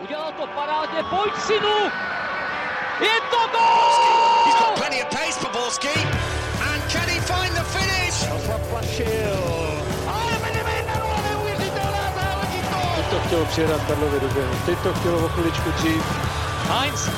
Udělal to parádně, pojď synu! Je to gol! He's got plenty of pace for Borski. And can he find the finish? Teď to chtělo přijedat Karlovi do běhu. Teď to chtělo o chviličku dřív. Heinz.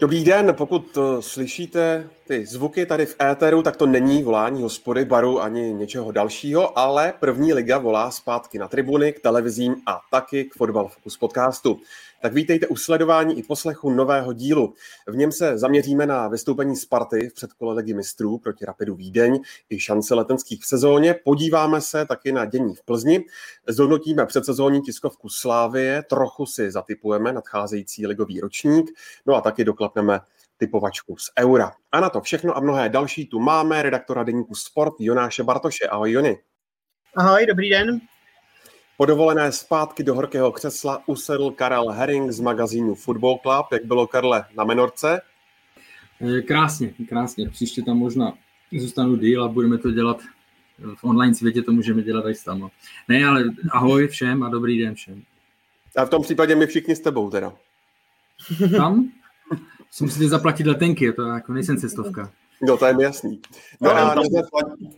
Dobrý den, pokud slyšíte ty zvuky tady v éteru, tak to není volání hospody, baru ani něčeho dalšího, ale první liga volá zpátky na tribuny, k televizím a taky k Fotbal Focus podcastu. Tak vítejte u sledování i poslechu nového dílu. V něm se zaměříme na vystoupení Sparty v předkole ligy mistrů proti Rapidu Vídeň i šance letenských v sezóně. Podíváme se taky na dění v Plzni. Zhodnotíme předsezónní tiskovku Slávie, trochu si zatypujeme nadcházející ligový ročník, no a taky doklapneme typovačku z Eura. A na to všechno a mnohé další tu máme redaktora deníku Sport Jonáše Bartoše. Ahoj Joni. Ahoj, dobrý den. Po dovolené zpátky do horkého křesla usedl Karel Herring z magazínu Football Club. Jak bylo, Karle, na Menorce? Krásně, krásně. Příště tam možná zůstanu díl a budeme to dělat v online světě, to můžeme dělat i tam. Ne, ale ahoj všem a dobrý den všem. A v tom případě my všichni s tebou teda. Tam? Si musíte zaplatit letenky, to jako nejsem cestovka. No, to je mi jasný. No Karel, tam,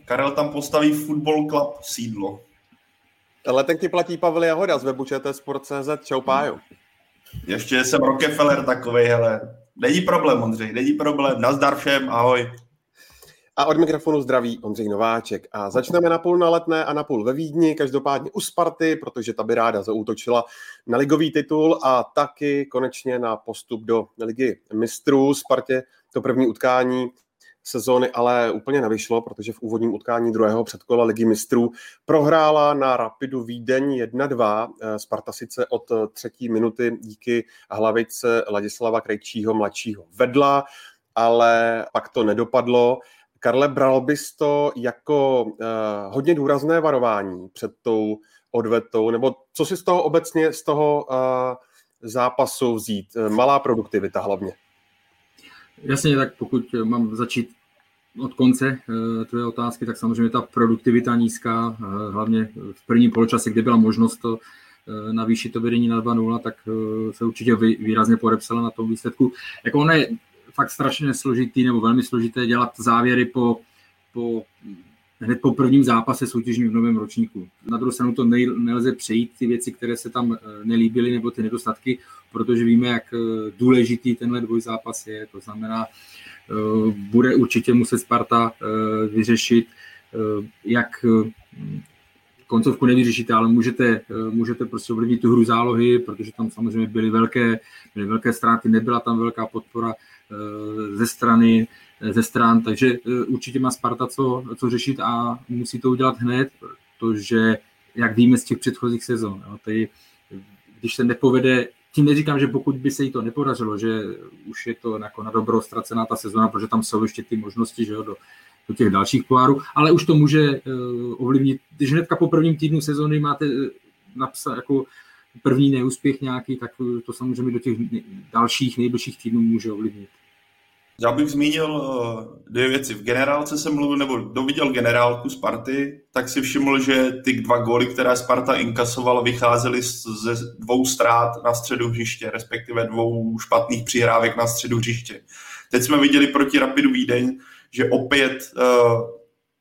Karel tam postaví Football Club sídlo. Letenky platí Pavel Jahoda z webu Sport.cz. Čau, Pájo. Ještě jsem Rockefeller takovej, hele. Není problém, Ondřej, není problém. Nazdar všem, ahoj. A od mikrofonu zdraví Ondřej Nováček. A začneme na půl na letné a na půl ve Vídni, každopádně u Sparty, protože ta by ráda zaútočila na ligový titul a taky konečně na postup do ligy mistrů. Spartě to první utkání sezóny ale úplně nevyšlo, protože v úvodním utkání druhého předkola ligy mistrů prohrála na Rapidu Vídeň 1-2. Sparta sice od třetí minuty díky hlavice Ladislava Krejčího mladšího vedla, ale pak to nedopadlo. Karle, bral bys to jako uh, hodně důrazné varování před tou odvetou, nebo co si z toho obecně, z toho uh, zápasu vzít? Malá produktivita hlavně. Jasně, tak pokud mám začít od konce uh, tvé otázky, tak samozřejmě ta produktivita nízká, uh, hlavně v první poločase, kde byla možnost to navýšit to vedení na 2-0, tak se určitě výrazně podepsala na tom výsledku. Jako ono je fakt strašně složitý nebo velmi složité dělat závěry po, po hned po prvním zápase soutěžním v novém ročníku. Na druhou stranu to nej, nelze přejít ty věci, které se tam nelíbily, nebo ty nedostatky, protože víme, jak důležitý tenhle dvojzápas je. To znamená, bude určitě muset Sparta vyřešit, jak koncovku nevyřešíte, ale můžete, můžete prostě ovlivnit tu hru zálohy, protože tam samozřejmě byly velké, byly velké ztráty, nebyla tam velká podpora ze strany, ze stran, takže určitě má Sparta co, co řešit a musí to udělat hned, protože jak víme z těch předchozích sezon, jo, tady, když se nepovede tím neříkám, že pokud by se jí to nepodařilo, že už je to jako na dobro ztracená ta sezona, protože tam jsou ještě ty možnosti že jo, do, do těch dalších pohárů, ale už to může uh, ovlivnit, když hnedka po prvním týdnu sezony máte uh, napsat jako první neúspěch nějaký, tak to samozřejmě do těch dalších nejbližších týdnů může ovlivnit. Já bych zmínil dvě věci. V generálce jsem mluvil, nebo doviděl generálku Sparty, tak si všiml, že ty dva góly, které Sparta inkasovala, vycházely ze dvou ztrát na středu hřiště, respektive dvou špatných přihrávek na středu hřiště. Teď jsme viděli proti Rapidu Vídeň, že opět uh,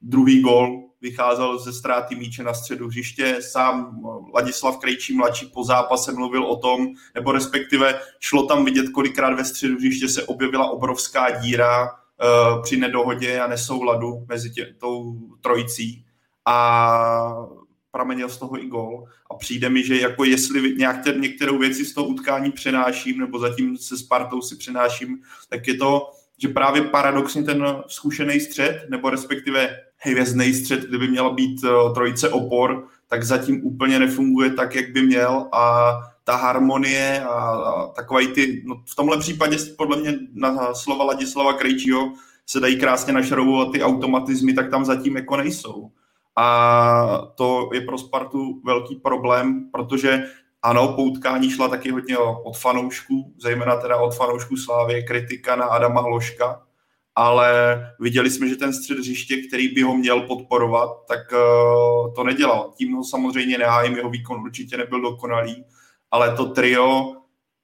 druhý gól vycházel ze ztráty míče na středu hřiště. Sám Ladislav Krejčí mladší po zápase mluvil o tom, nebo respektive šlo tam vidět, kolikrát ve středu hřiště se objevila obrovská díra uh, při nedohodě a nesouladu mezi tě, tou trojicí. A pramenil z toho i gol. A přijde mi, že jako jestli nějak některou věci z toho utkání přenáším, nebo zatím se Spartou si přenáším, tak je to, že právě paradoxně ten zkušený střed, nebo respektive hvězdný střed, kdyby měla být uh, trojice opor, tak zatím úplně nefunguje tak, jak by měl a ta harmonie a, takové ty, no v tomhle případě podle mě na slova Ladislava Krejčího se dají krásně našarovat ty automatizmy, tak tam zatím jako nejsou. A to je pro Spartu velký problém, protože ano, poutkání šla taky hodně od fanoušků, zejména teda od fanoušků Slávě, kritika na Adama Hloška, ale viděli jsme, že ten střed hřiště, který by ho měl podporovat, tak uh, to nedělal. Tím ho samozřejmě nehájím, jeho výkon určitě nebyl dokonalý, ale to trio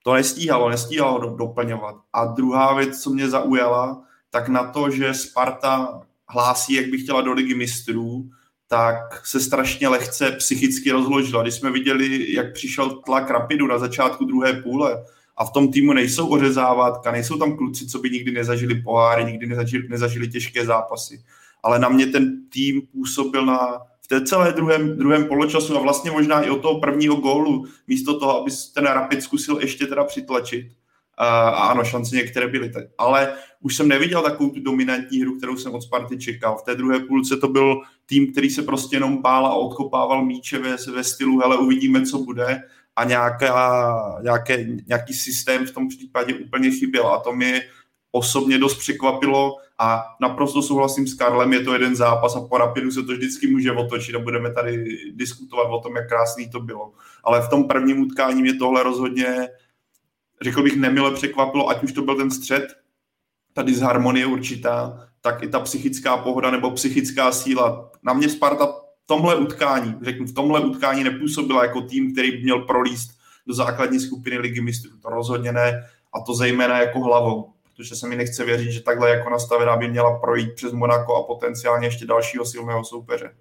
to nestíhalo, nestíhalo do, doplňovat. A druhá věc, co mě zaujala, tak na to, že Sparta hlásí, jak by chtěla do ligy mistrů, tak se strašně lehce psychicky rozložila. Když jsme viděli, jak přišel tlak Rapidu na začátku druhé půle a v tom týmu nejsou ořezávátka, nejsou tam kluci, co by nikdy nezažili poháry, nikdy nezažili, nezažili těžké zápasy. Ale na mě ten tým působil na, v té celé druhém, druhém poločasu a vlastně možná i od toho prvního gólu, místo toho, aby ten Rapid zkusil ještě teda přitlačit, a ano, šance některé byly. Ale už jsem neviděl takovou tu dominantní hru, kterou jsem od Sparty čekal. V té druhé půlce to byl tým, který se prostě jenom bál a odkopával míče ve, ve stylu, hele, uvidíme, co bude a nějaká, nějaké, nějaký systém v tom případě úplně chyběl a to mi osobně dost překvapilo a naprosto souhlasím s Karlem, je to jeden zápas a po Rapidu se to vždycky může otočit a budeme tady diskutovat o tom, jak krásný to bylo. Ale v tom prvním utkání mě tohle rozhodně řekl bych, nemile překvapilo, ať už to byl ten střed, ta disharmonie určitá, tak i ta psychická pohoda nebo psychická síla. Na mě Sparta v tomhle utkání, řeknu, v tomhle utkání nepůsobila jako tým, který by měl prolíst do základní skupiny ligy mistrů. To rozhodně ne, a to zejména jako hlavou, protože se mi nechce věřit, že takhle jako nastavená by měla projít přes Monako a potenciálně ještě dalšího silného soupeře.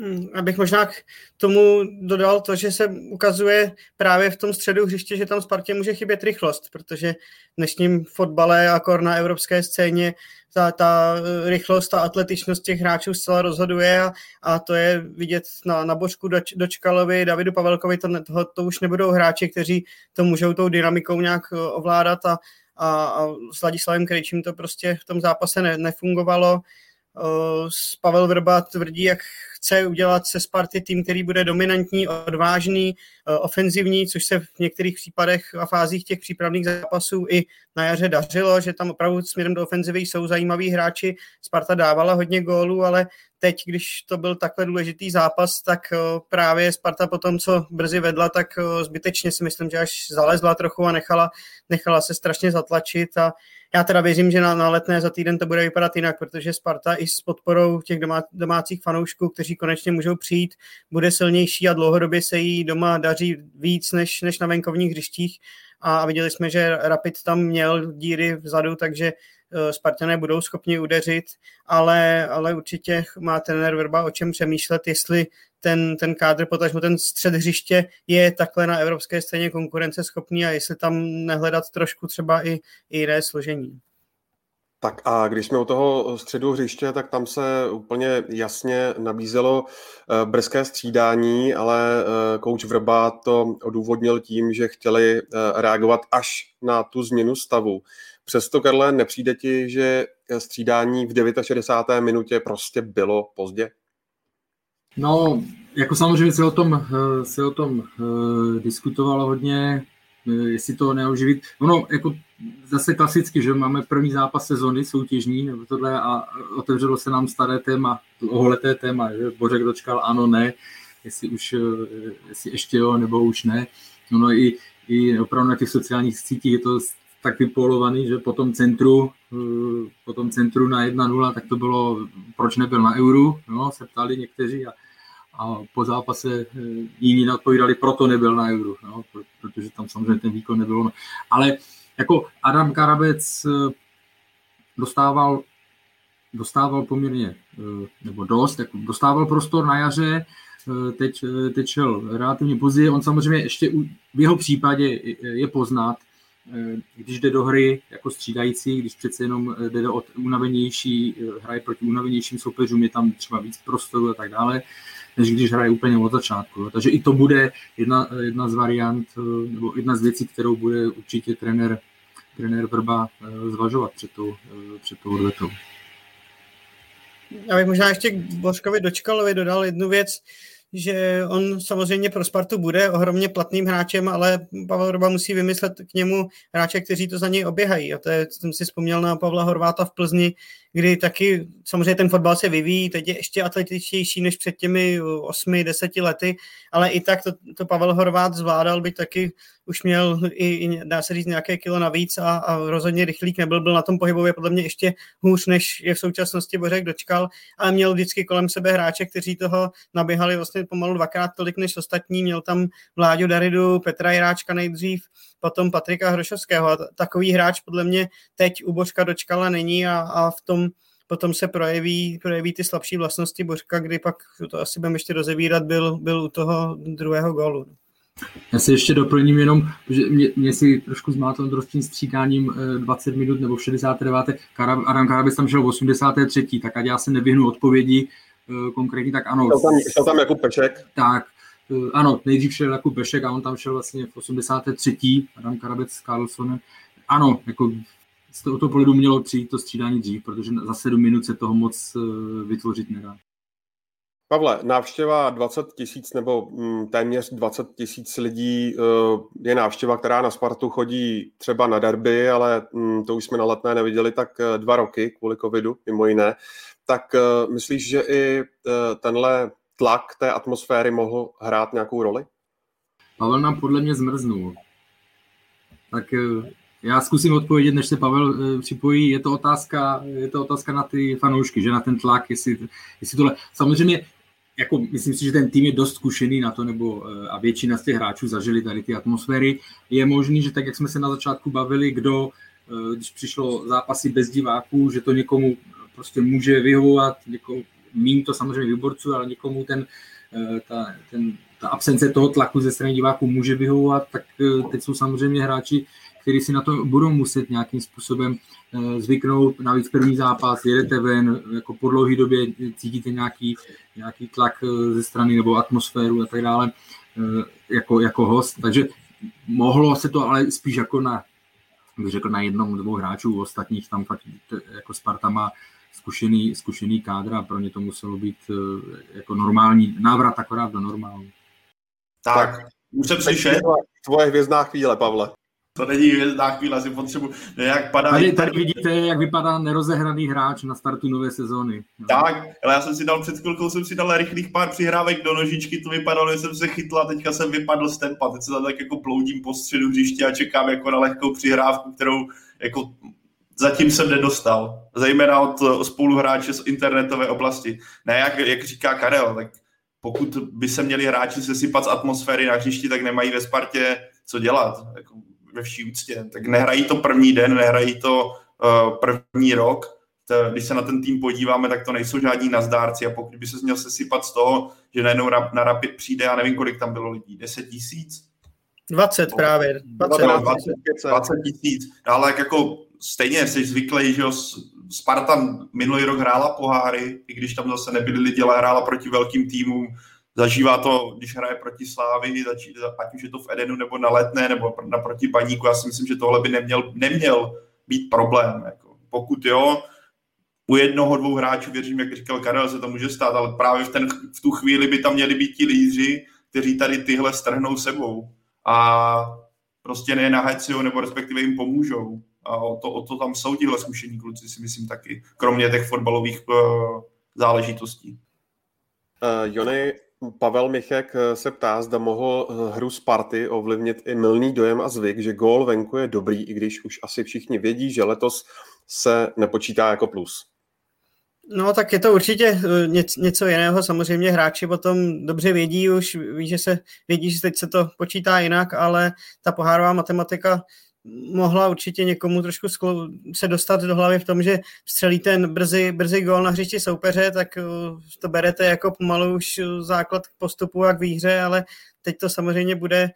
Hmm, abych možná k tomu dodal to, že se ukazuje právě v tom středu hřiště, že tam Spartě může chybět rychlost, protože v dnešním fotbale a kor na evropské scéně ta, ta rychlost, ta atletičnost těch hráčů zcela rozhoduje a, a to je vidět na, na Božku Doč, Dočkalovi, Davidu Pavelkovi, to, to, to už nebudou hráči, kteří to můžou tou dynamikou nějak ovládat a, a, a s Ladislavem Krejčím to prostě v tom zápase ne, nefungovalo. Pavel Vrba tvrdí, jak chce udělat se Sparty tým, který bude dominantní, odvážný, eh, ofenzivní, což se v některých případech a fázích těch přípravných zápasů i na jaře dařilo, že tam opravdu směrem do ofenzivy jsou zajímaví hráči. Sparta dávala hodně gólů, ale teď, když to byl takhle důležitý zápas, tak eh, právě Sparta po tom, co brzy vedla, tak eh, zbytečně si myslím, že až zalezla trochu a nechala, nechala se strašně zatlačit a já teda věřím, že na, na letné za týden to bude vypadat jinak, protože Sparta i s podporou těch domá, domácích fanoušků, kteří konečně můžou přijít, bude silnější a dlouhodobě se jí doma daří víc než, než na venkovních hřištích. A viděli jsme, že Rapid tam měl díry vzadu, takže Spartané budou schopni udeřit, ale, ale určitě má trenér Verba o čem přemýšlet, jestli ten, ten kádr, potažmo ten střed hřiště je takhle na evropské scéně konkurenceschopný a jestli tam nehledat trošku třeba i, i jiné složení. Tak a když jsme u toho středu hřiště, tak tam se úplně jasně nabízelo eh, brzké střídání, ale eh, kouč Vrba to odůvodnil tím, že chtěli reagovat až na tu změnu stavu. Přesto, Karle, nepřijde ti, že střídání v 69. minutě prostě bylo pozdě? No, jako samozřejmě se o tom, eh, se o tom uh, diskutovalo hodně, uh, jestli to neoživit. Ono, jako zase klasicky, že máme první zápas sezony soutěžní nebo tohle a otevřelo se nám staré téma, oholeté téma, že Bořek dočkal ano, ne, jestli už, jestli ještě jo, nebo už ne. No, i, i opravdu na těch sociálních sítích je to tak vypolovaný, že po tom centru, eh, po tom centru na 1-0, tak to bylo, proč nebyl na euru, no, se ptali někteří a, a po zápase eh, jiní odpovídali, proto nebyl na euru, no, protože tam samozřejmě ten výkon nebyl. Ale jako Adam Karabec eh, dostával, dostával poměrně, nebo dost, jako dostával prostor na jaře, teď, teď šel relativně později. On samozřejmě ještě v jeho případě je poznat, když jde do hry jako střídající, když přece jenom eh, jde do unavenější, eh, hraje proti unavenějším soupeřům, je tam třeba víc prostoru a tak dále, než když hraje úplně od začátku. Takže i to bude jedna, jedna z variant, nebo jedna z věcí, kterou bude určitě trenér, trenér Vrba zvažovat před tou, před tou odvetou. Já bych možná ještě k Bořkovi Dočkalovi dodal jednu věc, že on samozřejmě pro Spartu bude ohromně platným hráčem, ale Pavel Roba musí vymyslet k němu hráče, kteří to za něj oběhají. A to je, jsem si vzpomněl na Pavla Horváta v Plzni, kdy taky samozřejmě ten fotbal se vyvíjí, teď je ještě atletičtější než před těmi 8-10 lety, ale i tak to, to Pavel Horvát zvládal, by taky už měl i, i dá se říct, nějaké kilo navíc a, a rozhodně rychlík nebyl, byl na tom pohybově podle mě ještě hůř, než je v současnosti Bořek dočkal, ale měl vždycky kolem sebe hráče, kteří toho naběhali vlastně pomalu dvakrát tolik než ostatní, měl tam Vláďu Daridu, Petra Jiráčka nejdřív, potom Patrika Hrošovského a takový hráč podle mě teď u Bořka dočkala není a, a v tom potom se projeví, projeví ty slabší vlastnosti Bořka, kdy pak, to asi budeme ještě rozevírat, byl, byl u toho druhého gólu. Já si ještě doplním jenom, že mě, mě si trošku zmátl tím střídáním 20 minut nebo v 69. Adam Karabis tam šel v 83. Tak ať já se nevyhnu odpovědi eh, konkrétně, tak ano. Šel tam, šel tam Jakub Pešek. Tak, eh, ano, nejdřív šel Jakub Pešek a on tam šel vlastně v 83. Adam Karabec s Carlsonem. Ano, jako z toho pohledu mělo přijít to střídání dřív, protože za 7 minut se toho moc eh, vytvořit nedá. Pavle, návštěva 20 tisíc nebo mm, téměř 20 tisíc lidí eh, je návštěva, která na Spartu chodí třeba na derby, ale mm, to už jsme na letné neviděli tak eh, dva roky kvůli covidu, mimo jiné. Tak eh, myslíš, že i tenhle tlak té atmosféry mohl hrát nějakou roli? Pavel nám podle mě zmrznul. Tak já zkusím odpovědět, než se Pavel připojí. Je to otázka, je to otázka na ty fanoušky, že na ten tlak, jestli, jestli tohle. Samozřejmě jako myslím si, že ten tým je dost zkušený na to, nebo eh, a většina z těch hráčů zažili tady ty atmosféry. Je možný, že tak, jak jsme se na začátku bavili, kdo, eh, když přišlo zápasy bez diváků, že to někomu prostě může vyhovovat, někomu, mým to samozřejmě výborců, ale někomu ten, eh, ta, ten, ta absence toho tlaku ze strany diváků může vyhovovat, tak teď jsou samozřejmě hráči, kteří si na to budou muset nějakým způsobem eh, zvyknout. Navíc první zápas, jedete ven, jako po dlouhé době cítíte nějaký, nějaký tlak eh, ze strany nebo atmosféru a tak dále eh, jako, jako host. Takže mohlo se to ale spíš jako na, bych řekl, na jednom, dvou hráčů, ostatních tam fakt jako Sparta má zkušený, zkušený kádr a pro ně to muselo být jako normální návrat akorát do normálu. Tak, tak musím slyšet. Tvoje hvězdná chvíle, Pavle. To není hvězdná chvíle, asi potřebuji, jak padá... Tady, tady vidíte, jak vypadá nerozehraný hráč na startu nové sezóny. No. Tak, ale já jsem si dal před chvilkou, jsem si dal rychlých pár přihrávek do nožičky, to vypadalo, že jsem se chytl a teďka jsem vypadl z tempa. Teď se tam tak jako bloudím po středu hřiště a čekám jako na lehkou přihrávku, kterou jako zatím jsem nedostal. Zejména od spoluhráče z internetové oblasti. Ne, jak, jak říká Karel, tak pokud by se měli hráči sesypat z atmosféry na hřišti, tak nemají ve Spartě co dělat. Jako ve vší úctě. Tak nehrají to první den, nehrají to uh, první rok. To, když se na ten tým podíváme, tak to nejsou žádní nazdárci a pokud by se měl sesypat z toho, že najednou na Rapid přijde, já nevím, kolik tam bylo lidí, 10 tisíc? 20 právě. 20, 20, 20 tisíc. No, ale jako stejně jsi zvyklý, že jo, Sparta minulý rok hrála poháry, i když tam zase nebyli lidi, ale hrála proti velkým týmům, zažívá to, když hraje proti Slávy, ať už je to v Edenu nebo na Letné nebo naproti Baníku. Já si myslím, že tohle by neměl, neměl být problém. Jako. Pokud jo, u jednoho, dvou hráčů, věřím, jak říkal Karel, se to může stát, ale právě v, ten, v tu chvíli by tam měli být ti lídři, kteří tady tyhle strhnou sebou a prostě ne na nebo respektive jim pomůžou. A o to, o to tam jsou tihle zkušení kluci, si myslím taky, kromě těch fotbalových uh, záležitostí. Uh, Jony, Pavel Michek eh, se ptá, zda mohl eh, hru Sparty ovlivnit i milný dojem a zvyk, že gól venku je dobrý, i když už asi všichni vědí, že letos se nepočítá jako plus. No tak je to určitě eh, něco jiného. Samozřejmě hráči potom dobře vědí už, ví, že se, vědí, že teď se to počítá jinak, ale ta pohárová matematika mohla určitě někomu trošku se dostat do hlavy v tom, že střelí ten brzy, brzy gól na hřišti soupeře, tak uh, to berete jako pomalu už základ k postupu a k výhře, ale teď to samozřejmě bude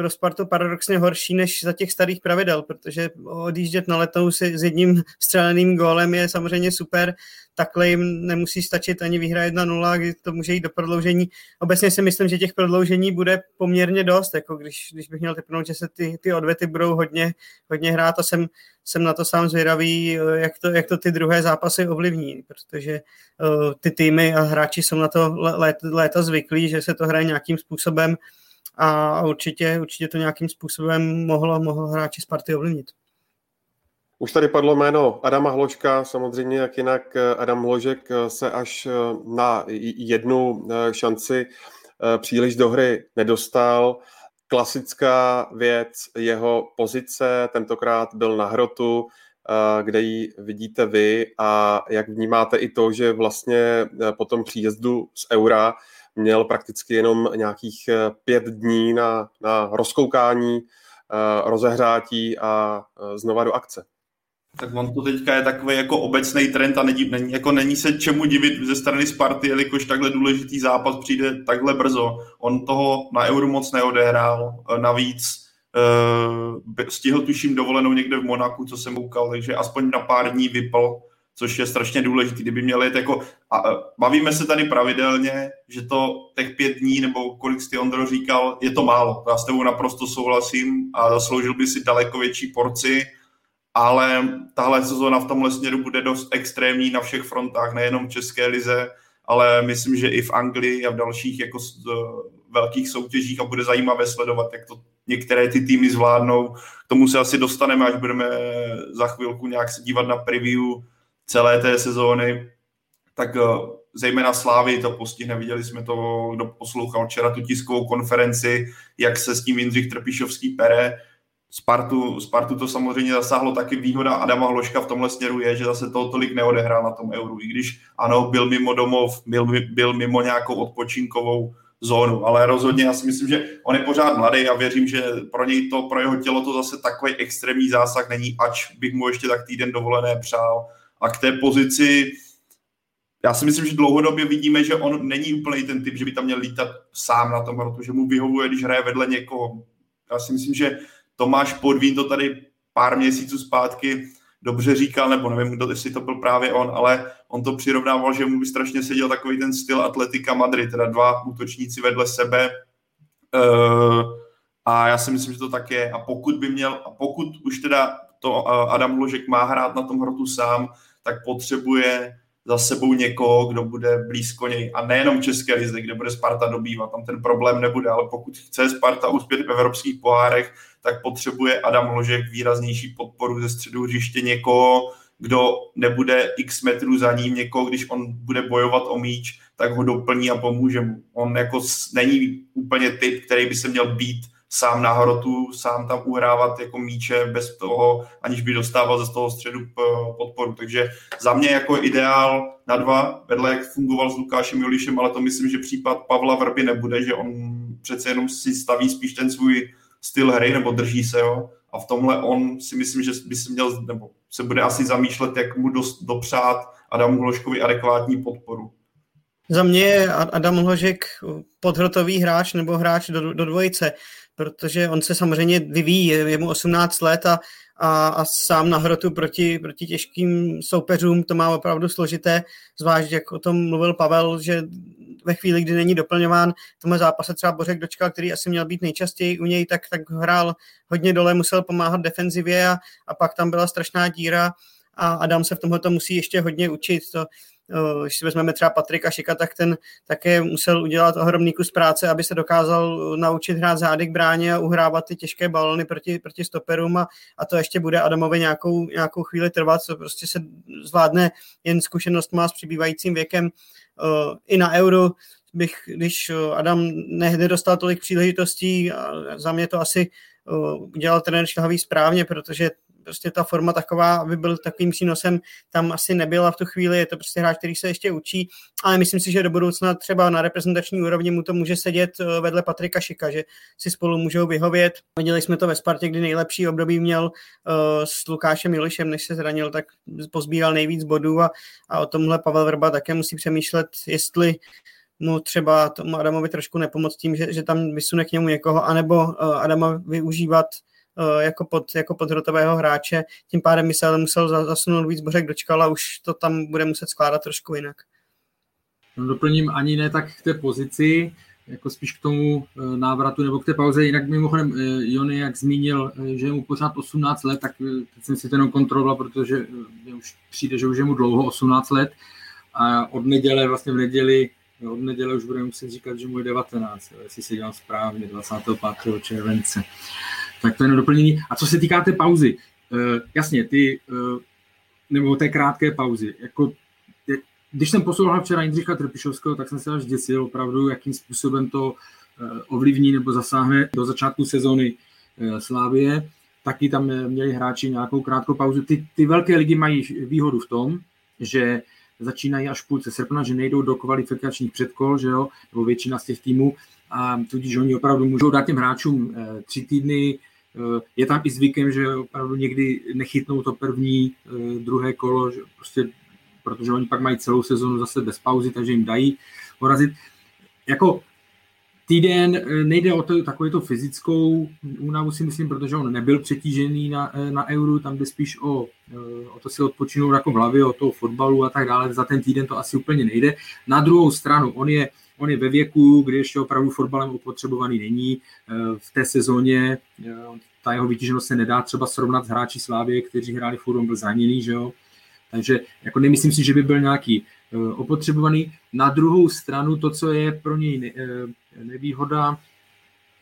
pro Spartu paradoxně horší než za těch starých pravidel, protože odjíždět na letou si s jedním střeleným gólem je samozřejmě super, takhle jim nemusí stačit ani výhra 1-0, kdy to může jít do prodloužení. Obecně si myslím, že těch prodloužení bude poměrně dost, jako když, když bych měl typnout, že se ty, ty odvety budou hodně, hodně hrát a jsem, jsem na to sám zvědavý, jak to, jak to ty druhé zápasy ovlivní, protože uh, ty týmy a hráči jsou na to léta, léta zvyklí, že se to hraje nějakým způsobem a určitě, určitě to nějakým způsobem mohlo, mohlo hráči Sparty ovlivnit. Už tady padlo jméno Adama Hložka, samozřejmě jak jinak Adam Hložek se až na jednu šanci příliš do hry nedostal. Klasická věc, jeho pozice, tentokrát byl na hrotu, kde ji vidíte vy a jak vnímáte i to, že vlastně po tom příjezdu z Eura měl prakticky jenom nějakých eh, pět dní na, na rozkoukání, eh, rozehrátí a eh, znova do akce. Tak on to teďka je takový jako obecný trend a není, není, jako není se čemu divit ze strany Sparty, jelikož takhle důležitý zápas přijde takhle brzo. On toho na Euro moc neodehrál, navíc stihl tuším dovolenou někde v Monaku, co jsem koukal, takže aspoň na pár dní vypl což je strašně důležitý. Kdyby měli jít jako, a, bavíme se tady pravidelně, že to těch pět dní, nebo kolik jsi Ondro říkal, je to málo. Já s tebou naprosto souhlasím a zasloužil by si daleko větší porci, ale tahle sezóna v tomhle směru bude dost extrémní na všech frontách, nejenom v České lize, ale myslím, že i v Anglii a v dalších jako z, velkých soutěžích a bude zajímavé sledovat, jak to některé ty týmy zvládnou. K tomu se asi dostaneme, až budeme za chvilku nějak se dívat na preview celé té sezóny, tak eh, zejména Slávy to postihne. Viděli jsme to, kdo poslouchal včera tu tiskovou konferenci, jak se s tím Jindřich Trpišovský pere. Spartu, Spartu to samozřejmě zasáhlo taky výhoda Adama Hloška v tomhle směru je, že zase toho tolik neodehrál na tom euru, i když ano, byl mimo domov, byl, byl mimo nějakou odpočinkovou zónu, ale rozhodně já si myslím, že on je pořád mladý a věřím, že pro něj to, pro jeho tělo to zase takový extrémní zásah není, ač bych mu ještě tak týden dovolené přál, a k té pozici, já si myslím, že dlouhodobě vidíme, že on není úplně ten typ, že by tam měl lítat sám na tom hrotu, že mu vyhovuje, když hraje vedle někoho. Já si myslím, že Tomáš Podvín to tady pár měsíců zpátky dobře říkal, nebo nevím, kdo, jestli to byl právě on, ale on to přirovnával, že mu by strašně seděl takový ten styl Atletika Madrid, teda dva útočníci vedle sebe. Uh, a já si myslím, že to tak je. A pokud by měl, a pokud už teda to Adam Ložek má hrát na tom hrotu sám, tak potřebuje za sebou někoho, kdo bude blízko něj. A nejenom České lize, kde bude Sparta dobývat, tam ten problém nebude, ale pokud chce Sparta uspět v evropských pohárech, tak potřebuje Adam Ložek výraznější podporu ze středu hřiště někoho, kdo nebude x metrů za ním, někoho, když on bude bojovat o míč, tak ho doplní a pomůže mu. On jako není úplně typ, který by se měl být sám na hrotu, sám tam uhrávat jako míče bez toho, aniž by dostával ze toho středu podporu. Takže za mě jako ideál na dva, vedle jak fungoval s Lukášem Jolišem, ale to myslím, že případ Pavla Vrby nebude, že on přece jenom si staví spíš ten svůj styl hry, nebo drží se ho. A v tomhle on si myslím, že by si měl, nebo se bude asi zamýšlet, jak mu dost dopřát Adamu Hloškovi adekvátní podporu. Za mě je Adam Hložek podhrotový hráč nebo hráč do, do dvojice protože on se samozřejmě vyvíjí, je mu 18 let a, a, a sám na hrotu proti, proti těžkým soupeřům to má opravdu složité, zvlášť jak o tom mluvil Pavel, že ve chvíli, kdy není doplňován tomu zápase třeba Bořek dočkal, který asi měl být nejčastěji u něj, tak, tak hrál hodně dole, musel pomáhat defenzivě a, a pak tam byla strašná díra a Adam se v tomhle musí ještě hodně učit. To, když si vezmeme třeba Patrika Šika, tak ten také musel udělat ohromný kus práce, aby se dokázal naučit hrát zády k bráně a uhrávat ty těžké balony proti, proti stoperům a, a to ještě bude Adamovi nějakou, nějakou chvíli trvat, co prostě se zvládne jen zkušenost má s přibývajícím věkem. Uh, i na euro, bych, když eh, Adam nedostal tolik příležitostí, a za mě to asi udělal trenér Šilhavý správně, protože prostě ta forma taková, aby byl takovým přínosem, tam asi nebyla v tu chvíli, je to prostě hráč, který se ještě učí, ale myslím si, že do budoucna třeba na reprezentační úrovni mu to může sedět eh, vedle Patrika Šika, že si spolu můžou vyhovět. Viděli jsme to ve Spartě, kdy nejlepší období měl uh, s Lukášem Milišem, než se zranil, tak pozbíral nejvíc bodů a, a o tomhle Pavel Vrba také musí přemýšlet, jestli mu třeba tomu Adamovi trošku nepomoct tím, že, že tam vysune k němu někoho, anebo uh, Adama využívat jako, pod, jako podhrotového hráče, tím pádem by se ale musel zasunout víc Bořek dočkal a už to tam bude muset skládat trošku jinak. No, doplním ani ne tak k té pozici, jako spíš k tomu eh, návratu nebo k té pauze. Jinak mimochodem eh, Jony, jak zmínil, že je mu pořád 18 let, tak teď jsem si to jenom kontroloval, protože už přijde, že už je mu dlouho 18 let a od neděle, vlastně v neděli, od neděle už budeme muset říkat, že mu je 19, jestli si dělám správně, 25. července. Tak to je na doplnění. A co se týká té pauzy, jasně, ty, nebo té krátké pauzy, jako když jsem poslouchal včera Jindřicha Trpišovského, tak jsem se až děsil opravdu, jakým způsobem to ovlivní nebo zasáhne do začátku sezóny Slávie. Taky tam měli hráči nějakou krátkou pauzu. Ty, ty velké ligy mají výhodu v tom, že začínají až v půlce srpna, že nejdou do kvalifikačních předkol, že jo, nebo většina z těch týmů, a tudíž oni opravdu můžou dát těm hráčům eh, tři týdny, eh, je tam i zvykem, že opravdu někdy nechytnou to první, eh, druhé kolo, že prostě, protože oni pak mají celou sezonu zase bez pauzy, takže jim dají porazit. Jako týden eh, nejde o to, takovou to fyzickou únavu si myslím, protože on nebyl přetížený na, eh, na euru, tam jde spíš o, eh, o to si odpočinout jako v hlavě, o toho fotbalu a tak dále. Za ten týden to asi úplně nejde. Na druhou stranu, on je, on je ve věku, kdy ještě opravdu fotbalem opotřebovaný není. V té sezóně ta jeho vytíženost se nedá třeba srovnat s hráči Slávě, kteří hráli furt, on byl zraněný, že jo. Takže jako nemyslím si, že by byl nějaký opotřebovaný. Na druhou stranu to, co je pro něj nevýhoda,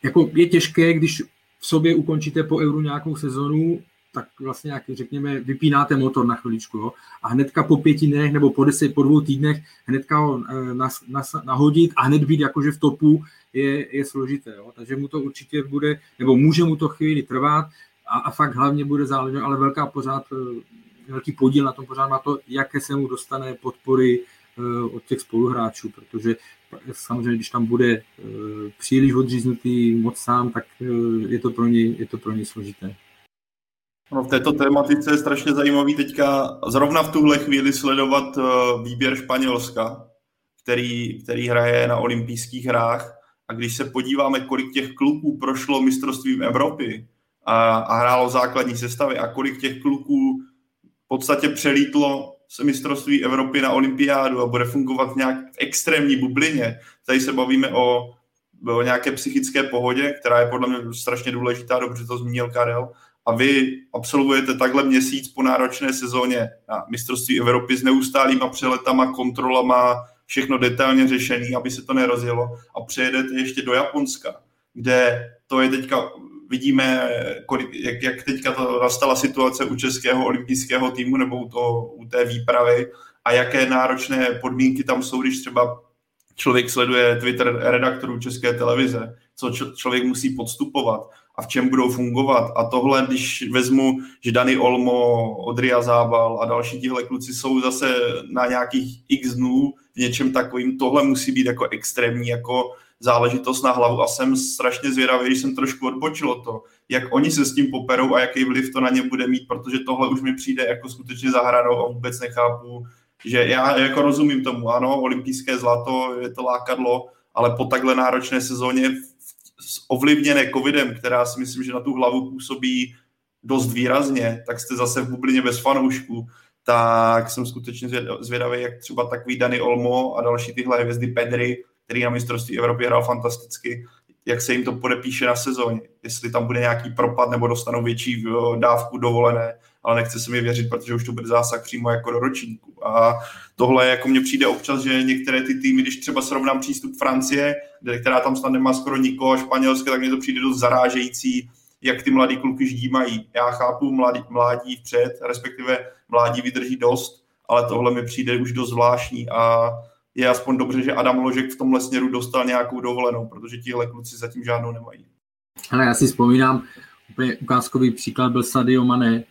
jako je těžké, když v sobě ukončíte po euru nějakou sezonu, tak vlastně jak řekněme, vypínáte motor na chviličku. Jo? A hnedka po pěti dnech nebo po deset, po dvou týdnech hnedka ho eh, nas, nas, nahodit a hned být jakože v topu je, je složité. Jo? Takže mu to určitě bude, nebo může mu to chvíli trvat a, a fakt hlavně bude záležet, ale velká pořád, eh, velký podíl na tom pořád má to, jaké se mu dostane podpory eh, od těch spoluhráčů, protože samozřejmě, když tam bude příliš odříznutý moc sám, tak je to pro něj, je to pro něj složité. No, v této tématice je strašně zajímavý teďka zrovna v tuhle chvíli sledovat eh, výběr Španělska, který, který hraje na olympijských hrách. A když se podíváme, kolik těch kluků prošlo mistrovstvím Evropy a, a hrálo základní sestavy a kolik těch kluků v podstatě přelítlo se mistrovství Evropy na olympiádu a bude fungovat nějak v extrémní bublině. Tady se bavíme o, o nějaké psychické pohodě, která je podle mě strašně důležitá, dobře to zmínil Karel, a vy absolvujete takhle měsíc po náročné sezóně na mistrovství Evropy s neustálýma přeletama, kontrolama, všechno detailně řešený, aby se to nerozjelo. A přejedete ještě do Japonska, kde to je teďka vidíme, jak, jak teďka to nastala situace u českého olympijského týmu nebo u, to, u té výpravy a jaké náročné podmínky tam jsou, když třeba člověk sleduje Twitter redaktorů České televize, co člověk musí podstupovat a v čem budou fungovat. A tohle, když vezmu, že Dani Olmo, Odria Zábal a další tihle kluci jsou zase na nějakých x dnů v něčem takovým, tohle musí být jako extrémní, jako záležitost na hlavu a jsem strašně zvědavý, když jsem trošku odbočil to, jak oni se s tím poperou a jaký vliv to na ně bude mít, protože tohle už mi přijde jako skutečně zahranou a vůbec nechápu, že já jako rozumím tomu, ano, olympijské zlato je to lákadlo, ale po takhle náročné sezóně ovlivněné covidem, která si myslím, že na tu hlavu působí dost výrazně, tak jste zase v bublině bez fanoušků, tak jsem skutečně zvědavý, jak třeba takový Dani Olmo a další tyhle hvězdy Pedry který na mistrovství Evropy hrál fantasticky, jak se jim to podepíše na sezóně, jestli tam bude nějaký propad nebo dostanou větší dávku dovolené, ale nechce se mi věřit, protože už to bude zásah přímo jako do ročníku. A tohle jako mně přijde občas, že některé ty týmy, když třeba srovnám přístup Francie, kde, která tam snad nemá skoro nikoho, a Španělské, tak mně to přijde dost zarážející, jak ty mladí kluky ždímají. Já chápu mladí, mládí vpřed, respektive mládí vydrží dost, ale tohle mi přijde už dost zvláštní a je aspoň dobře, že Adam Ložek v tomhle směru dostal nějakou dovolenou, protože tihle kluci zatím žádnou nemají. Ale já si vzpomínám, úplně ukázkový příklad byl Sadio Mane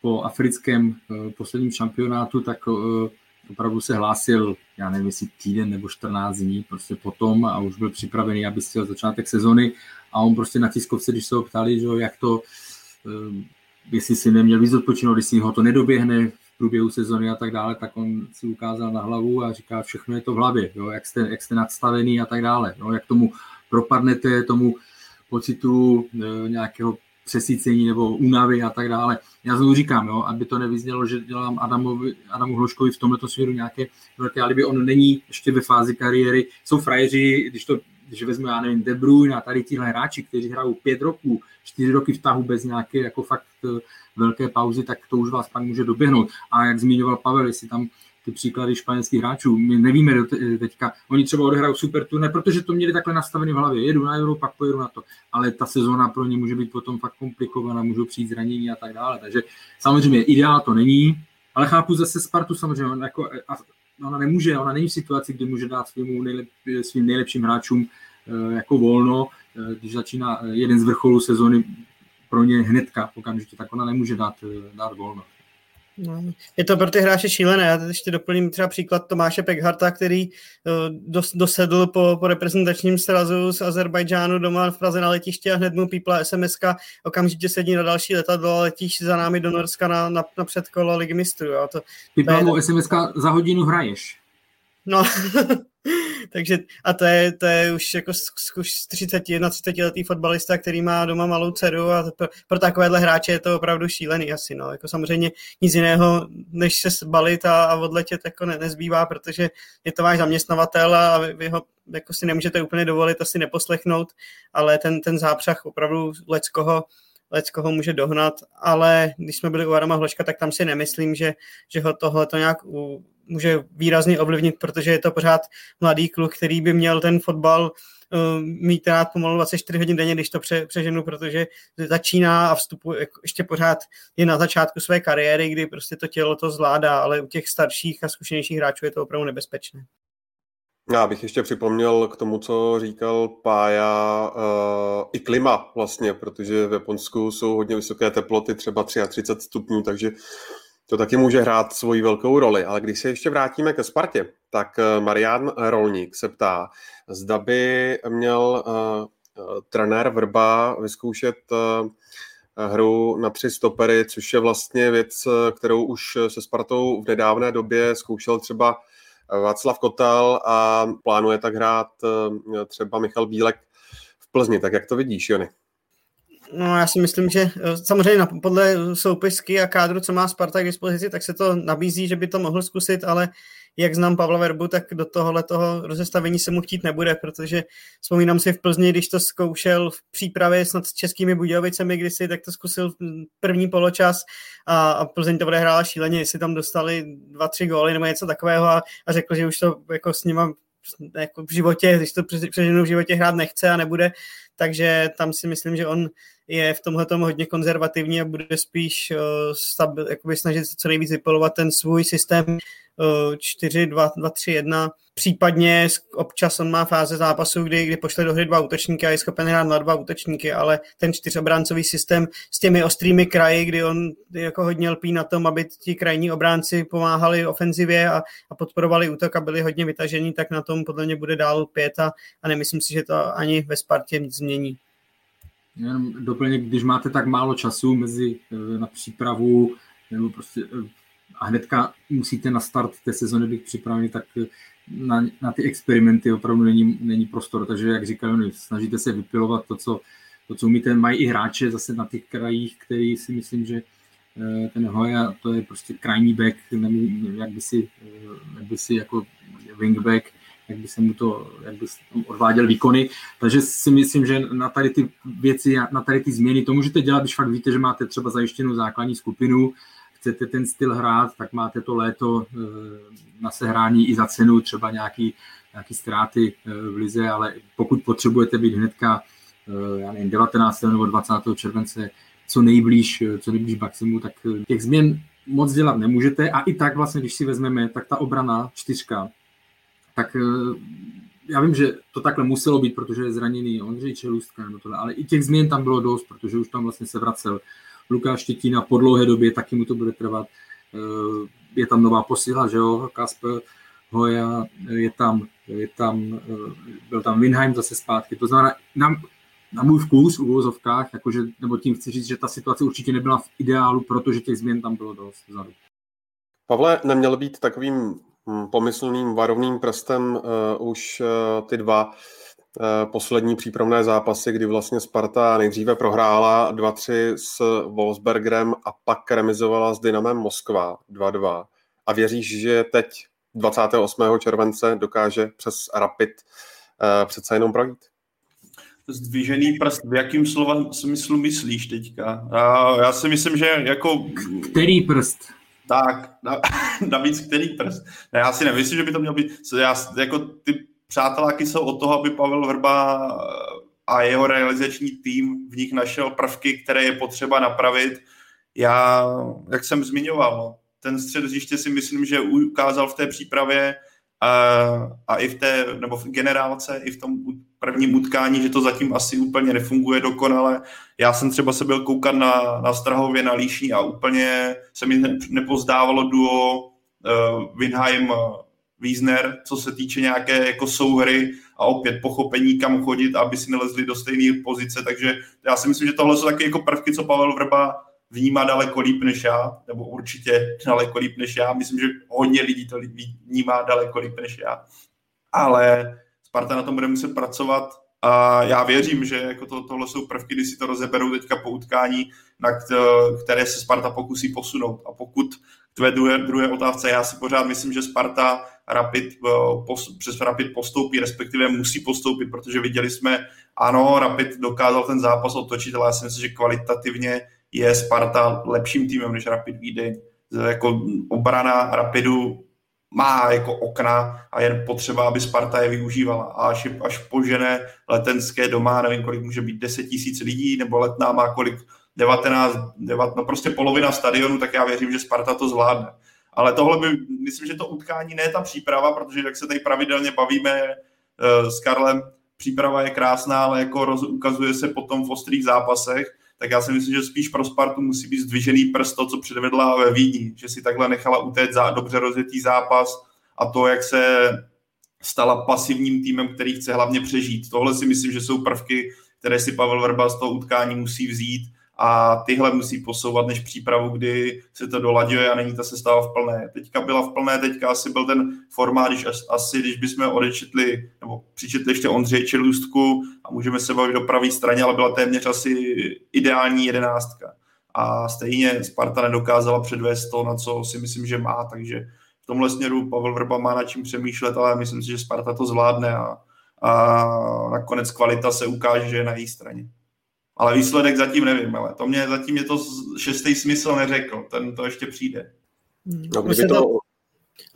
po africkém uh, posledním šampionátu, tak uh, opravdu se hlásil, já nevím, jestli týden nebo 14 dní prostě potom a už byl připravený, aby chtěl začátek sezony a on prostě na tiskovce, když se ho ptali, že jak to, uh, jestli si neměl víc odpočinout, si ho to nedoběhne průběhu sezony a tak dále, tak on si ukázal na hlavu a říká, všechno je to v hlavě, jo, jak, jste, jak jste nadstavený a tak dále. Jo, jak tomu propadnete, tomu pocitu nějakého přesícení nebo únavy a tak dále. Já znovu říkám, jo, aby to nevyznělo, že dělám Adamovi, Adamu Hloškovi v tomto směru nějaké velké alibi. On není ještě ve fázi kariéry. Jsou frajeři, když to když vezmu, já nevím, De Bruyne a tady tihle hráči, kteří hrajou pět roků, čtyři roky v tahu bez nějaké jako fakt velké pauzy, tak to už vás pak může doběhnout. A jak zmiňoval Pavel, jestli tam ty příklady španělských hráčů. My nevíme do teďka, oni třeba odehrajou super turné, protože to měli takhle nastavené v hlavě. Jedu na Euro, pak pojedu na to. Ale ta sezóna pro ně může být potom fakt komplikovaná, můžou přijít zranění a tak dále. Takže samozřejmě ideál to není, ale chápu zase Spartu samozřejmě. Jako, ona nemůže, ona není v situaci, kdy může dát svým, nejlep, svým nejlepším hráčům eh, jako volno, eh, když začíná jeden z vrcholů sezóny pro ně hnedka okamžitě, tak ona nemůže dát, dát volno. No, je to pro ty hráče šílené. Já teď ještě doplním třeba příklad Tomáše Pekharta, který uh, dos, dosedl po, po reprezentačním srazu z Azerbajdžánu doma v Praze na letiště a hned mu pípla sms okamžitě sedí na další letadlo a letíš za námi do Norska na, na, na předkolo ligy mistrů. To, pípla mu sms za hodinu hraješ. No, Takže a to je, to je už jako zkuš 30, 30 letý fotbalista, který má doma malou dceru a pro, pro takovéhle hráče je to opravdu šílený asi. No. Jako samozřejmě nic jiného, než se zbalit a, a odletět jako ne, nezbývá, protože je to váš zaměstnavatel a vy, vy ho jako si nemůžete úplně dovolit asi neposlechnout, ale ten, ten zápřah opravdu leckoho Lecko může dohnat, ale když jsme byli u Arama Hloška, tak tam si nemyslím, že, že ho tohle to nějak u, může výrazně ovlivnit, protože je to pořád mladý kluk, který by měl ten fotbal uh, mít rád pomalu 24 hodin denně, když to pře, přeženu, protože začíná a vstupuje, jako ještě pořád je na začátku své kariéry, kdy prostě to tělo to zvládá, ale u těch starších a zkušenějších hráčů je to opravdu nebezpečné. Já bych ještě připomněl k tomu, co říkal Pája, uh, i klima vlastně, protože v Japonsku jsou hodně vysoké teploty, třeba 33 stupňů, takže to taky může hrát svoji velkou roli, ale když se ještě vrátíme ke Spartě, tak eh, Marian Rolník se ptá, zda by měl uh, trenér Vrba vyzkoušet uh, hru na tři stopery, což je vlastně věc, kterou už se Spartou v nedávné době zkoušel třeba Václav Kotal a plánuje tak hrát třeba Michal Bílek v Plzni. Tak jak to vidíš, Jony? No já si myslím, že eh, samozřejmě podle soupisky a kádru, co má Sparta k dispozici, tak se to nabízí, že by to mohl zkusit, ale jak znám Pavla Verbu, tak do tohohle toho rozestavení se mu chtít nebude, protože vzpomínám si v Plzni, když to zkoušel v přípravě snad s českými Budějovicemi kdysi, tak to zkusil první poločas a, a Plzeň to odehrála šíleně, jestli tam dostali dva, tři góly nebo něco takového a, a řekl, že už to jako s nima jako v životě, když to přeženu v životě hrát nechce a nebude, takže tam si myslím, že on je v tomhle hodně konzervativní a bude spíš uh, stabil, jakoby snažit se co nejvíc vypolovat ten svůj systém uh, 4, 2, 2, 3, 1. Případně občas on má fáze zápasu, kdy, kdy pošle do hry dva útočníky a je schopen hrát na dva útočníky, ale ten čtyřobráncový systém s těmi ostrými kraji, kdy on jako hodně lpí na tom, aby ti krajní obránci pomáhali ofenzivě a, a podporovali útok a byli hodně vytažení, tak na tom podle mě bude dál pět a, a nemyslím si, že to ani ve Spartě nic změní. Jenom doplněk, když máte tak málo času mezi eh, na přípravu nebo prostě eh, a hnedka musíte na start té sezony být připraveni, tak eh, na, na ty experimenty opravdu není, není prostor. Takže, jak říkají, snažíte se vypilovat to, co, to, co umíte. Mají i hráče zase na těch krajích, který si myslím, že ten Hoja, to je prostě krajní back, jak by si, jak by si jako wingback, jak by se mu to, jak by se odváděl výkony. Takže si myslím, že na tady ty věci, na tady ty změny, to můžete dělat, když fakt víte, že máte třeba zajištěnou základní skupinu, chcete ten styl hrát, tak máte to léto eh, na sehrání i za cenu třeba nějaký, nějaký ztráty eh, v lize, ale pokud potřebujete být hnedka eh, já nevím, 19. nebo 20. července co nejblíž, co nejblíž maximu, tak těch změn moc dělat nemůžete a i tak vlastně, když si vezmeme, tak ta obrana čtyřka, tak eh, já vím, že to takhle muselo být, protože je zraněný Ondřej Čelůstka, nebo tohle, ale i těch změn tam bylo dost, protože už tam vlastně se vracel Lukáš Štětina po dlouhé době, taky mu to bude trvat. Eh, je tam nová posila, že jo, Kasper Hoja, je tam, je tam, eh, byl tam Winheim zase zpátky, to znamená, na, na můj vkus v uvozovkách, jakože, nebo tím chci říct, že ta situace určitě nebyla v ideálu, protože těch změn tam bylo dost vzadu. Pavle, neměl být takovým pomyslným varovným prstem uh, už uh, ty dva uh, poslední přípravné zápasy, kdy vlastně Sparta nejdříve prohrála 2-3 s Wolfsbergerem a pak remizovala s Dynamem Moskva 2-2. A věříš, že teď 28. července dokáže přes Rapid uh, přece jenom projít? Zdvížený prst, v jakým slova smyslu myslíš teďka? Já si myslím, že jako... Který prst? Tak, navíc který prst? Ne, já si nemyslím, že by to mělo být, já, jako ty přáteláky jsou od toho, aby Pavel Vrba a jeho realizační tým v nich našel prvky, které je potřeba napravit. Já, jak jsem zmiňoval, ten střed hřiště si myslím, že ukázal v té přípravě a, i v té, nebo v generálce, i v tom prvním utkání, že to zatím asi úplně nefunguje dokonale. Já jsem třeba se byl koukat na, na Strahově, na Líšní a úplně se mi nepozdávalo duo uh, Winheim Wiesner, co se týče nějaké jako souhry a opět pochopení, kam chodit, aby si nelezli do stejné pozice, takže já si myslím, že tohle jsou taky jako prvky, co Pavel Vrba vnímá daleko líp než já, nebo určitě daleko líp než já. Myslím, že hodně lidí to vnímá daleko líp než já. Ale Sparta na tom bude muset pracovat a já věřím, že jako to, tohle jsou prvky, kdy si to rozeberou teďka po utkání, na které se Sparta pokusí posunout. A pokud k tvé druhé, druhé otázce, já si pořád myslím, že Sparta Rapid, eh, pos, přes Rapid postoupí, respektive musí postoupit, protože viděli jsme, ano, Rapid dokázal ten zápas otočit, ale já si myslím, že kvalitativně je Sparta lepším týmem než Rapid Vídeň. Jako obrana Rapidu má jako okna a jen potřeba, aby Sparta je využívala. A až, až požene letenské doma, nevím, kolik může být 10 tisíc lidí, nebo letná má kolik 19, 19, no prostě polovina stadionu, tak já věřím, že Sparta to zvládne. Ale tohle by, myslím, že to utkání ne ta příprava, protože jak se tady pravidelně bavíme uh, s Karlem, příprava je krásná, ale jako roz, ukazuje se potom v ostrých zápasech, tak já si myslím, že spíš pro Spartu musí být zdvižený prst to, co předvedla ve Vídni, že si takhle nechala utéct za dobře rozjetý zápas a to, jak se stala pasivním týmem, který chce hlavně přežít. Tohle si myslím, že jsou prvky, které si Pavel Verba z toho utkání musí vzít a tyhle musí posouvat než přípravu, kdy se to dolaďuje a není ta sestava v plné. Teďka byla v plné, teďka asi byl ten formát, když asi, když bychom odečetli, nebo přičetli ještě Ondřej Čelůstku a můžeme se bavit do pravé straně, ale byla téměř asi ideální jedenáctka. A stejně Sparta nedokázala předvést to, na co si myslím, že má, takže v tomhle směru Pavel Vrba má na čím přemýšlet, ale myslím si, že Sparta to zvládne a, a nakonec kvalita se ukáže, že je na její straně. Ale výsledek zatím nevím, ale to mě zatím je to šestý smysl neřekl, ten to ještě přijde. No, kdyby to...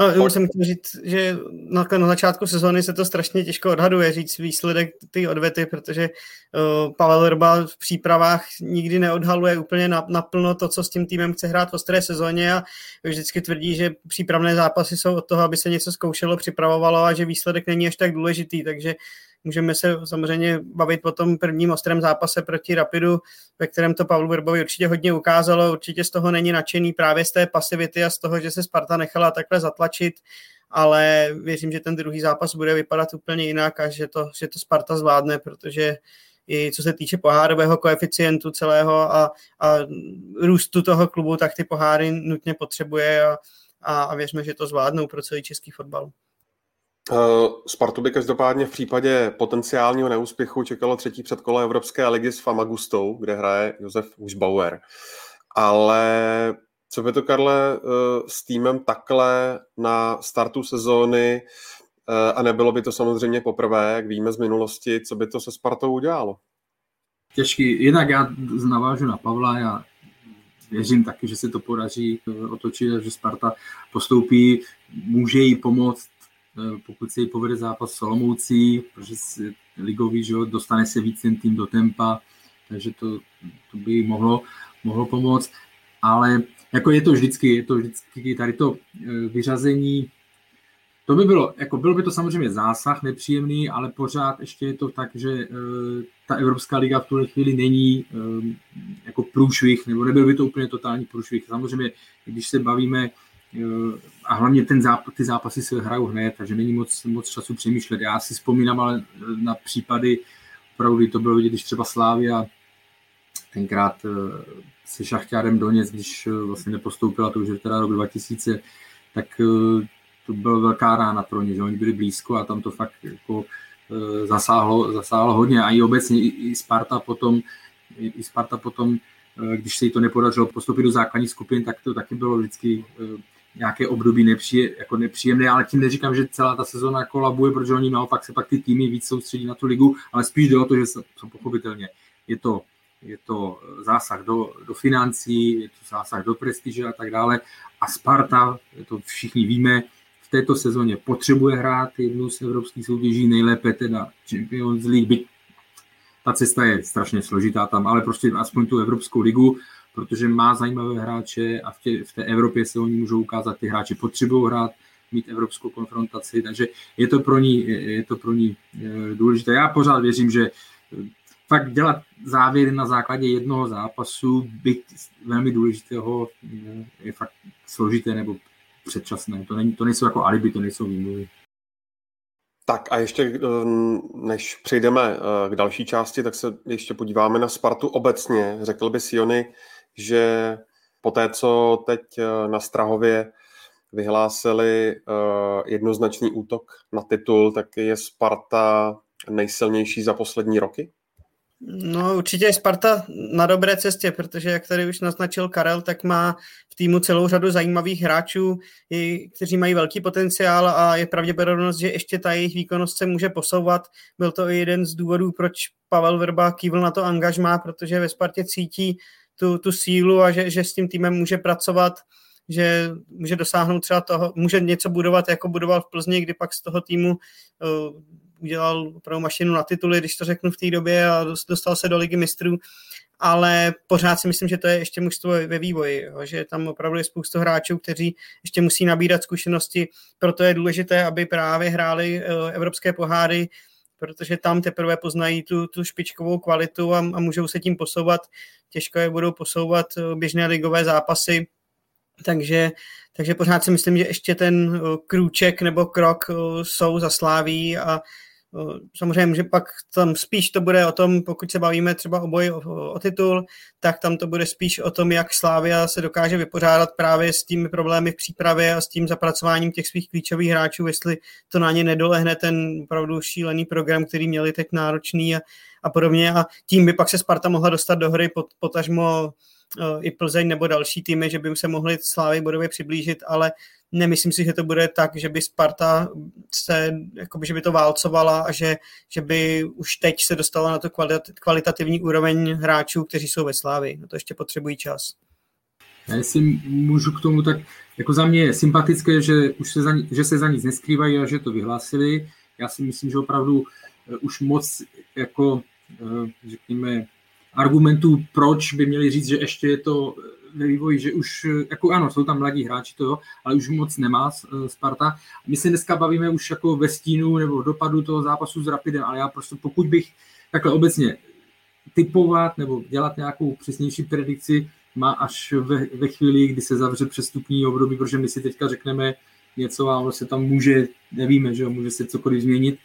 No, já jsem chtěl říct, že na, na začátku sezóny se to strašně těžko odhaduje říct výsledek ty odvety, protože uh, Pavel Rba v přípravách nikdy neodhaluje úplně naplno to, co s tím týmem chce hrát v ostré sezóně a vždycky tvrdí, že přípravné zápasy jsou od toho, aby se něco zkoušelo, připravovalo a že výsledek není až tak důležitý, takže Můžeme se samozřejmě bavit po tom prvním ostrém zápase proti Rapidu, ve kterém to Pavlu Verbovi určitě hodně ukázalo. Určitě z toho není nadšený právě z té pasivity a z toho, že se Sparta nechala takhle zatlačit, ale věřím, že ten druhý zápas bude vypadat úplně jinak a že to, že to Sparta zvládne, protože i co se týče pohárového koeficientu celého a, a růstu toho klubu, tak ty poháry nutně potřebuje a, a, a věřme, že to zvládnou pro celý český fotbal. Uh, Spartu by každopádně v případě potenciálního neúspěchu čekalo třetí předkolo Evropské ligy s Famagustou, kde hraje Josef Hušbauer. Ale co by to, Karle, uh, s týmem takhle na startu sezóny uh, a nebylo by to samozřejmě poprvé, jak víme z minulosti, co by to se Spartou udělalo? Těžký. Jinak já navážu na Pavla, já věřím taky, že se to podaří otočit že Sparta postoupí. Může jí pomoct Eh, pokud se jí povede zápas s Solomoucí, protože ligový, že dostane se víc ten tým do tempa, takže to, to by mohlo, mohlo pomoct. Ale jako je to vždycky, je to vždycky tady to eh, vyřazení, to by bylo, jako bylo by to samozřejmě zásah nepříjemný, ale pořád ještě je to tak, že e, ta Evropská liga v tuhle chvíli není jako průšvih, nebo nebyl by to úplně totální průšvih. Samozřejmě, když se bavíme a hlavně ten záp- ty zápasy se hrajou hned, takže není moc, moc času přemýšlet. Já si vzpomínám ale na případy, opravdu, to bylo vidět, když třeba Slávia tenkrát eh, se Šachťárem Doněc, když eh, vlastně nepostoupila, to už je teda rok 2000, tak eh, to byla velká rána pro ně, že oni byli blízko a tam to fakt jako zasáhlo, zasáhlo hodně a i obecně i, Sparta potom, i, Sparta potom, když se jí to nepodařilo postoupit do základních skupin, tak to taky bylo vždycky nějaké období nepříje, jako nepříjemné, ale tím neříkám, že celá ta sezóna kolabuje, protože oni naopak se pak ty týmy víc soustředí na tu ligu, ale spíš jde o to, že jsou pochopitelně je to, je to zásah do, do financí, je to zásah do prestiže a tak dále. A Sparta, to všichni víme, v této sezóně potřebuje hrát jednu z evropských soutěží, nejlépe teda Champions League, ta cesta je strašně složitá tam, ale prostě aspoň tu Evropskou ligu, protože má zajímavé hráče a v, tě, v té Evropě se oni můžou ukázat, ty hráči potřebují hrát, mít evropskou konfrontaci, takže je to pro ní, je to pro ní eh, důležité. Já pořád věřím, že fakt dělat závěry na základě jednoho zápasu, byť velmi důležitého, je fakt složité nebo předčasné. To, není, to nejsou jako alibi, to nejsou výmluvy. Tak a ještě eh, než přejdeme eh, k další části, tak se ještě podíváme na Spartu obecně. Řekl by Siony, že po té, co teď eh, na Strahově vyhlásili jednoznačný útok na titul, tak je Sparta nejsilnější za poslední roky? No určitě je Sparta na dobré cestě, protože jak tady už naznačil Karel, tak má v týmu celou řadu zajímavých hráčů, kteří mají velký potenciál a je pravděpodobnost, že ještě ta jejich výkonnost se může posouvat. Byl to i jeden z důvodů, proč Pavel Verba kývl na to angažmá, protože ve Spartě cítí tu, tu sílu a že, že s tím týmem může pracovat že může dosáhnout třeba toho, může něco budovat, jako budoval v Plzni, kdy pak z toho týmu uh, udělal opravdu mašinu na tituly, když to řeknu v té době a dostal se do ligy mistrů, ale pořád si myslím, že to je ještě mužstvo ve vývoji, jo, že tam opravdu je spoustu hráčů, kteří ještě musí nabírat zkušenosti, proto je důležité, aby právě hráli eh, evropské poháry, protože tam teprve poznají tu, tu špičkovou kvalitu a, a můžou se tím posouvat. Těžko je budou posouvat eh, běžné ligové zápasy, takže, takže pořád si myslím, že ještě ten eh, krůček nebo krok jsou za sláví a Samozřejmě, že pak tam spíš to bude o tom, pokud se bavíme třeba o boji o, o titul, tak tam to bude spíš o tom, jak Slávia se dokáže vypořádat právě s těmi problémy v přípravě a s tím zapracováním těch svých klíčových hráčů, jestli to na ně nedolehne ten opravdu šílený program, který měli teď náročný a, a podobně. A tím by pak se Sparta mohla dostat do hry pod, potažmo i Plzeň nebo další týmy, že by se mohli Slávy bodově přiblížit, ale nemyslím si, že to bude tak, že by Sparta se, jakoby, že by to válcovala a že, že by už teď se dostala na to kvalitativní úroveň hráčů, kteří jsou ve Slávi. No to ještě potřebují čas. Já si můžu k tomu tak, jako za mě je sympatické, že, už se za, že se za nic neskrývají a že to vyhlásili. Já si myslím, že opravdu uh, už moc jako, uh, řekněme, argumentů, proč by měli říct, že ještě je to ve vývoji, že už, jako ano, jsou tam mladí hráči, to jo, ale už moc nemá eh, Sparta. My se dneska bavíme už jako ve stínu nebo dopadu toho zápasu s Rapidem, ale já prostě pokud bych takhle obecně typovat nebo dělat nějakou přesnější predikci, má až ve, ve chvíli, kdy se zavře přestupní období, protože my si teďka řekneme něco a ono se tam může, nevíme, že jo, může se cokoliv změnit,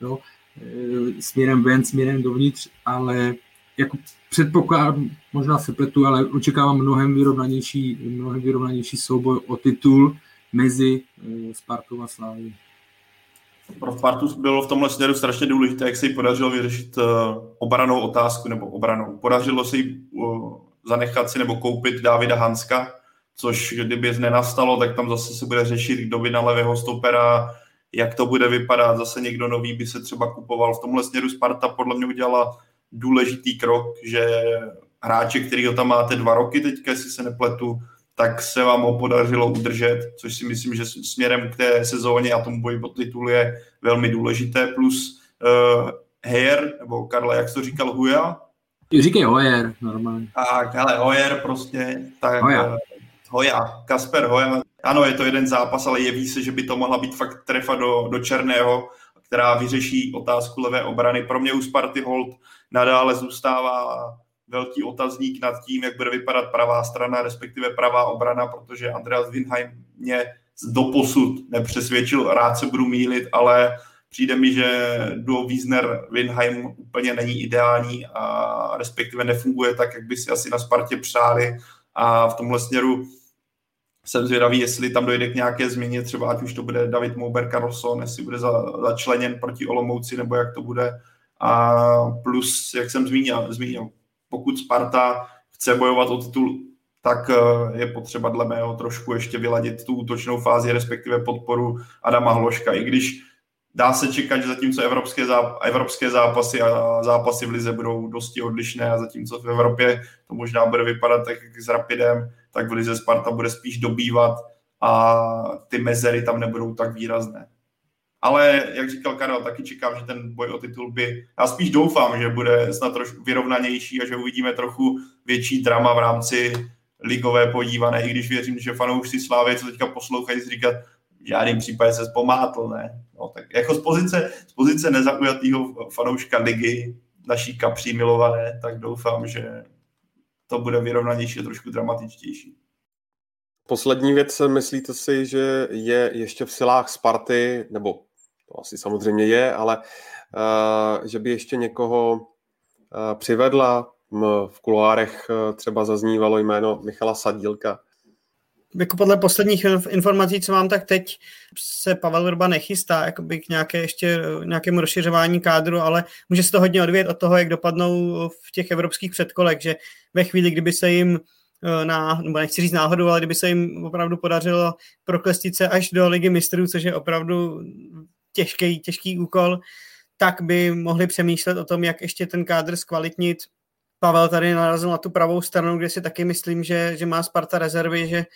jo, eh, směrem ven, směrem dovnitř, ale jako předpokládám, možná se pletu, ale očekávám mnohem vyrovnanější, mnohem vyrovnanější souboj o titul mezi eh, Spartou a Sláví. Pro Spartu bylo v tomhle směru strašně důležité, jak se jí podařilo vyřešit uh, obranou otázku nebo obranou. Podařilo se jí uh, zanechat si nebo koupit Davida Hanska, což kdyby nenastalo, tak tam zase se bude řešit, kdo by na levého stopera, jak to bude vypadat, zase někdo nový by se třeba kupoval. V tomhle směru Sparta podle mě udělala důležitý krok, že hráče, kterýho tam máte dva roky teďka, jestli se nepletu, tak se vám ho podařilo udržet, což si myslím, že směrem k té sezóně a tomu boji po titul je velmi důležité, plus uh, Heyer, nebo Karla, jak jsi to říkal, Huja? Říkej Hoyer, normálně. Tak, ale Hoyer prostě, tak Hoja. Uh, Hoja, Kasper Hoja. Ano, je to jeden zápas, ale jeví se, že by to mohla být fakt trefa do, do černého, která vyřeší otázku levé obrany. Pro mě u Sparty Hold nadále zůstává velký otazník nad tím, jak bude vypadat pravá strana, respektive pravá obrana, protože Andreas Winheim mě doposud nepřesvědčil, rád se budu mílit, ale přijde mi, že duo Wiesner-Winheim úplně není ideální a respektive nefunguje tak, jak by si asi na Spartě přáli a v tomhle směru jsem zvědavý, jestli tam dojde k nějaké změně, třeba ať už to bude David Mouber Carlson, jestli bude za, začleněn proti Olomouci, nebo jak to bude. A plus, jak jsem zmínil, zmínil pokud Sparta chce bojovat o titul, tak eh, je potřeba dle mého trošku ještě vyladit tu útočnou fázi, respektive podporu Adama Hloška. I když dá se čekat, že zatímco evropské, záp- evropské zápasy a zápasy v Lize budou dosti odlišné a zatímco v Evropě to možná bude vypadat tak jak s Rapidem, tak v Lize Sparta bude spíš dobývat a ty mezery tam nebudou tak výrazné. Ale jak říkal Karel, taky čekám, že ten boj o titul by, já spíš doufám, že bude snad trošku vyrovnanější a že uvidíme trochu větší drama v rámci ligové podívané, i když věřím, že fanoušci Slávy, co teďka poslouchají, říkat, v žádném případě se zpomátl, ne? No, tak jako z pozice, z pozice nezaujatého fanouška ligy, naší kapří milované, tak doufám, že to bude vyrovnanější a trošku dramatičtější. Poslední věc, myslíte si, že je ještě v silách Sparty, nebo to asi samozřejmě je, ale uh, že by ještě někoho uh, přivedla v kuloárech uh, třeba zaznívalo jméno Michala Sadílka, jako podle posledních informací, co mám, tak teď se Pavel Vrba nechystá k nějaké ještě nějakému rozšiřování kádru, ale může se to hodně odvět od toho, jak dopadnou v těch evropských předkolech, že ve chvíli, kdyby se jim eh, na, nebo nechci říct náhodou, ale kdyby se jim opravdu podařilo proklestit se až do ligy mistrů, což je opravdu těžký, těžký úkol, tak by mohli přemýšlet o tom, jak ještě ten kádr zkvalitnit, Pavel tady narazil na tu pravou stranu, kde si taky myslím, že, že má Sparta rezervy, že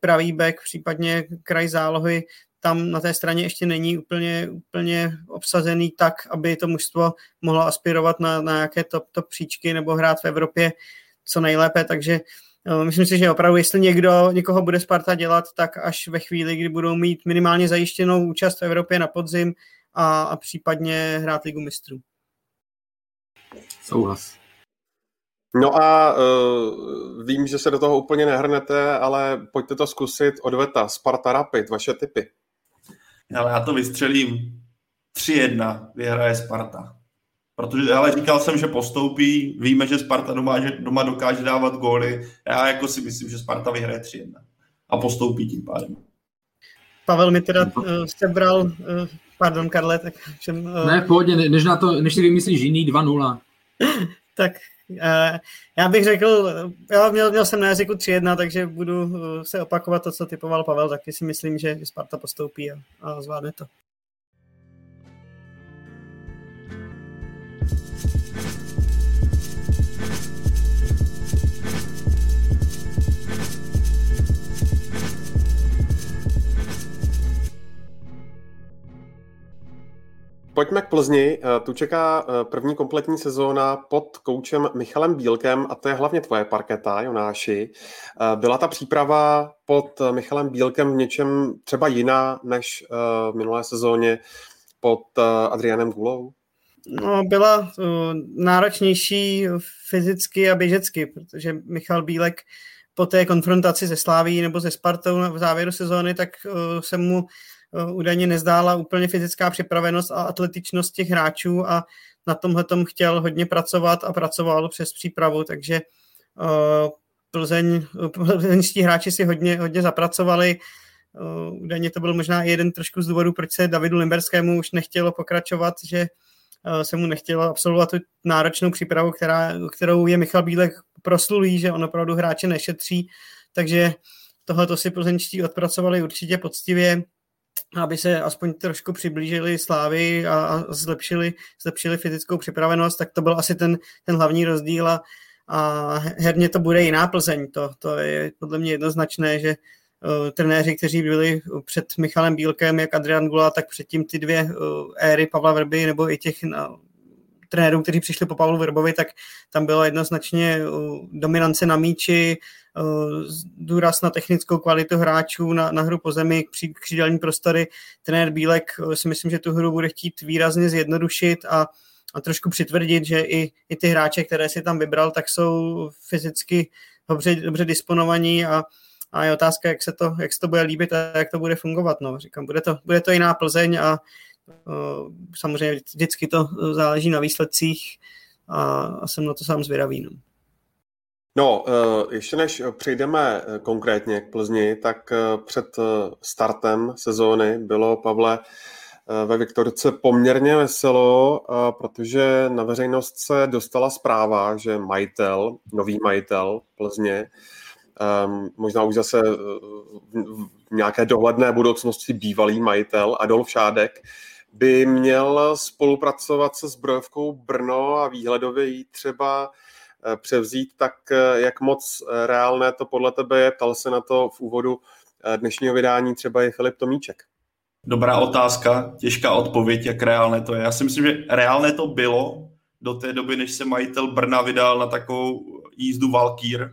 pravý back, případně kraj zálohy, tam na té straně ještě není úplně, úplně obsazený tak, aby to mužstvo mohlo aspirovat na, na nějaké top, top příčky nebo hrát v Evropě co nejlépe, takže myslím si, že opravdu, jestli někdo, někoho bude Sparta dělat, tak až ve chvíli, kdy budou mít minimálně zajištěnou účast v Evropě na podzim a, a případně hrát ligu mistrů. Souhlas. No a uh, vím, že se do toho úplně nehrnete, ale pojďte to zkusit odveta. Sparta Rapid, vaše typy. Ale já to vystřelím 3-1, vyhraje Sparta. Protože, ale říkal jsem, že postoupí, víme, že Sparta doma, že doma dokáže dávat góly. Já jako si myslím, že Sparta vyhraje 3-1 a postoupí tím pádem. Pavel mi teda uh, sebral, uh, pardon Karle, tak... Uh... Ne, pohodě, než, na to, než si vymyslíš jiný 2-0. tak Uh, já bych řekl, já měl, měl jsem na jazyku 3-1, takže budu se opakovat to, co typoval Pavel, taky si myslím, že Sparta postoupí a, a zvládne to. Pojďme k Plzni. Eh, tu čeká eh, první kompletní sezóna pod koučem Michalem Bílkem a to je hlavně tvoje parketa, Jonáši. Eh, byla ta příprava pod Michalem Bílkem v něčem třeba jiná než v minulé sezóně pod Adrianem Gulou? No, byla náročnější fyzicky a běžecky, protože Michal Bílek po té konfrontaci se Sláví nebo se Spartou v závěru sezóny, tak se mu údajně nezdála úplně fyzická připravenost a atletičnost těch hráčů a na tomhle tom chtěl hodně pracovat a pracoval přes přípravu, takže uh, Plzeň, plzeňští hráči si hodně, hodně zapracovali. Údajně to byl možná i jeden trošku z důvodů, proč se Davidu Limberskému už nechtělo pokračovat, že se mu nechtělo absolvovat tu náročnou přípravu, která, kterou je Michal Bílek proslulý, že on opravdu hráče nešetří, takže tohle si plzeňští odpracovali určitě poctivě aby se aspoň trošku přiblížili Slávy a, a zlepšili, zlepšili fyzickou připravenost, tak to byl asi ten, ten hlavní rozdíl a, a herně to bude jiná Plzeň. To, to je podle mě jednoznačné, že uh, trenéři, kteří byli před Michalem Bílkem, jak Adrian Gula, tak předtím ty dvě uh, éry Pavla Verby nebo i těch no, trenérů, kteří přišli po Pavlu Verbovi, tak tam bylo jednoznačně uh, dominance na míči, uh, důraz na technickou kvalitu hráčů, na, na hru po zemi, křídelní prostory. Trenér Bílek uh, si myslím, že tu hru bude chtít výrazně zjednodušit a, a trošku přitvrdit, že i, i ty hráče, které si tam vybral, tak jsou fyzicky dobře, dobře disponovaní a, a je otázka, jak se, to, jak se to bude líbit a jak to bude fungovat. No. Říkám, bude to, bude to jiná Plzeň a Eh, samozřejmě vždycky to záleží na výsledcích a, jsem na to sám zvědavý. No. No, eh, ještě než přejdeme eh, konkrétně k Plzni, tak před startem sezóny bylo, Pavle, ve Viktorce poměrně veselo, protože na veřejnost se dostala zpráva, že majitel, nový majitel Plzně, možná už zase v nějaké dohledné budoucnosti bývalý majitel Adolf Šádek, by měl spolupracovat se zbrojovkou Brno a výhledově jí třeba eh, převzít, tak eh, jak moc reálné to podle tebe je? Ptal se na to v úvodu dnešního vydání třeba i Filip Tomíček. Dobrá otázka, těžká odpověď, jak reálné to je. Já si myslím, že reálné to bylo do té doby, než se majitel Brna vydal na takovou jízdu Valkýr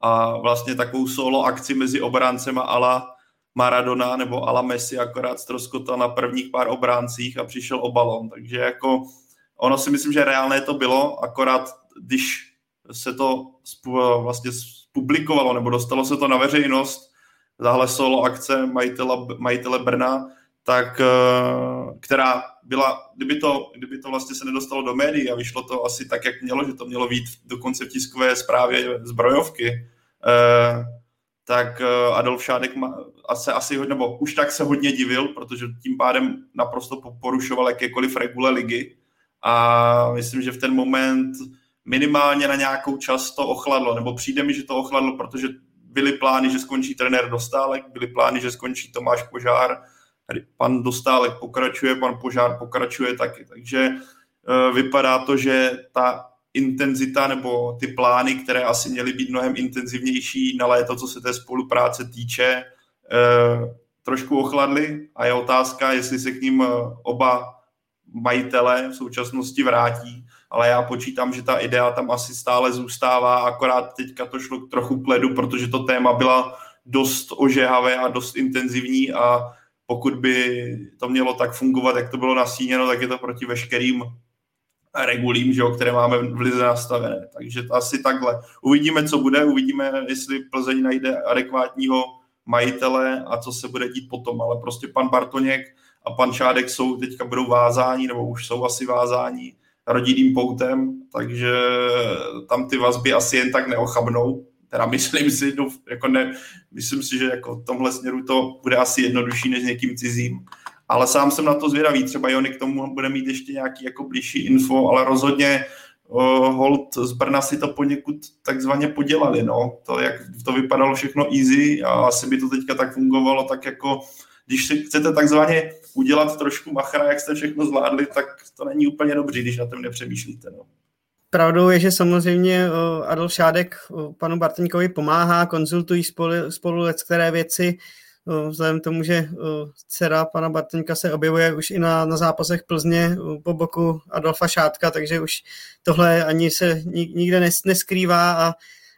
a vlastně takovou solo akci mezi obráncema ala Maradona nebo ala Messi akorát ztroskotal na prvních pár obráncích a přišel o balon. Takže jako ono si myslím, že reálné to bylo, akorát když se to vlastně publikovalo nebo dostalo se to na veřejnost, tahle akce majitele, majitele Brna, tak eh, která byla, kdyby to, kdyby to vlastně se nedostalo do médií a vyšlo to asi tak, jak mělo, že to mělo být dokonce v tiskové zprávě zbrojovky, eh, tak eh, Adolf Šádek se asi, nebo už tak se hodně divil, protože tím pádem naprosto porušoval jakékoliv regule ligy a myslím, že v ten moment minimálně na nějakou čas to ochladlo, nebo přijde mi, že to ochladlo, protože byly plány, že skončí trenér Dostálek, byly plány, že skončí Tomáš Požár, pan Dostálek pokračuje, pan Požár pokračuje taky. Takže e, vypadá to, že ta intenzita nebo ty plány, které asi měly být mnohem intenzivnější na léto, co se té spolupráce týče, e, trošku ochladly. A je otázka, jestli se k ním e, oba majitele v současnosti vrátí, ale já počítám, že ta idea tam asi stále zůstává, akorát teďka to šlo trochu k ledu, protože to téma byla dost ožehavé a dost intenzivní. A pokud by to mělo tak fungovat, jak to bylo nasíněno, tak je to proti veškerým regulím, že jo, které máme v lize nastavené. Takže to asi takhle. Uvidíme, co bude, uvidíme, jestli Plzeň najde adekvátního majitele a co se bude dít potom, ale prostě pan Bartoněk a pan Šádek jsou teďka budou vázání, nebo už jsou asi vázání rodinným poutem, takže tam ty vazby asi jen tak neochabnou teda myslím si, no, jako ne, myslím si, že jako v tomhle směru to bude asi jednodušší než někým cizím. Ale sám jsem na to zvědavý, třeba Jony k tomu bude mít ještě nějaký jako blížší info, ale rozhodně uh, hold z Brna si to poněkud takzvaně podělali, no. To, jak to vypadalo všechno easy a asi by to teďka tak fungovalo, tak jako když si chcete takzvaně udělat trošku machra, jak jste všechno zvládli, tak to není úplně dobrý, když na tom nepřemýšlíte, no. Pravdou je, že samozřejmě Adolf Šádek panu Bartňkovi pomáhá, konzultují spolu, spolu které věci, vzhledem k tomu, že dcera pana Bartňka se objevuje už i na, na zápasech Plzně po boku Adolfa Šádka, takže už tohle ani se nikde nes, neskrývá a,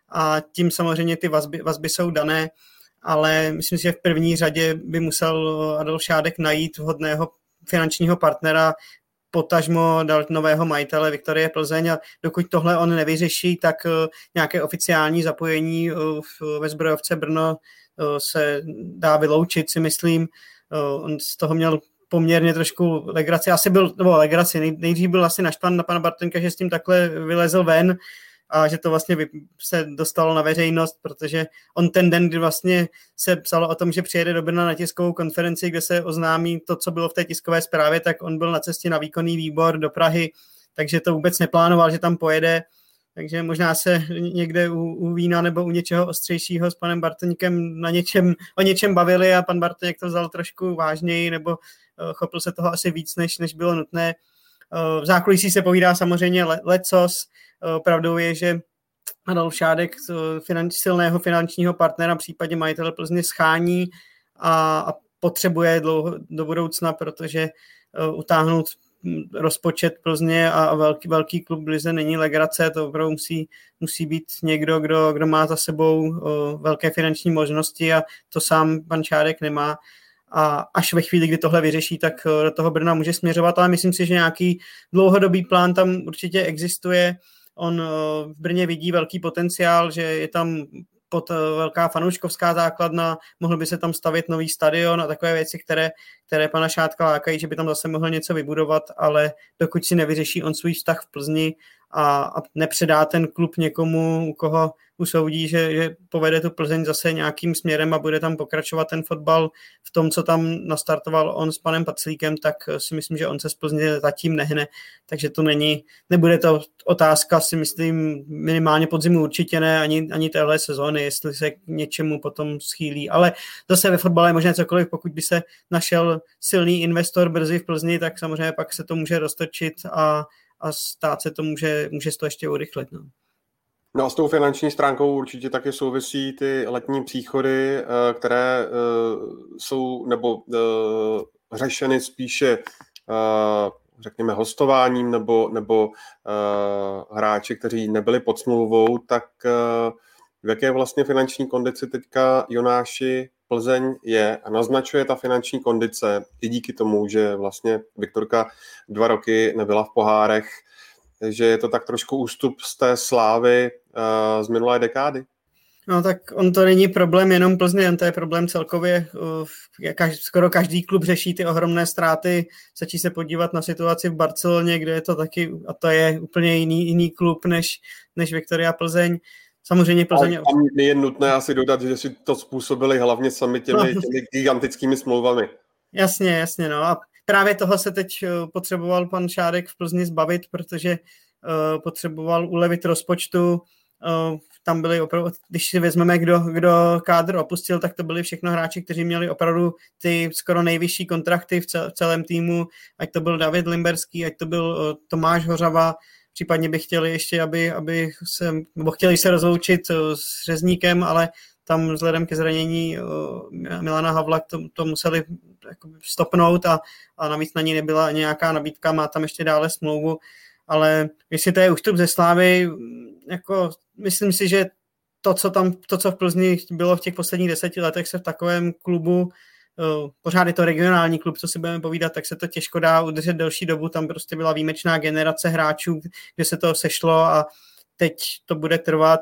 a tím samozřejmě ty vazby, vazby jsou dané, ale myslím si, že v první řadě by musel Adolf Šádek najít vhodného finančního partnera, potažmo dal nového majitele Viktorie Plzeň a dokud tohle on nevyřeší, tak nějaké oficiální zapojení ve zbrojovce Brno se dá vyloučit, si myslím. On z toho měl poměrně trošku legraci. Asi byl, nebo legraci, nejdřív byl asi naštvan na pana Bartenka, že s tím takhle vylezl ven, a že to vlastně se dostalo na veřejnost, protože on ten den, kdy vlastně se psalo o tom, že přijede do Brna na tiskovou konferenci, kde se oznámí to, co bylo v té tiskové zprávě, tak on byl na cestě na výkonný výbor do Prahy, takže to vůbec neplánoval, že tam pojede, takže možná se někde u, u vína nebo u něčeho ostřejšího s panem Bartoňkem na něčem, o něčem bavili a pan Bartoněk to vzal trošku vážněji nebo uh, chopil se toho asi víc, než, než bylo nutné. Uh, v zákulisí se povídá samozřejmě le, lecos, Eh, pravdou je, že Adolf Šádek finanč, silného finančního partnera, případně majitele Plzně schání a, a potřebuje dlouho, do budoucna, protože uh, utáhnout rozpočet Plzně a velký, velký klub Lize není legrace, to opravdu musí, musí být někdo, kdo, kdo má za sebou velké finanční možnosti a to sám pan Šádek nemá. A až ve chvíli, kdy tohle vyřeší, tak do toho Brna může směřovat, ale myslím si, že nějaký dlouhodobý plán tam určitě existuje. On v Brně vidí velký potenciál, že je tam pod eh, velká fanouškovská základna, mohl by se tam stavit nový stadion a takové věci, které, které pana Šátka lákají, že by tam zase mohl něco vybudovat, ale dokud si nevyřeší on svůj vztah v Plzni a, a nepředá ten klub někomu, u koho usoudí, že, že povede tu Plzeň zase nějakým směrem a bude tam pokračovat ten fotbal. V tom, co tam nastartoval on s panem Paclíkem, tak si myslím, že on se z Plzně zatím nehne, takže to není, nebude to otázka, si myslím, minimálně podzimu určitě ne, ani, ani téhle sezóny, jestli se k něčemu potom schýlí, ale zase ve fotbale je možné cokoliv, pokud by se našel silný investor brzy v Plzni, tak samozřejmě pak se to může roztočit a, a stát se to může, může to ještě urychlit. No. No a s tou finanční stránkou určitě taky souvisí ty letní příchody, eh, které eh, jsou nebo eh, řešeny spíše řekněme hostováním nebo, nebo hráči, kteří nebyli pod smlouvou, tak v jaké vlastně finanční kondici teďka Jonáši Plzeň je a naznačuje ta finanční kondice i díky tomu, že vlastně Viktorka dva roky nebyla v pohárech, že je to tak trošku ústup z té slávy uh, z minulé dekády. No tak on to není problém jenom Plzně, on to je problém celkově. Uh, skoro každý klub řeší ty ohromné ztráty. Stačí se podívat na situaci v Barceloně, kde je to taky, a to je úplně jiný, jiný klub než, než Viktoria Plzeň. Samozřejmě Plzeň... Ale tam je nutné asi dodat, že si to způsobili hlavně sami těmi, no. těmi gigantickými smlouvami. Jasně, jasně, no a právě toho se teď eh, potřeboval pan Šádek v Plzni zbavit, protože uh, potřeboval ulevit rozpočtu. Uh, tam byli opravdu, když si vezmeme, kdo, kdo kádr opustil, tak to byli všechno hráči, kteří měli opravdu ty skoro nejvyšší kontrakty v, cel, v celém týmu, ať to byl David Limberský, ať to byl Tomáš Hořava, případně by chtěli ještě, aby, aby se, nebo chtěli se rozloučit s Řezníkem, ale tam vzhledem ke zranění Milana Havla to, to museli stopnout a, a navíc na ní nebyla nějaká nabídka, má tam ještě dále smlouvu, ale jestli to je ústup ze Slávy, jako myslím si, že to, co tam, to, co v Plzni bylo v těch posledních deseti letech, se v takovém klubu pořád je to regionální klub, co si budeme povídat, tak se to těžko dá udržet delší dobu. Tam prostě byla výjimečná generace hráčů, kde se to sešlo a teď to bude trvat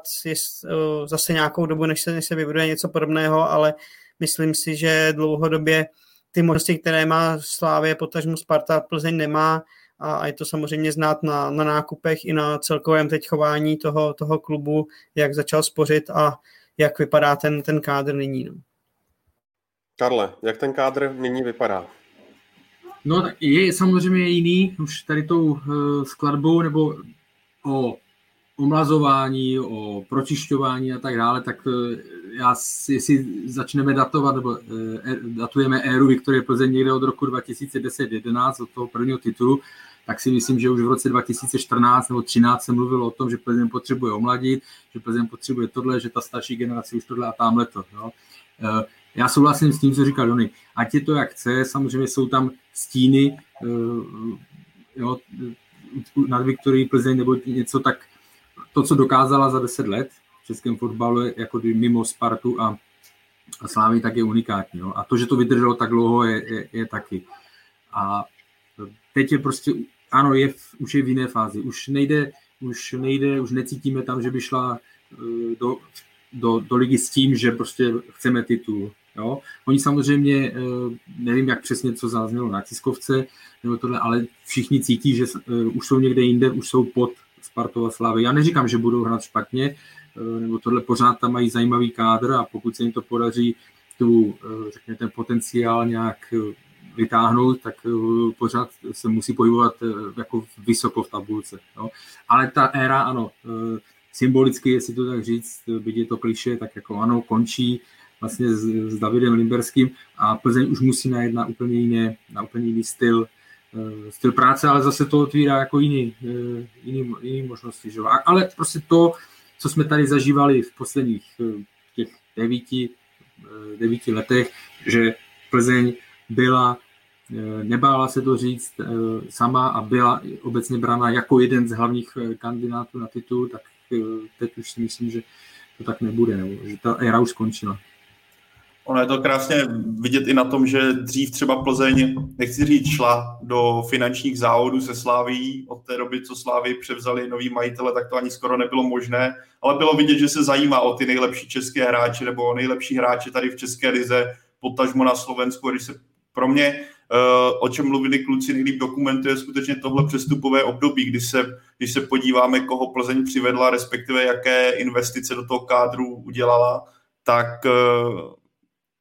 zase nějakou dobu, než se, než se vybuduje něco podobného, ale myslím si, že dlouhodobě ty možnosti, které má Slávě, potažmu Sparta, Plzeň nemá a, a je to samozřejmě znát na, na nákupech i na celkovém teď chování toho, toho klubu, jak začal spořit a jak vypadá ten, ten kádr nyní. No. Karle, jak ten kádr nyní vypadá? No, je samozřejmě jiný, už tady tou uh, skladbou nebo o omlazování, o pročišťování a tak dále, tak uh, já si, jestli začneme datovat, nebo uh, datujeme éru Viktorie Plzeň někde od roku 2010-11, od toho prvního titulu, tak si myslím, že už v roce 2014 nebo 2013 se mluvilo o tom, že Plzeň potřebuje omladit, že Plzeň potřebuje tohle, že ta starší generace už tohle a tamhle to. Jo. Já souhlasím s tím, co říkal Dony. Ať je to jak chce, samozřejmě jsou tam stíny eh, jo, nad Viktorií Plzeň nebo něco tak, to, co dokázala za 10 let v českém fotbalu, jako mimo Spartu a, a Slávy, tak je unikátní. Jo. A to, že to vydrželo tak dlouho, je, je, je taky. A teď je prostě, ano, je už je v jiné fázi. Už nejde, už nejde, už necítíme tam, že by šla eh, do, do, do ligy s tím, že prostě chceme titul. Jo? Oni samozřejmě, eh, nevím, jak přesně co zaznělo na tiskovce, nebo tohle, ale všichni cítí, že eh, už jsou někde jinde, už jsou pod Spartova Slávy. Já neříkám, že budou hrát špatně, eh, nebo tohle pořád tam mají zajímavý kádr a pokud se jim to podaří tu, řekněme, ten potenciál nějak vytáhnout, tak pořád se musí pohybovat jako vysoko v tabulce. Jo. Ale ta éra, ano, symbolicky, jestli to tak říct, byť je to kliše, tak jako ano, končí vlastně s, s Davidem Limberským a Plzeň už musí najít na úplně, jiné, na úplně jiný styl, uh, styl práce, ale zase to otvírá jako jiný, uh, jiný, jiný možnosti. Že? Ale prostě to, co jsme tady zažívali v posledních uh, těch devíti, devíti letech, že Plzeň byla nebála se to říct sama a byla obecně brána jako jeden z hlavních kandidátů na titul, tak teď už si myslím, že to tak nebude, že ta éra už skončila. Ono je to krásně vidět i na tom, že dřív třeba Plzeň, nechci říct, šla do finančních závodů se Sláví. Od té doby, co Slávy převzali nový majitele, tak to ani skoro nebylo možné. Ale bylo vidět, že se zajímá o ty nejlepší české hráče nebo nejlepší hráče tady v České lize, potažmo na Slovensku. Když se pro mě o čem mluvili kluci nejlíp dokumentuje skutečně tohle přestupové období, kdy se, když se podíváme, koho Plzeň přivedla, respektive jaké investice do toho kádru udělala, tak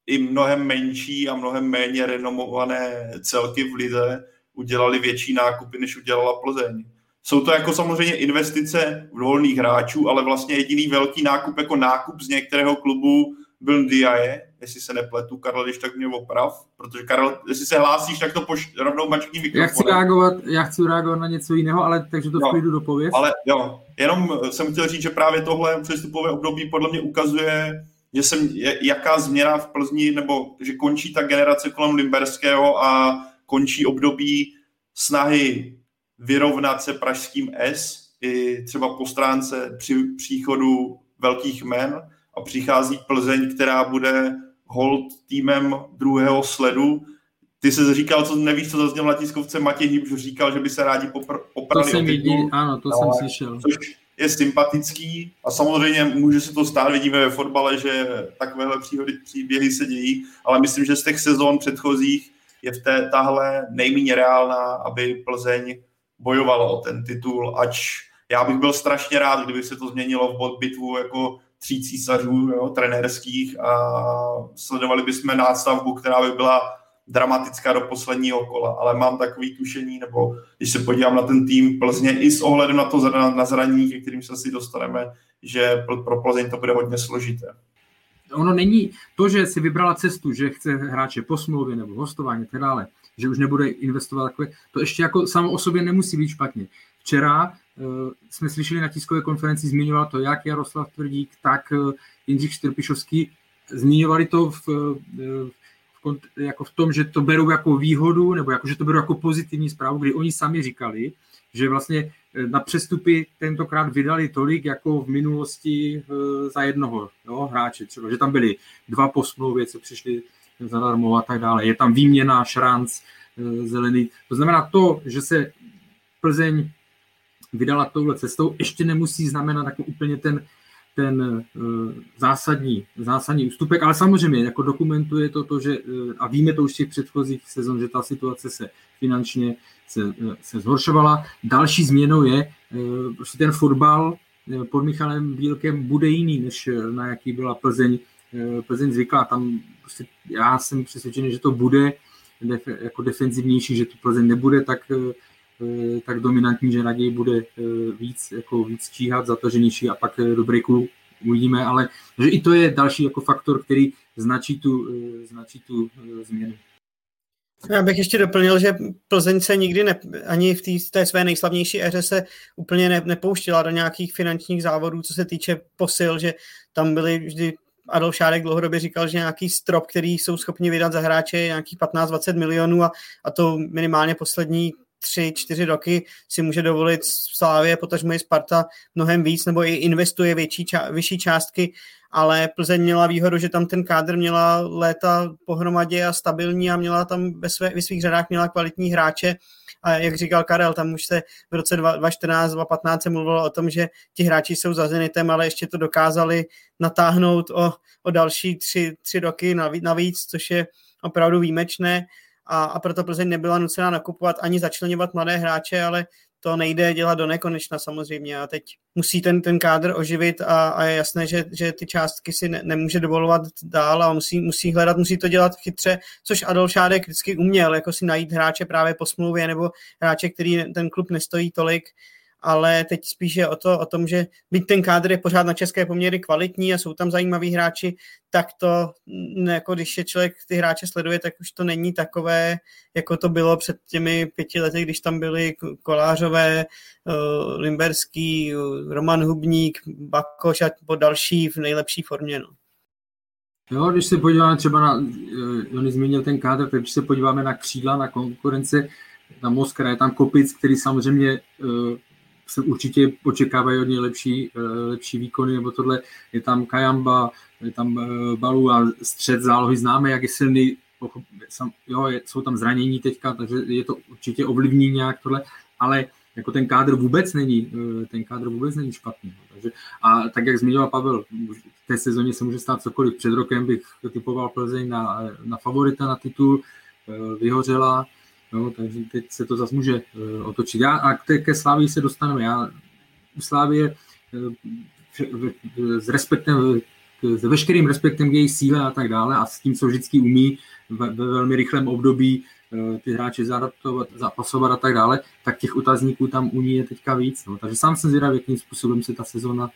i mnohem menší a mnohem méně renomované celky v lize udělali větší nákupy, než udělala Plzeň. Jsou to jako samozřejmě investice v volných hráčů, ale vlastně jediný velký nákup jako nákup z některého klubu byl Ndiaye, jestli se nepletu, Karel, když tak mě oprav, protože Karel, jestli se hlásíš, tak to poš, rovnou mačkní mikrofon. Já chci reagovat, já chci reagovat na něco jiného, ale takže to v do pověst. Ale jo, jenom jsem chtěl říct, že právě tohle přestupové období podle mě ukazuje, že jsem, jaká změna v Plzni, nebo že končí ta generace kolem Limberského a končí období snahy vyrovnat se pražským S, i třeba po stránce při příchodu velkých men a přichází Plzeň, která bude hold týmem druhého sledu. Ty jsi říkal, co nevíš, co zazněl na tiskovce Matěj Hýbš, říkal, že by se rádi popr- poprali to jsem viděl, ano, to jsem slyšel. Což je sympatický a samozřejmě může se to stát, vidíme ve fotbale, že takovéhle příhody, příběhy se dějí, ale myslím, že z těch sezón předchozích je v té tahle nejméně reálná, aby Plzeň bojovala o ten titul, ač já bych byl strašně rád, kdyby se to změnilo v bod bitvu jako tří císařů jo, trenérských a sledovali bychom nástavbu, která by byla dramatická do posledního kola, ale mám takový tušení, nebo když se podívám na ten tým Plzně i s ohledem na to na zranění, ke kterým se asi dostaneme, že pro Plzeň to bude hodně složité. Ono není to, že si vybrala cestu, že chce hráče po smlouvě nebo hostování a tak dále, že už nebude investovat takové, to ještě jako samo o sobě nemusí být špatně. Včera uh, jsme slyšeli na tiskové konferenci, zmiňoval to jak Jaroslav Tvrdík, tak uh, Jindřich Štrpišovský, zmiňovali to v, uh, v, jako v tom, že to berou jako výhodu, nebo jako, že to berou jako pozitivní zprávu, kdy oni sami říkali, že vlastně na přestupy tentokrát vydali tolik, jako v minulosti za jednoho jo, hráče. Třeba, že tam byli dva po smlouvě, co přišli zadarmo a tak dále. Je tam výměna, šranc, eh, zelený. To znamená to, že se Plzeň vydala touhle cestou, ještě nemusí znamenat jako úplně ten, ten uh, zásadní, zásadní ústupek, ale samozřejmě jako dokumentuje to, to že, uh, a víme to už z těch předchozích sezon, že ta situace se finančně se, uh, se zhoršovala. Další změnou je, uh, prostě ten fotbal pod Michalem Bílkem bude jiný, než na jaký byla Plzeň Eh, Plzeň zvyklá. Tam prostě já jsem přesvědčený, že to bude jako defenzivnější, že to Plzeň nebude tak, eh, tak dominantní, že raději bude eh, víc, jako víc číhat, zataženější a pak do breaku uvidíme, ale že i to je další jako faktor, který značí tu, značí tu změnu. Já bych ještě doplnil, že Plzeň se nikdy ne, ani v té, své nejslavnější éře se úplně ne, nepouštila do nějakých finančních závodů, co se týče posil, že tam byly vždy Adolf Šárek dlouhodobě říkal, že nějaký strop, který jsou schopni vydat za hráče, je nějakých 15-20 milionů a, a to minimálně poslední tři, čtyři roky si může dovolit Slávě, potažmo i Sparta mnohem víc, nebo i investuje větší, ča, vyšší částky, ale Plzeň měla výhodu, že tam ten kádr měla léta pohromadě a stabilní a měla tam ve, své, ve svých řadách měla kvalitní hráče. A jak říkal Karel, tam už se v roce 2014, 2015 se mluvilo o tom, že ti hráči jsou za Zenitem, ale ještě to dokázali natáhnout o, o další tři, tři roky navíc, což je opravdu výjimečné a, a proto Plzeň nebyla nucená nakupovat ani začlenovat mladé hráče, ale to nejde dělat do nekonečna samozřejmě. A teď musí ten, ten kádr oživit a, a je jasné, že, že ty částky si ne, nemůže dovolovat dál a musí, musí hledat, musí to dělat chytře, což Adolf Šádek vždycky uměl, jako si najít hráče právě po smlouvě nebo hráče, který ten klub nestojí tolik ale teď spíš je o, to, o tom, že byť ten kádr je pořád na české poměry kvalitní a jsou tam zajímaví hráči, tak to, jako když je člověk ty hráče sleduje, tak už to není takové, jako to bylo před těmi pěti lety, když tam byli Kolářové, uh, Limberský, Roman Hubník, Bakoš a další v nejlepší formě. No. Jo, když se podíváme třeba na, uh, on zmínil ten kádr, tak když se podíváme na křídla, na konkurence, tam Moskra, je tam Kopic, který samozřejmě uh, se určitě očekávají od něj lepší, eh, lepší výkony, nebo tohle je tam Kajamba, je tam eh, Balu a střed zálohy známe, jak je silný, jo, jsou tam zranění teďka, takže je to určitě ovlivní nějak tohle, ale jako ten kádr vůbec není, eh, ten kádr vůbec není špatný. Takže, a tak, jak zmiňoval Pavel, v té sezóně se může stát cokoliv. Před rokem bych typoval Plzeň na, na favorita na titul, vyhořela, no, takže teď se to zase může otočit. Já, a k ke Slávii se dostaneme. Já u Slávie s respektem, s veškerým respektem k její síle a tak dále a s tím, co vždycky umí ve, ve velmi rychlém období ty hráče zaadaptovat, zapasovat a tak dále, tak těch otazníků tam u ní je teďka víc. No. Takže sám jsem zvědavý, jakým způsobem se ta sezona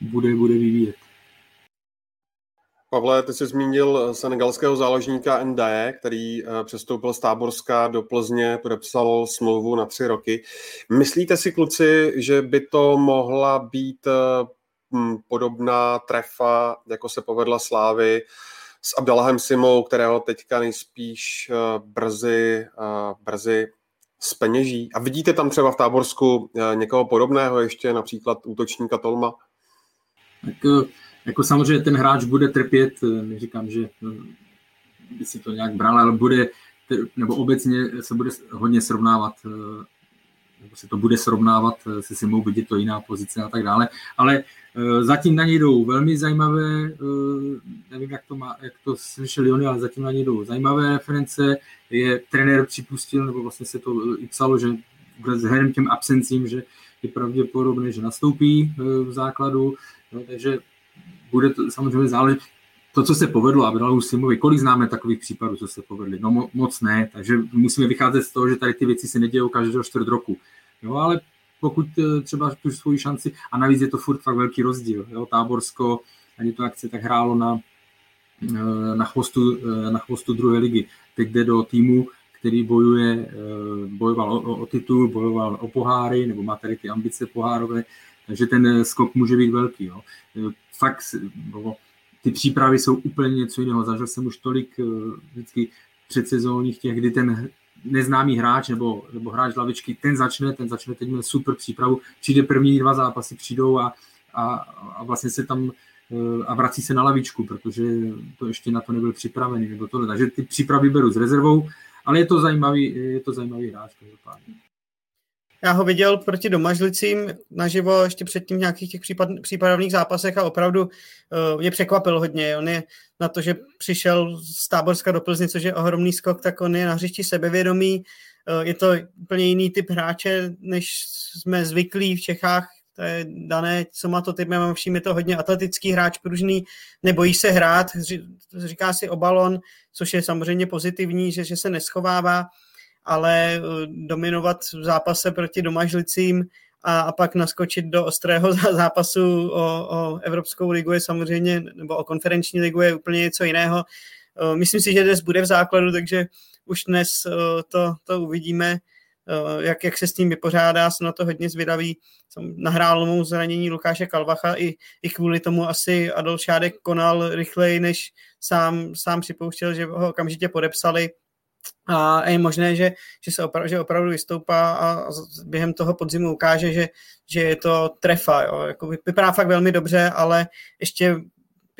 bude, bude vyvíjet. Pavle, ty jsi zmínil senegalského záložníka Ndaje, který eh, přestoupil z Táborska do Plzně, podepsal smlouvu na tři roky. Myslíte si, kluci, že by to mohla být eh, podobná trefa, jako se povedla Slávy s Abdalahem Simou, kterého teďka nejspíš eh, brzy, brzy speněží. A vidíte tam třeba v Táborsku někoho podobného, ještě například útočníka Tolma? Tak jako samozřejmě ten hráč bude trpět, eh, neříkám, že eh, by si to nějak bral, ale bude, nebo obecně se bude hodně srovnávat, eh, nebo se to bude srovnávat se Simou, vidět to jiná pozice a tak dále, ale zatím na něj jdou velmi zajímavé, nevím, jak to, má, jak to slyšel Jony, ale zatím na něj jdou zajímavé reference, je trenér připustil, nebo vlastně se to i psalo, že vzhledem těm absencím, že je pravděpodobné, že nastoupí v základu, no, takže bude to samozřejmě záležet. To, co se povedlo Abdalu Simovi, kolik známe takových případů, co se povedly? No mo- moc ne, takže musíme vycházet z toho, že tady ty věci se nedějou každého čtvrt roku. Jo, ale pokud eh, třeba tu svoji šanci, a navíc je to furt fakt velký rozdíl. Jo, Táborsko, ani to akce tak hrálo na, eh, na, chvostu, eh, na chvostu druhé ligy. Teď jde do týmu, který bojuje, bojoval o, o titul, bojoval o poháry, nebo má tady ty ambice pohárové, takže ten skok může být velký. Jo fakt no, ty přípravy jsou úplně něco jiného. Zažil jsem už tolik eh, vždycky předsezónních těch, kdy ten neznámý hráč nebo, nebo hráč lavičky, ten začne, ten začne teď měl super přípravu, přijde první dva zápasy, přijdou a, a, a vlastně se tam eh, a vrací se na lavičku, protože to ještě na to nebyl připravený nebo tohle. Takže ty přípravy beru s rezervou, ale je to zajímavý, je to zajímavý hráč každopádně. Já ho viděl proti domažlicím naživo ještě předtím v nějakých těch případ, případových zápasech a opravdu uh, mě překvapil hodně. On je na to, že přišel z Táborska do Plzně, což je ohromný skok, tak on je na hřišti sebevědomý. Uh, je to úplně jiný typ hráče, než jsme zvyklí v Čechách. To je dané, co má to typ, já mám vším, je to hodně atletický hráč, pružný, nebojí se hrát, říká si o balon, což je samozřejmě pozitivní, že, že se neschovává ale eh, dominovat v zápase proti domažlicím a, a pak naskočit do ostrého zápasu o, o Evropskou ligu je samozřejmě, nebo o konferenční ligu je úplně něco jiného. Eh, myslím si, že dnes bude v základu, takže už dnes eh, to, to uvidíme, jak, jak se s tím vypořádá, jsem na to hodně zvědavý. Jsem nahrál mu zranění Lukáše Kalvacha i, i kvůli tomu asi Adolf Šádek konal rychleji, než sám, sám připouštěl, že ho okamžitě podepsali a je možné, že, že se opravdu, že opravdu vystoupá a během toho podzimu ukáže, že, že je to trefa. Jo. Jako vypadá fakt velmi dobře, ale ještě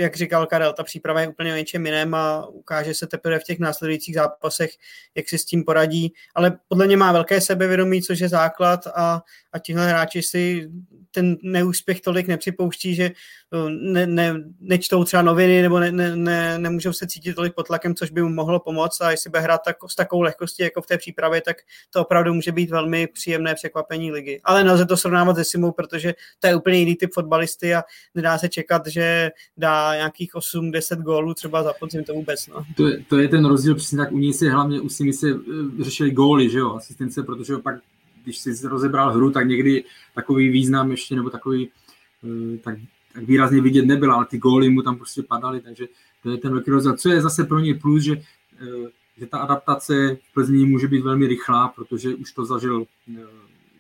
jak říkal Karel, ta příprava je úplně o něčem jiném a ukáže se teprve v těch následujících zápasech, jak si s tím poradí. Ale podle mě má velké sebevědomí, což je základ a, a tihle hráči si ten neúspěch tolik nepřipouští, že uh, ne, ne, nečtou třeba noviny nebo ne, ne, ne, nemůžou se cítit tolik pod tlakem, což by mu mohlo pomoct a jestli bude hrát tak, s takovou lehkostí jako v té přípravě, tak to opravdu může být velmi příjemné překvapení ligy. Ale nelze to srovnávat se Simou, protože to je úplně jiný typ fotbalisty a nedá se čekat, že dá nějakých 8-10 gólů třeba za podzim, to vůbec. No. To, je, to je ten rozdíl, přesně tak u ní se hlavně u Simy se eh, řešili góly, že jo, asistence, protože pak když si rozebral hru, tak někdy takový význam ještě, nebo takový eh, tak, tak výrazně vidět nebyl, ale ty góly mu tam prostě padaly, takže to je ten velký rozdíl. Co je zase pro ně plus, že, eh, že ta adaptace v Plzni může být velmi rychlá, protože už to zažil,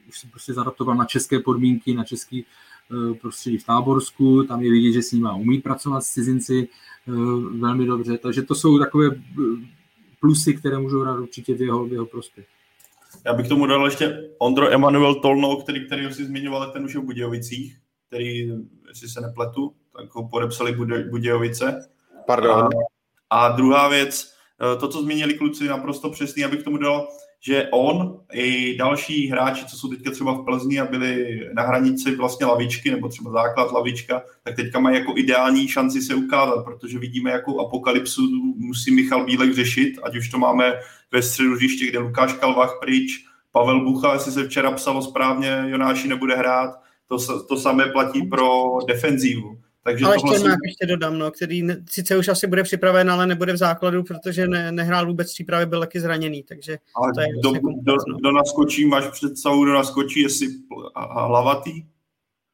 už se prostě zadaptoval na české podmínky, na český prostředí v Táborsku, tam je vidět, že s ním umí pracovat s cizinci velmi dobře, takže to jsou takové plusy, které můžou hrát určitě v jeho, v jeho prospěch. Já bych tomu dal ještě Ondro Emanuel Tolno, který, který si zmiňoval, ten už je v Budějovicích, který, jestli se nepletu, tak ho podepsali Budějovice. Pardon. A, a druhá věc, eh, to, co zmínili kluci, naprosto přesný, abych tomu dal, že on i další hráči, co jsou teďka třeba v Plzni a byli na hranici vlastně lavičky, nebo třeba základ lavička, tak teďka mají jako ideální šanci se ukázat, protože vidíme, jakou apokalypsu musí Michal Bílek řešit, ať už to máme ve středu hřiště, kde Lukáš Kalvach pryč, Pavel Bucha, jestli se včera psalo správně, Jonáši nebude hrát, to, to samé platí pro defenzívu. Takže ale ještě si... ještě dodám, no, který sice už asi bude připraven, ale nebude v základu, protože ne, nehrál vůbec přípravy, byl taky zraněný, takže ale to je do, vlastně do, no. do naskočí, máš představu, kdo naskočí, jestli hlavatý?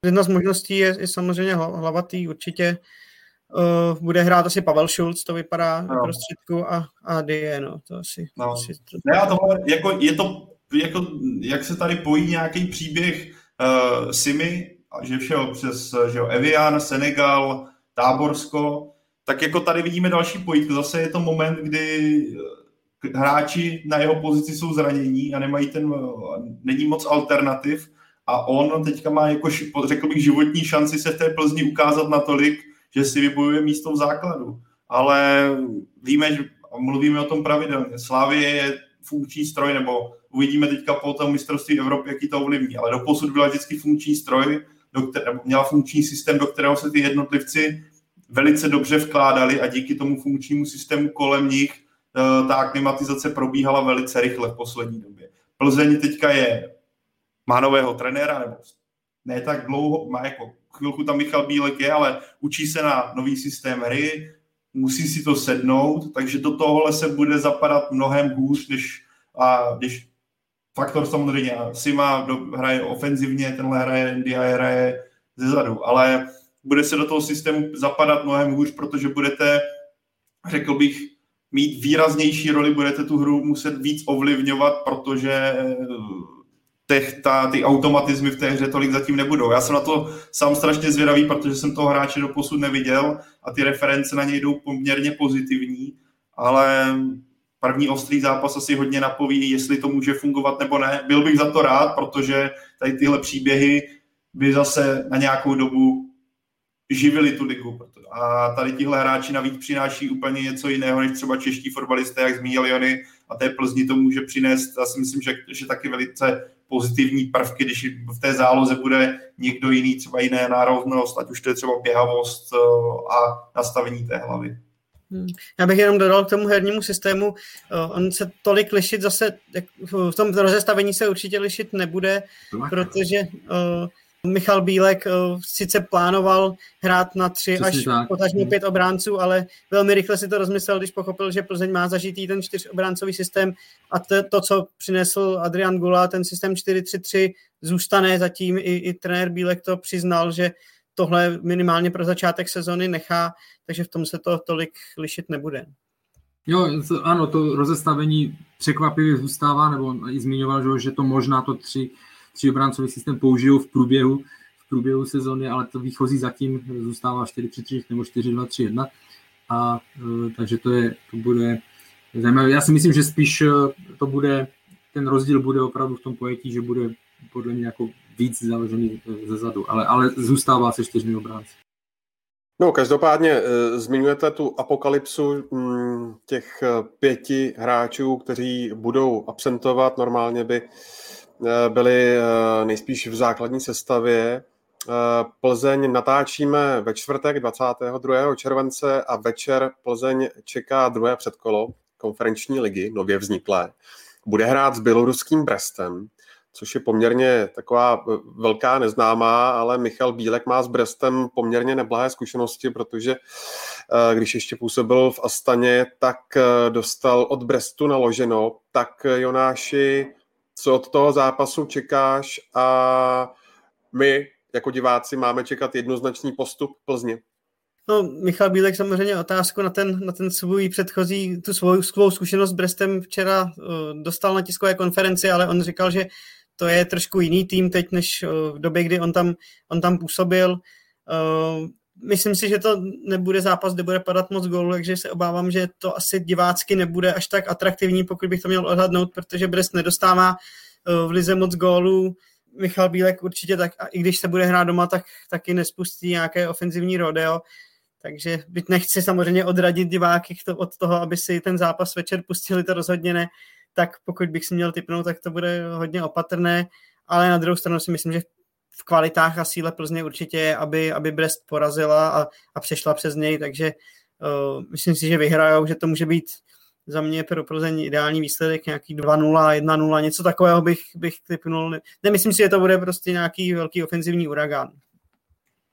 Jedna z možností je, je samozřejmě hlavatý, určitě uh, bude hrát asi Pavel Schulz, to vypadá no. prostředku a, a Die, no, to asi... No. asi to... Ne, tohle, jako, je to, jako, jak se tady pojí nějaký příběh uh, Simi, že šel přes že jo, Evian, Senegal, Táborsko, tak jako tady vidíme další pojítku. Zase je to moment, kdy eh, hráči na jeho pozici jsou zranění a nemají ten, není moc alternativ a on teďka má jako, řekl bych, životní šanci se v té Plzni ukázat natolik, že si vybojuje místo v základu. Ale víme, že mluvíme o tom pravidelně. Slávě je funkční stroj, nebo uvidíme teďka po tom mistrovství Evropy, jaký to ovlivní. Ale doposud byla vždycky funkční stroj, do které, měla funkční systém, do kterého se ty jednotlivci velice dobře vkládali a díky tomu funkčnímu systému kolem nich eh, ta aklimatizace probíhala velice rychle v poslední době. Plzeň teďka je, má nového trenéra, nebo ne tak dlouho, má jako chvilku tam Michal Bílek je, ale učí se na nový systém hry, musí si to sednout, takže do tohohle se bude zapadat mnohem hůř, než, a, když faktor samozřejmě. Sima do, hraje ofenzivně, tenhle hraje, India hraje zezadu, ale bude se do toho systému zapadat mnohem hůř, protože budete, řekl bych, mít výraznější roli, budete tu hru muset víc ovlivňovat, protože těch, ta, ty automatizmy v té hře tolik zatím nebudou. Já jsem na to sám strašně zvědavý, protože jsem toho hráče do posud neviděl a ty reference na něj jdou poměrně pozitivní, ale první ostrý zápas asi hodně napoví, jestli to může fungovat nebo ne. Byl bych za to rád, protože tady tyhle příběhy by zase na nějakou dobu živili tu ligu. A tady tihle hráči navíc přináší úplně něco jiného, než třeba čeští fotbalisté, jak zmínil Jony, a té Plzni to může přinést, já si myslím, že, že taky velice pozitivní prvky, když v té záloze bude někdo jiný, třeba jiné národnost, ať už to je třeba běhavost eh, a nastavení té hlavy. Hmm. Já bych jenom dodal k tomu hernímu systému, eh, on se tolik lišit zase, v tom rozestavení se určitě lišit nebude, protože uh, Michal Bílek uh, sice plánoval hrát na tři Přesně až potažně pět obránců, ale velmi rychle si to rozmyslel, když pochopil, že Plzeň má zažitý ten čtyřobráncový systém a to, to, co přinesl Adrian Gula, ten systém 4-3-3, zůstane zatím. I, I trenér Bílek to přiznal, že tohle minimálně pro začátek sezony nechá, takže v tom se to tolik lišit nebude. Jo, ano, to rozestavení překvapivě zůstává, nebo i zmiňoval, že to možná to tři tříobráncový systém použijou v průběhu, v průběhu sezóny, ale to výchozí zatím zůstává 4-3-3 nebo 4-2-3-1. A e, takže to, je, to bude zajímavé. Já si myslím, že spíš e, to bude, ten rozdíl bude opravdu v tom pojetí, že bude podle mě jako víc založený e, ze zadu, ale, ale zůstává se čtyřmi obránci. No, každopádně zmiňujete tu apokalypsu mm, těch pěti hráčů, kteří budou absentovat. Normálně by Eh, byli eh, nejspíš v základní sestavě. Eh, Plzeň natáčíme ve čtvrtek 22. července a večer Plzeň čeká druhé předkolo konferenční ligy, nově vzniklé. Bude hrát s běloruským Brestem, což je poměrně taková velká neznámá, ale Michal Bílek má s Brestem poměrně neblahé zkušenosti, protože když ještě působil v Astaně, tak dostal od Brestu naloženo. Tak Jonáši, co od toho zápasu čekáš a my jako diváci máme čekat jednoznačný postup Plzně. No, Michal Bílek samozřejmě otázku na ten, na ten svůj předchozí, tu svou, svou zkušenost s Brestem včera uh, dostal na tiskové konferenci, ale on říkal, že to je trošku jiný tým teď, než uh, v době, kdy on tam, on tam působil. Uh, myslím si, že to nebude zápas, kde bude padat moc gólů, takže se obávám, že to asi divácky nebude až tak atraktivní, pokud bych to měl odhadnout, protože Brest nedostává v lize moc gólů. Michal Bílek určitě tak, a i když se bude hrát doma, tak taky nespustí nějaké ofenzivní rodeo. Takže byť nechci samozřejmě odradit diváky od toho, aby si ten zápas večer pustili, to rozhodně ne. tak pokud bych si měl typnout, tak to bude hodně opatrné, ale na druhou stranu si myslím, že v kvalitách a síle Plzně určitě je, aby, aby Brest porazila a, a přešla přes něj, takže uh, myslím si, že vyhrajou, že to může být za mě pro Plzeň ideální výsledek, nějaký 2-0, 1-0, něco takového bych, bych typnul. Nemyslím si, že to bude prostě nějaký velký ofenzivní uragán.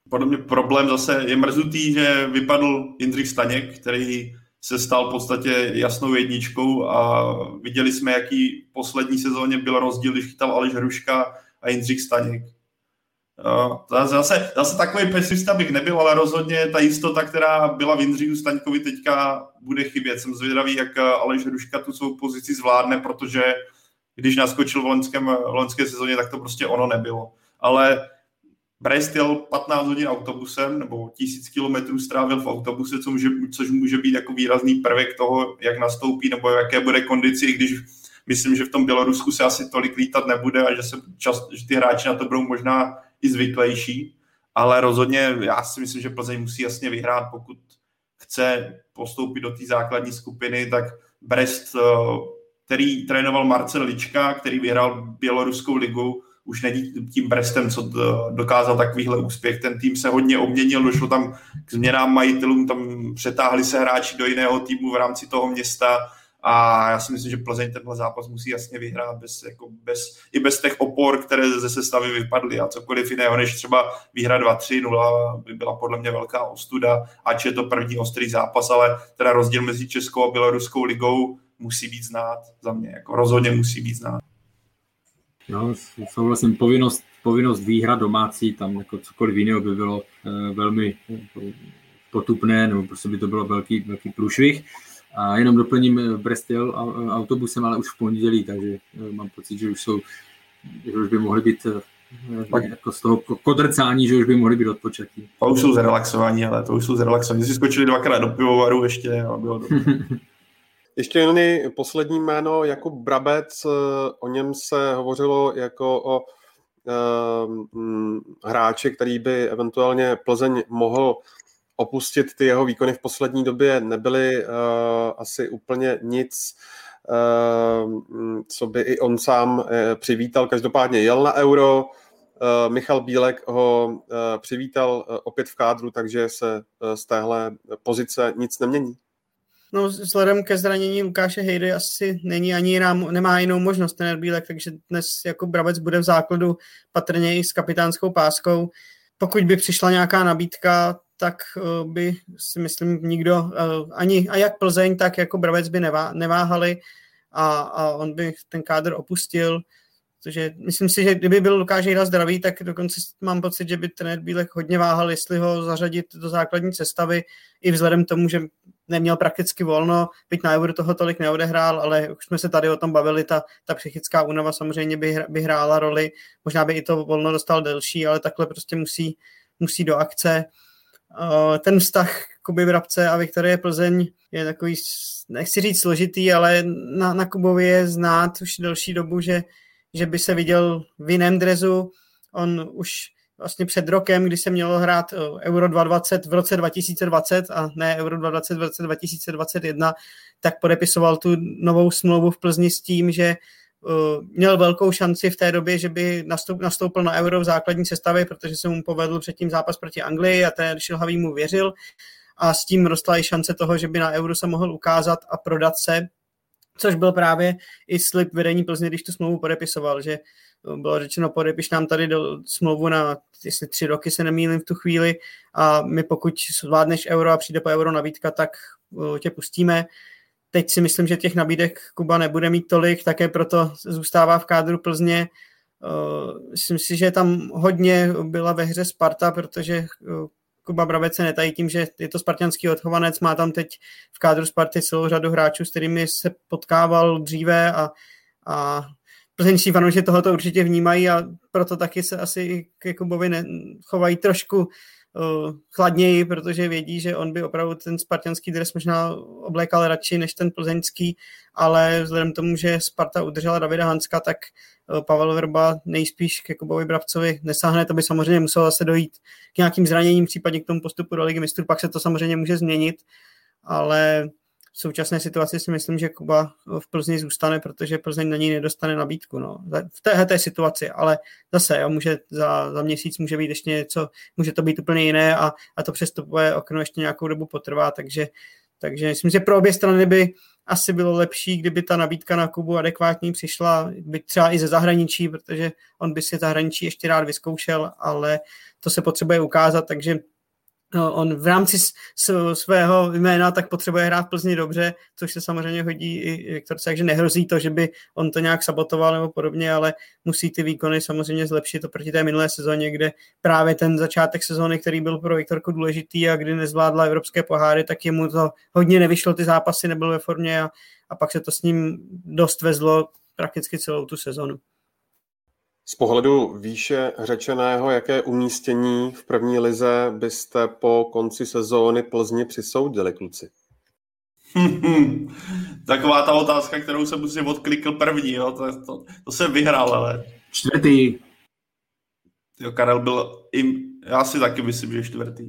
Podle mě problém zase je mrzutý, že vypadl Jindřich Staněk, který se stal v podstatě jasnou jedničkou a viděli jsme, jaký poslední sezóně byl rozdíl, když chytal Aleš Hruška a Jindřich Staněk. Zase, zase takový pesimista bych nebyl, ale rozhodně ta jistota, která byla v Jindřichu Staňkovi teďka bude chybět. Jsem zvědavý, jak Aleš Hruška tu svou pozici zvládne, protože když naskočil v loňském, loňské sezóně, tak to prostě ono nebylo. Ale Brest jel 15 hodin autobusem, nebo 1000 kilometrů strávil v autobuse, co může, což může být jako výrazný prvek toho, jak nastoupí, nebo jaké bude kondici, i když myslím, že v tom Bělorusku se asi tolik lítat nebude a že, se čas, že ty hráči na to budou možná i zvyklejší, ale rozhodně já si myslím, že Plzeň musí jasně vyhrát, pokud chce postoupit do té základní skupiny, tak Brest, eh, který trénoval Marcel Lička, který vyhrál Běloruskou ligu, už není tím Brestem, co dokázal takovýhle úspěch. Ten tým se hodně obměnil, došlo tam k změnám majitelům, tam přetáhli se hráči do jiného týmu v rámci toho města a já si myslím, že Plzeň tenhle zápas musí jasně vyhrát bez, jako bez, i bez těch opor, které ze sestavy vypadly a cokoliv jiného, než třeba výhra 2-3-0 by byla podle mě velká ostuda, ač je to první ostrý zápas, ale teda rozdíl mezi Českou a Běloruskou ligou musí být znát za mě, jako rozhodně musí být znát. No, souhlasím, povinnost, povinnost výhra domácí, tam jako cokoliv jiného by bylo uh, velmi jako, potupné, nebo prostě by to bylo velký, velký průšvih. A jenom doplním, eh, Brest jel autobusem, ale už v pondělí, takže mám pocit, že už jsou, že už by mohli být jako z toho kodrcání, že už by mohli být odpočatí. To už jsou zrelaxovaní, ale to už jsou zrelaxovaní. Si skočili dvakrát do pivovaru ještě a bylo to. Ještě jen poslední jméno, jako Brabec, o něm se hovořilo jako o uh, hráči, který by eventuálně Plzeň mohl opustit. Ty jeho výkony v poslední době nebyly uh, asi úplně nic, uh, co by i on sám přivítal. Každopádně jel na euro, Michal Bílek ho přivítal opět v kádru, takže se z téhle pozice nic nemění. No, vzhledem ke zranění Lukáše Hejdy asi není ani jiná, nemá jinou možnost ten Bílek, takže dnes jako Brabec bude v základu patrně i s kapitánskou páskou. Pokud by přišla nějaká nabídka, tak uh, by si myslím nikdo, uh, ani a jak Plzeň, tak jako Brabec by nevá, neváhali a, a on by ten kádr opustil. Protože myslím si, že kdyby byl Lukáš Hejda zdravý, tak dokonce mám pocit, že by ten Bílek hodně váhal, jestli ho zařadit do základní sestavy, i vzhledem k tomu, že neměl prakticky volno, byť na Euro toho tolik neodehrál, ale už jsme se tady o tom bavili, ta, ta psychická únava samozřejmě by, by hrála roli, možná by i to volno dostal delší, ale takhle prostě musí, musí do akce. Ten vztah Kuby Vrabce a Viktorie Plzeň je takový, nechci říct složitý, ale na, na Kubovi je znát už delší dobu, že, že by se viděl v jiném drezu. On už vlastně před rokem, kdy se mělo hrát eh, Euro 2020 v roce 2020 a ne Euro 2020 v roce 2021, tak podepisoval tu novou smlouvu v Plzni s tím, že uh, měl velkou šanci v té době, že by nastoup, nastoupil na Euro v základní sestavě, protože se mu povedl předtím zápas proti Anglii a ten Šilhavý mu věřil. A s tím rostla i šance toho, že by na Euro se mohl ukázat a prodat se, což byl právě i slib vedení Plzně, když tu smlouvu podepisoval, že bylo řečeno, podepiš nám tady do smlouvu na jestli tři roky se nemýlím v tu chvíli a my pokud zvládneš euro a přijde po euro nabídka, tak uh, tě pustíme. Teď si myslím, že těch nabídek Kuba nebude mít tolik, také proto zůstává v kádru Plzně. Uh, myslím si, že tam hodně byla ve hře Sparta, protože uh, Kuba Brabec se netají tím, že je to spartianský odchovanec, má tam teď v kádru Sparty celou řadu hráčů, s kterými se potkával dříve a, a plzeňští fanoušci tohoto určitě vnímají a proto taky se asi k Jakubovi ne, chovají trošku uh, chladněji, protože vědí, že on by opravdu ten spartianský dres možná oblékal radši než ten plzeňský, ale vzhledem k tomu, že Sparta udržela Davida Hanska, tak uh, Pavel Verba nejspíš k Jakubovi Brabcovi nesáhne, to by samozřejmě muselo zase dojít k nějakým zraněním, případně k tomu postupu do ligy mistrů, pak se to samozřejmě může změnit, ale v současné situaci si myslím, že Kuba v Plzni zůstane, protože Plzeň na něj nedostane nabídku. No. V téhle situaci, ale zase jo, může za, za měsíc může být ještě něco, může to být úplně jiné a, a to přestupové okno ještě nějakou dobu potrvá, takže, takže myslím, že pro obě strany by asi bylo lepší, kdyby ta nabídka na Kubu adekvátní přišla, by třeba i ze zahraničí, protože on by si zahraničí ještě rád vyzkoušel, ale to se potřebuje ukázat, takže on v rámci svého jména tak potřebuje hrát v Plzni dobře, což se samozřejmě hodí i Viktor, takže nehrozí to, že by on to nějak sabotoval nebo podobně, ale musí ty výkony samozřejmě zlepšit oproti té minulé sezóně, kde právě ten začátek sezóny, který byl pro Viktorku důležitý a kdy nezvládla evropské poháry, tak jemu to hodně nevyšlo, ty zápasy nebyly ve formě a, a pak se to s ním dost vezlo prakticky celou tu sezonu. Z pohledu výše řečeného, jaké umístění v první lize byste po konci sezóny Plzni přisoudili, kluci? Taková ta otázka, kterou jsem si odklikl první, jo, to, to, to jsem vyhrál, ale... Čtvrtý. Jo, Karel byl im... Já si taky myslím, že čtvrtý.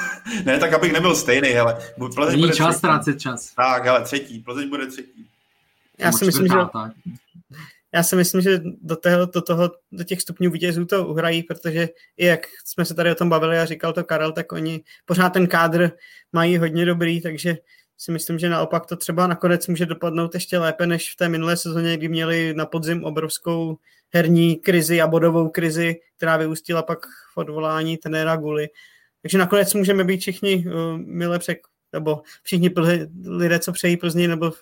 ne, tak abych nebyl stejný, ale... Plzeň bude čas ztrácet čas. Tak, ale třetí, Plzeň bude třetí. Já si myslím, že... Tak já si myslím, že do, toho, do, toho, do těch stupňů vítězů to uhrají, protože i jak jsme se tady o tom bavili a říkal to Karel, tak oni pořád ten kádr mají hodně dobrý, takže si myslím, že naopak to třeba nakonec může dopadnout ještě lépe, než v té minulé sezóně, kdy měli na podzim obrovskou herní krizi a bodovou krizi, která vyústila pak v odvolání trenéra Guly. Takže nakonec můžeme být všichni uh, mile přek, nebo všichni lidé, co přejí Plzni, nebo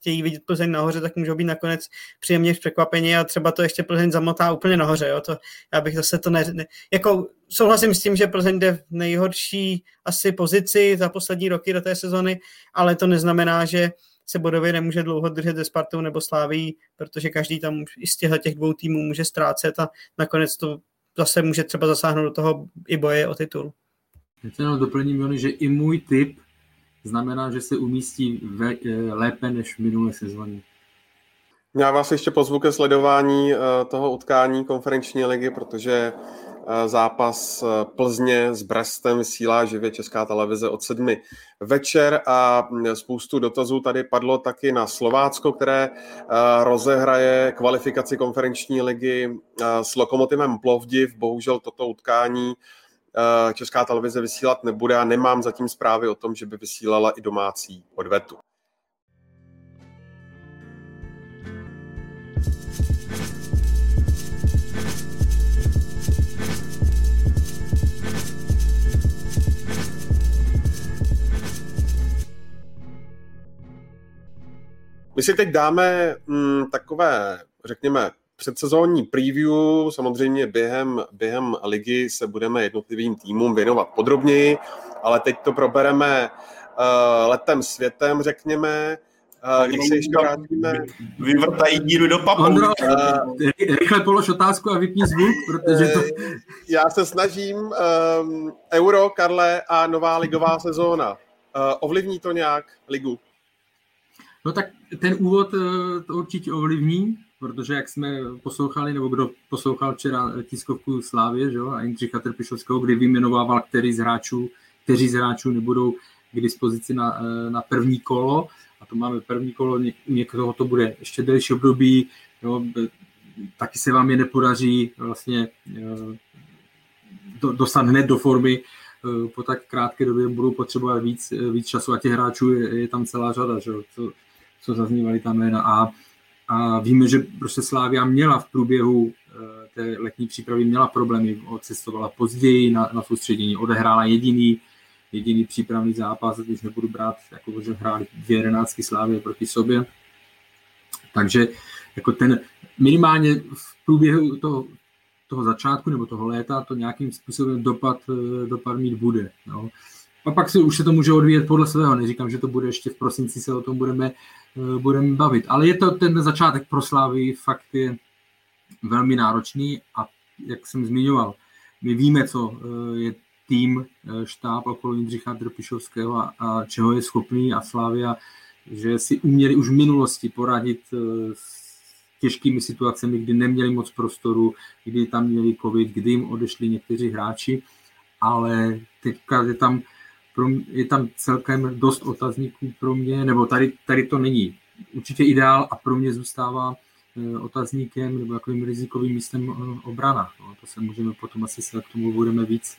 chtějí vidět Plzeň nahoře, tak můžou být nakonec příjemně překvapení a třeba to ještě Plzeň zamotá úplně nahoře. Jo? To, já bych zase to ne, ne, jako souhlasím s tím, že Plzeň jde v nejhorší asi pozici za poslední roky do té sezony, ale to neznamená, že se bodově nemůže dlouho držet ze Spartou nebo Sláví, protože každý tam i z těchto těch dvou týmů může ztrácet a nakonec to zase může třeba zasáhnout do toho i boje o titul. Já jenom doplním, že i můj tip znamená, že se umístí ve, eh, lépe než v minulé sezóně. Já vás ještě pozvu ke sledování eh, toho utkání konferenční ligy, protože eh, zápas Plzně s Brestem vysílá živě Česká televize od sedmi večer a hm, spoustu dotazů tady padlo taky na Slovácko, které rozehraje kvalifikaci konferenční ligy s Lokomotivem Plovdiv. Bohužel toto utkání Česká televize vysílat nebude a nemám zatím zprávy o tom, že by vysílala i domácí odvetu. My si teď dáme mm, takové, řekněme, předsezónní preview, samozřejmě během, během ligy se budeme jednotlivým týmům věnovat podrobněji, ale teď to probereme uh, letem světem, řekněme. Uh, když se ještě vrátíme... Vyvrtají díru do papu. Ondro, uh, rychle polož otázku a vypni zvuk, protože to... Já se snažím. Um, Euro, Karle, a nová ligová sezóna. Uh, ovlivní to nějak ligu? No tak ten úvod to určitě ovlivní, protože jak jsme poslouchali, nebo kdo poslouchal včera tiskovku Slávě, že? a Jindřicha Trpišovského, kdy vyjmenovával, který z hráčů, kteří z hráčů nebudou k dispozici na, na první kolo, a to máme první kolo, něk, někoho to bude ještě delší období, jo, taky se vám je nepodaří vlastně eh, do, dostat hned do formy, eh, po tak krátké době budou potřebovat víc, víc času a těch hráčů je, je tam celá řada, že? Co, co zaznívali tam jména a a víme, že prostě Slávia měla v průběhu eh, té letní přípravy měla problémy, odcestovala později na, na soustředění, odehrála jediný, jediný přípravný zápas, když nebudu brát, jako že hráli dvě jedenáctky Slávie proti sobě. Takže jako ten minimálně v průběhu toho, toho začátku nebo toho léta to nějakým způsobem dopad, eh, dopad mít bude. No. A pak se už se to může odvíjet podle svého. Neříkám, že to bude ještě v prosinci, se o tom budeme Eh, budeme bavit. Ale je to ten začátek pro Slávy fakt je velmi náročný a jak jsem zmiňoval, my víme, co eh, je tým, eh, štáb okolo Jindřicha Drpišovského a, a čeho je schopný a Slávia, že si uměli už v minulosti poradit s těžkými situacemi, kdy neměli moc prostoru, kdy tam měli covid, kdy jim odešli někteří hráči, ale teďka je tam je tam celkem dost otazníků pro mě, nebo tady, tady to není určitě ideál a pro mě zůstává eh, otazníkem nebo takovým rizikovým místem eh, obrana. No, to se můžeme potom asi se k tomu budeme víc,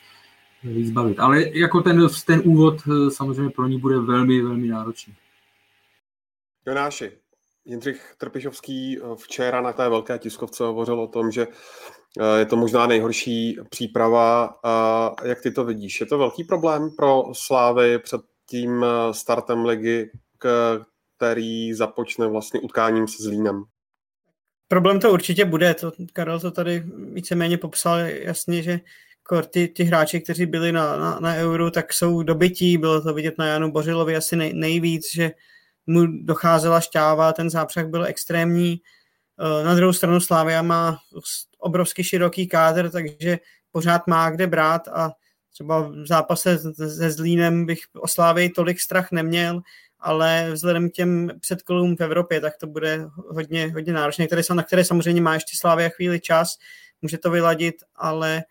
víc bavit. Ale jako ten, ten úvod samozřejmě pro ní bude velmi, velmi náročný. Jonáši, Jindřich Trpišovský včera na té velké tiskovce hovořil o tom, že Eh, je to možná nejhorší příprava. Jak ty to vidíš? Je to velký problém pro Slávy před tím eh, startem ligy, který započne vlastně utkáním se Zlínem? Problém to určitě bude. To, Karel to tady víceméně popsal jasně, že ty, ty hráči, kteří byli na, na, na Euro, tak jsou dobytí. Bylo to vidět na Janu Bořilovi asi nej, nejvíc, že mu docházela šťáva, ten zápřah byl extrémní. Eh, na druhou stranu Slávia má obrovský široký kádr, takže pořád má kde brát a třeba v zápase se Zlínem bych o Slávii tolik strach neměl, ale vzhledem k těm předkolům v Evropě, tak to bude hodně, hodně náročné, které, na které samozřejmě má ještě Slávia chvíli čas, může to vyladit, ale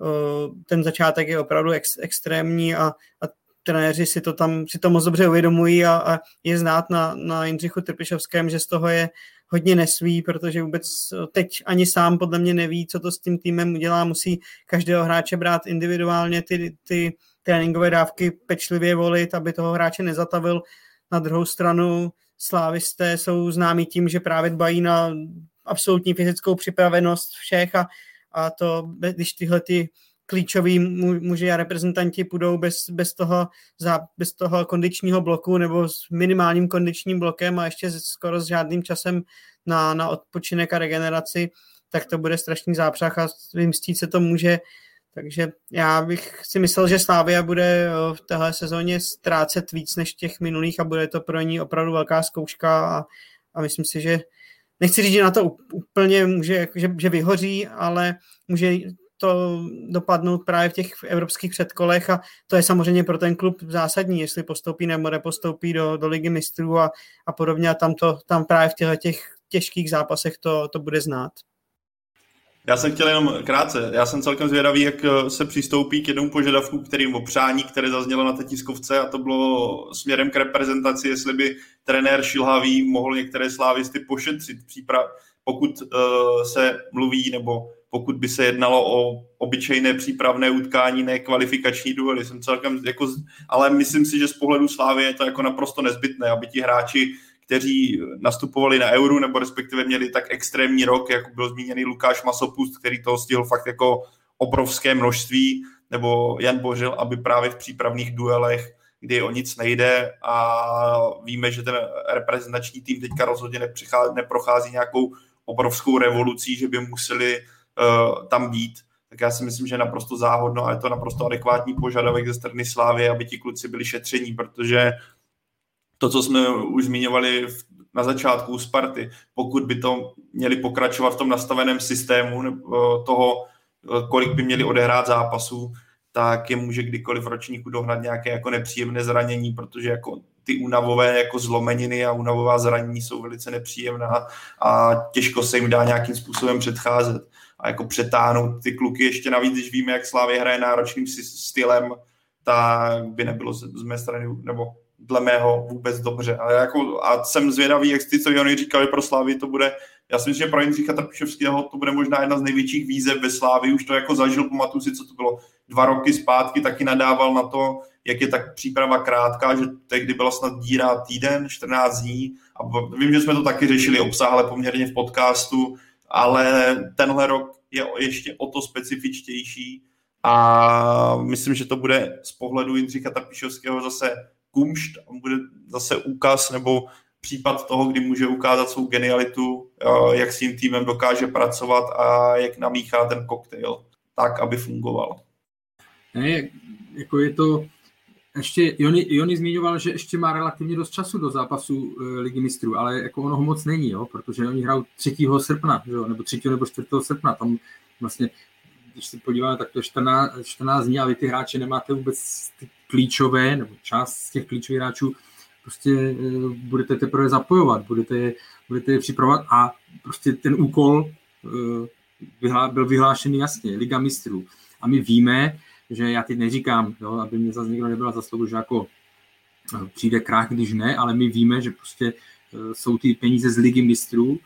uh, ten začátek je opravdu ex, extrémní a, a trenéři si to tam si to moc dobře uvědomují a, a je znát na, na Jindřichu Trpišovském, že z toho je hodně nesví, protože vůbec teď ani sám podle mě neví, co to s tím týmem udělá. Musí každého hráče brát individuálně, ty, ty tréninkové dávky pečlivě volit, aby toho hráče nezatavil. Na druhou stranu slávisté jsou známí tím, že právě dbají na absolutní fyzickou připravenost všech a, a to, když tyhle ty klíčoví muži a reprezentanti půjdou bez, bez, toho, bez toho kondičního bloku nebo s minimálním kondičním blokem a ještě skoro s žádným časem na, na odpočinek a regeneraci, tak to bude strašný zápřah a vymstít se to může. Takže já bych si myslel, že Slávia bude v téhle sezóně ztrácet víc než těch minulých a bude to pro ní opravdu velká zkouška a, a myslím si, že nechci říct, že na to úplně může, že, že vyhoří, ale může to dopadnout právě v těch evropských předkolech a to je samozřejmě pro ten klub zásadní, jestli postoupí nebo nepostoupí do, do ligy mistrů a, a podobně a tam, to, tam právě v těchto těch těžkých zápasech to, to bude znát. Já jsem chtěl jenom krátce, já jsem celkem zvědavý, jak eh, se přistoupí k jednomu požadavku, kterým opřání, které zaznělo na té tiskovce a to bylo směrem k reprezentaci, jestli by trenér Šilhavý mohl některé slávisty pošetřit příprav, pokud uh, se mluví nebo pokud by se jednalo o obyčejné přípravné utkání, ne kvalifikační duely. Jsem celkem jako, ale myslím si, že z pohledu Slávy je to jako naprosto nezbytné, aby ti hráči, kteří nastupovali na euru, nebo respektive měli tak extrémní rok, jako byl zmíněný Lukáš Masopust, který toho stihl fakt jako obrovské množství, nebo Jan Božil, aby právě v přípravných duelech kdy o nic nejde a víme, že ten reprezentační tým teďka rozhodně neprochází nějakou obrovskou revolucí, že by museli tam být, tak já si myslím, že je naprosto záhodno a je to naprosto adekvátní požadavek ze strany Slávy, aby ti kluci byli šetření, protože to, co jsme už zmiňovali v, na začátku Sparty, pokud by to měli pokračovat v tom nastaveném systému nebo toho, eh, kolik by měli odehrát zápasů, tak je může kdykoliv v ročníku dohnat nějaké jako nepříjemné zranění, protože jako ty únavové jako zlomeniny a únavová zranění jsou velice nepříjemná a těžko se jim dá nějakým způsobem předcházet a jako přetáhnout ty kluky ještě navíc, když víme, jak Slávě hraje náročným stylem, tak by nebylo z mé strany, nebo dle mého vůbec dobře. Ale jako, a jsem zvědavý, jak ty, co Jony říkali pro Slávy, to bude, já si myslím, že pro Jindřicha Trpišovského to bude možná jedna z největších výzev ve Slávy, už to jako zažil, pamatuju si, co to bylo dva roky zpátky, taky nadával na to, jak je tak příprava krátká, že tehdy byla snad díra týden, 14 dní a vím, že jsme to taky řešili obsáhle poměrně v podcastu, ale tenhle rok je ještě o to specifičtější a myslím, že to bude z pohledu Jindřicha Trpišovského zase kumšt, bude zase úkaz nebo případ toho, kdy může ukázat svou genialitu, jak s tím týmem dokáže pracovat a jak namíchá ten koktejl tak, aby fungoval. Ne, jako je to, ještě Joni, Joni zmiňoval, že ještě má relativně dost času do zápasu e, Ligy mistrů, ale jako ono moc není, jo, protože oni hrajou 3. srpna, jo, nebo 3. nebo 4. srpna, tam vlastně, když se podíváme, tak to je 14, 14 dní a vy ty hráče nemáte vůbec ty klíčové, nebo část z těch klíčových hráčů prostě e, budete teprve zapojovat, budete, budete je připravovat a prostě ten úkol e, byl vyhlášený jasně, Liga mistrů. A my víme, že já teď neříkám, jo, aby mě zase někdo nebyla za slovo, že jako přijde krach, když ne, ale my víme, že prostě jsou ty peníze z ligy mistrů,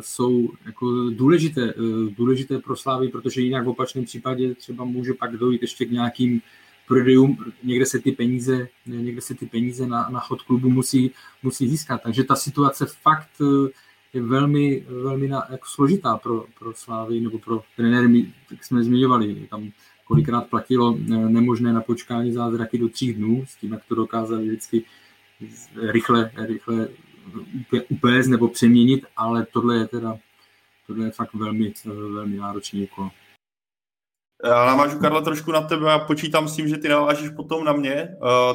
jsou jako důležité, důležité pro Slávy, protože jinak v opačném případě třeba může pak dojít ještě k nějakým prodejům, někde se ty peníze, někde se ty peníze na, na chod klubu musí, musí získat. Takže ta situace fakt eh, je velmi, velmi na, jako složitá pro, pro Slávy nebo pro trenéry, jak jsme zmiňovali, tam kolikrát platilo eh, nemožné na počkání zázraky do tří dnů, s tím, jak to dokázali vždycky rychle, rychle upést nebo přeměnit, ale tohle je teda tohle je fakt velmi, velmi náročný úkol. Já navážu, Karla, trošku na tebe a počítám s tím, že ty navážíš potom na mě.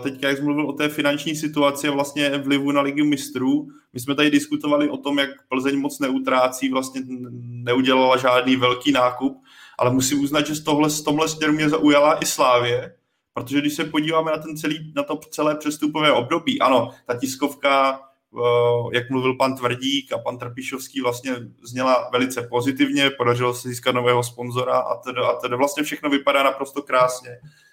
Teď, jak jsi mluvil o té finanční situaci a vlastně vlivu na ligu mistrů, my jsme tady diskutovali o tom, jak Plzeň moc neutrácí, vlastně neudělala žádný velký nákup, ale musím uznat, že z tohle, z tomhle směru mě zaujala i Slávě, protože když se podíváme na, ten celý, na to celé přestupové období, ano, ta tiskovka Eh, jak mluvil pan Tvrdík a pan Trpišovský, vlastně zněla velice pozitivně, podařilo se získat nového sponzora a teda, a teda vlastně všechno vypadá naprosto krásně.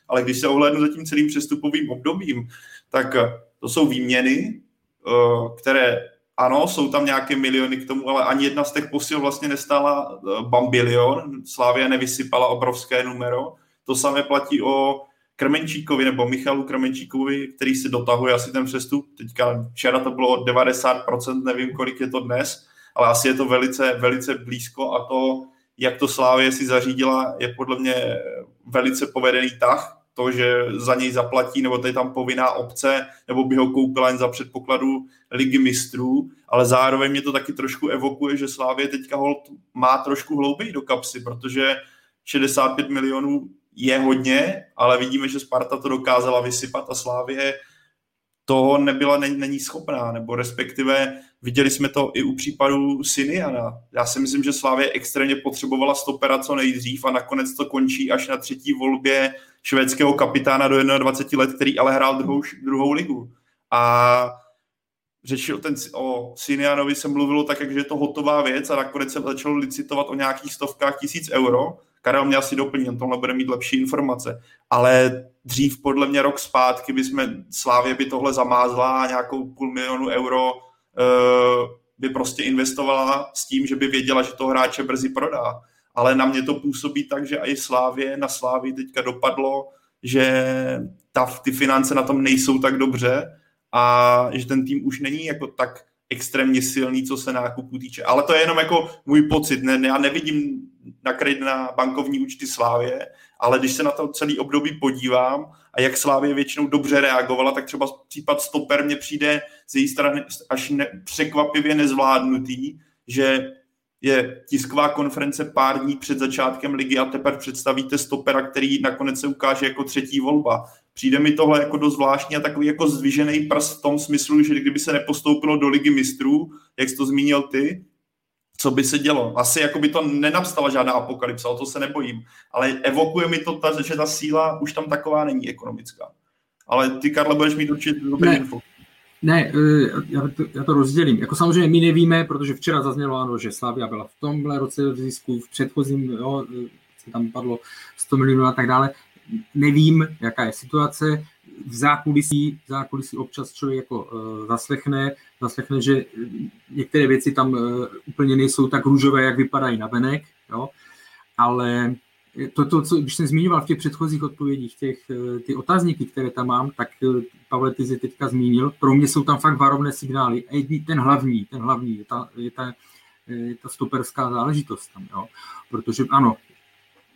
Ale když se ohlédnu za tím celým přestupovým obdobím, tak to jsou výměny, eh, které ano, jsou tam nějaké miliony k tomu, ale ani jedna z těch posil vlastně nestála bambilion. Slávia nevysypala obrovské numero. To samé platí o Krmenčíkovi nebo Michalu Krmenčíkovi, který si dotahuje asi ten přestup. Teďka včera to bylo 90%, nevím, kolik je to dnes, ale asi je to velice, velice blízko a to, jak to Slávě si zařídila, je podle mě velice povedený tah. To, že za něj zaplatí, nebo je tam povinná obce, nebo by ho koupila jen za předpokladu ligy mistrů, ale zároveň mě to taky trošku evokuje, že Slávě teďka hold má trošku hlouběji do kapsy, protože 65 milionů je hodně, ale vidíme, že Sparta to dokázala vysypat a Slávě toho nebyla, není, není schopná, nebo respektive viděli jsme to i u případu Siniana. Já si myslím, že Slávě extrémně potřebovala stopera co nejdřív a nakonec to končí až na třetí volbě švédského kapitána do 21 let, který ale hrál druhou, druhou ligu. A řešil ten, o Sinianovi se mluvilo tak, že je to hotová věc a nakonec se začalo licitovat o nějakých stovkách tisíc euro Karel mě asi doplní, on tomhle bude mít lepší informace. Ale dřív podle mě rok zpátky by jsme Slávě by tohle zamázla a nějakou půl milionu euro by prostě investovala s tím, že by věděla, že to hráče brzy prodá. Ale na mě to působí tak, že i Slávě, na Slávě teďka dopadlo, že ta, ty finance na tom nejsou tak dobře a že ten tým už není jako tak extrémně silný, co se nákupu týče. Ale to je jenom jako můj pocit. Ne, já nevidím na kredit na bankovní účty Slávě, ale když se na to celý období podívám a jak Slávě většinou dobře reagovala, tak třeba případ stoper mě přijde z její strany až ne, překvapivě nezvládnutý, že je tisková konference pár dní před začátkem ligy a teprve představíte stopera, který nakonec se ukáže jako třetí volba. Přijde mi tohle jako dost zvláštní a takový jako zdvižený prst v tom smyslu, že kdyby se nepostoupilo do ligy mistrů, jak jsi to zmínil ty, co by se dělo. Asi jako by to nenastala žádná apokalypsa, o to se nebojím. Ale evokuje mi to, ta, že ta síla už tam taková není ekonomická. Ale ty, Karle, budeš mít určitě dobrý ne. info. Ne, eh, já to, já to rozdělím. Jako samozřejmě my nevíme, protože včera zaznělo ano, že Slavia byla v tomhle roce v zisku, v předchozím, jo, eh, tam padlo 100 milionů a tak dále. Nevím, jaká je situace v zákulisí, v zákulisí občas člověk jako uh, zaslechne, zaslechne, že některé věci tam uh, úplně nejsou tak růžové, jak vypadají na venek, jo? ale to, to, co, když jsem zmiňoval v těch předchozích odpovědích, těch, uh, ty otázníky, které tam mám, tak Pavel ty teďka zmínil, pro mě jsou tam fakt varovné signály. A ten hlavní, ten hlavní, je ta, je ta, je ta stoperská záležitost tam, jo? protože ano,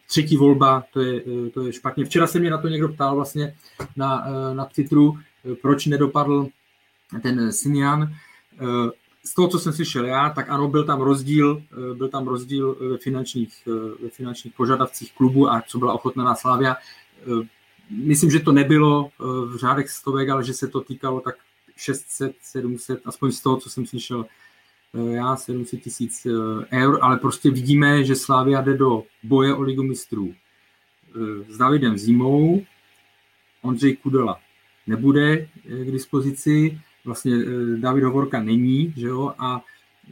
třetí volba, to je, to je špatně. Včera se mě na to někdo ptal vlastně na, na Twitteru, proč nedopadl ten Sinian. Z toho, co jsem slyšel já, tak ano, byl tam rozdíl, byl tam rozdíl ve finančních, ve finančních požadavcích klubu a co byla ochotná na Slávia. Myslím, že to nebylo v řádech stovek, ale že se to týkalo tak 600, 700, aspoň z toho, co jsem slyšel, Eh, já 700 tisíc eh, eur, ale prostě vidíme, že Slávia jde do boje o ligu mistrů. Eh, s Davidem Zimou, Ondřej Kudela nebude k dispozici, vlastně David Hovorka není, že jo, a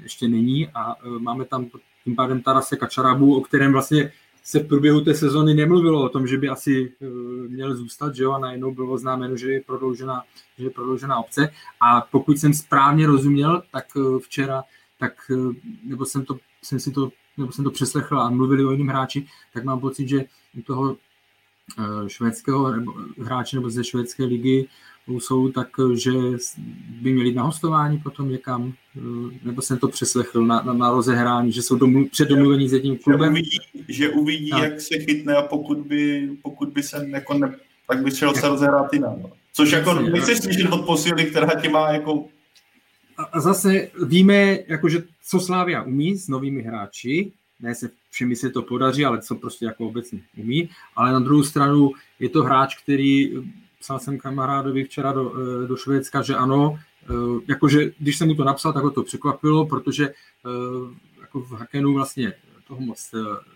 ještě není a máme tam tím pádem Tarase Kačarabu, o kterém vlastně se v průběhu té sezony nemluvilo o tom, že by asi měl zůstat, že jo, a najednou bylo známeno, že je prodloužená, že je prodloužená obce. A pokud jsem správně rozuměl, tak včera, tak, nebo jsem, to, jsem si to nebo jsem to přeslechl a mluvili o jiném hráči, tak mám pocit, že u toho švédského hráče nebo ze švédské ligy jsou tak, že by měli na hostování potom někam, eh, nebo jsem to přeslechl na, na, na rozehrání, že jsou domlu, předomluvení s jedním klubem. Že uvidí, že uvidí jak se chytne a pokud by, pokud by se jako ne, tak by šel se rozehrát jinam. No. Což jako nechci slyšet od posily, která tě má jako... A, a zase víme, jako, že co Slávia umí s novými hráči, ne se všemi se to podaří, ale co prostě jako obecně umí, ale na druhou stranu je to hráč, který psal jsem kamarádovi včera do, eh, do Švédska, že ano, eh, jakože když jsem mu to napsal, tak ho to překvapilo, protože eh, jako v Hakenu vlastně toho moc,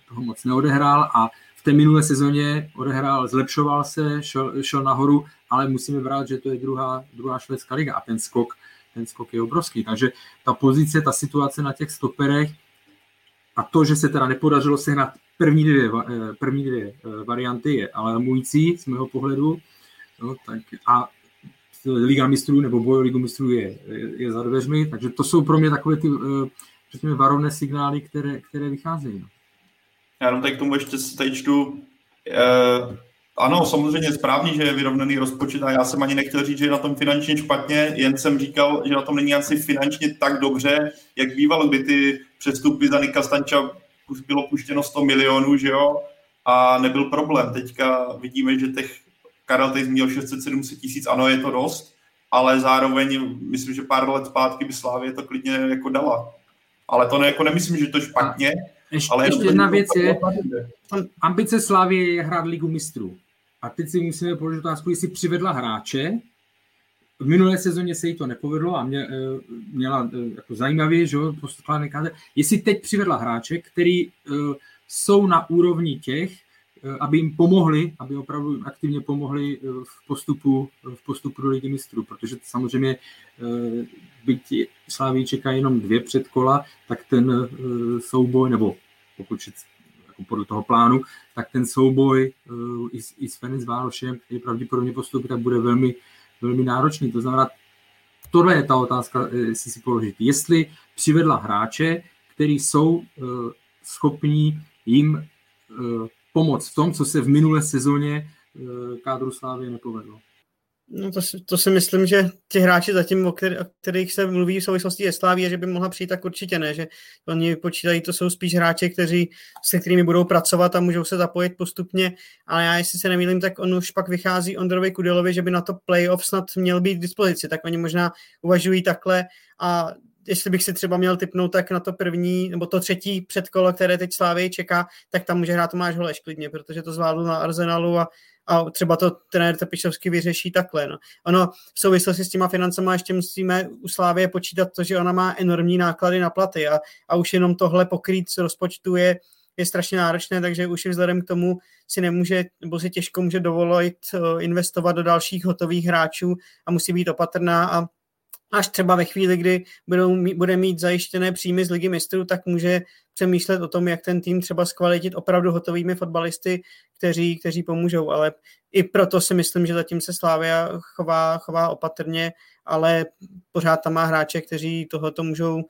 toho moc neodehrál a v té minulé sezóně odehrál, zlepšoval se, šel, šel nahoru, ale musíme brát, že to je druhá, druhá švédská liga a ten skok, ten skok je obrovský. Takže ta pozice, ta situace na těch stoperech a to, že se teda nepodařilo sehnat první dvě, první dvě varianty je alarmující z mého pohledu, No, tak a Liga mistrů nebo boj o Ligu mistrů je, je, je za dveřmi, takže to jsou pro mě takové ty, eh, řekněme, varovné signály, které, které vycházejí. No. Já jenom tak k tomu ještě teď čtu. Eh, ano, samozřejmě správně, že je vyrovnaný rozpočet a já jsem ani nechtěl říct, že je na tom finančně špatně, jen jsem říkal, že na tom není asi finančně tak dobře, jak bývalo, kdy ty přestupy za Nika Stanča bylo puštěno 100 milionů, že jo, a nebyl problém. Teďka vidíme, že těch Karel teď měl 600-700 tisíc, ano, je to dost, ale zároveň myslím, že pár let zpátky by Slávě to klidně jako dala. Ale to ne, jako nemyslím, že to špatně. Ještě, ale ještě jedna věc je, ambice Slávy je hrát ligu mistrů. A teď si musíme položit otázku, jestli přivedla hráče, v minulé sezóně se jí to nepovedlo a mě, eh, měla eh, jako zajímavě, že jo, jestli teď přivedla hráče, který uh, jsou na úrovni těch, Eh, aby jim pomohli, aby opravdu aktivně pomohli eh, v postupu, v postupu do ligy mistrů, protože samozřejmě eh, byť Sláví čeká jenom dvě předkola, tak ten souboj, nebo pokud jako podle toho plánu, tak ten souboj i s, i s Fenis Várošem, který pravděpodobně postupí, tak bude velmi, velmi náročný. To znamená, tohle je ta otázka, jestli si položit. Jestli přivedla hráče, kteří jsou schopní jim pomoct v tom, co se v minulé sezóně eh, kádru Slávy nepovedlo. No to, to si myslím, že ti hráči zatím, o, který, o kterých se mluví v souvislosti je Slávy, že by mohla přijít, tak určitě ne, že oni počítají, to jsou spíš hráči, kteří, se kterými budou pracovat a můžou se zapojit postupně, ale já, jestli se nemýlím, tak on už pak vychází Ondrovi Kudelovi, že by na to playoff snad měl být k dispozici, tak oni možná uvažují takhle a jestli bych si třeba měl typnout, tak na to první, nebo to třetí předkolo, které teď Slávy čeká, tak tam může hrát Tomáš Holeš klidně, protože to zvládl na Arsenalu a, a třeba to trenér Tepišovský vyřeší takhle. No. Ono v souvislosti s těma financema ještě musíme u Slávy počítat to, že ona má enormní náklady na platy a, a už jenom tohle pokrýt z rozpočtu je, je strašně náročné, takže už vzhledem k tomu si nemůže, nebo si těžko může dovolit eh, investovat do dalších hotových hráčů a musí být opatrná a až třeba ve chvíli, kdy budou, bude mít zajištěné příjmy z ligy mistrů, tak může přemýšlet o tom, jak ten tým třeba zkvalitit opravdu hotovými fotbalisty, kteří, kteří pomůžou, ale i proto si myslím, že zatím se Slávia chová, chová opatrně, ale pořád tam má hráče, kteří tohoto můžou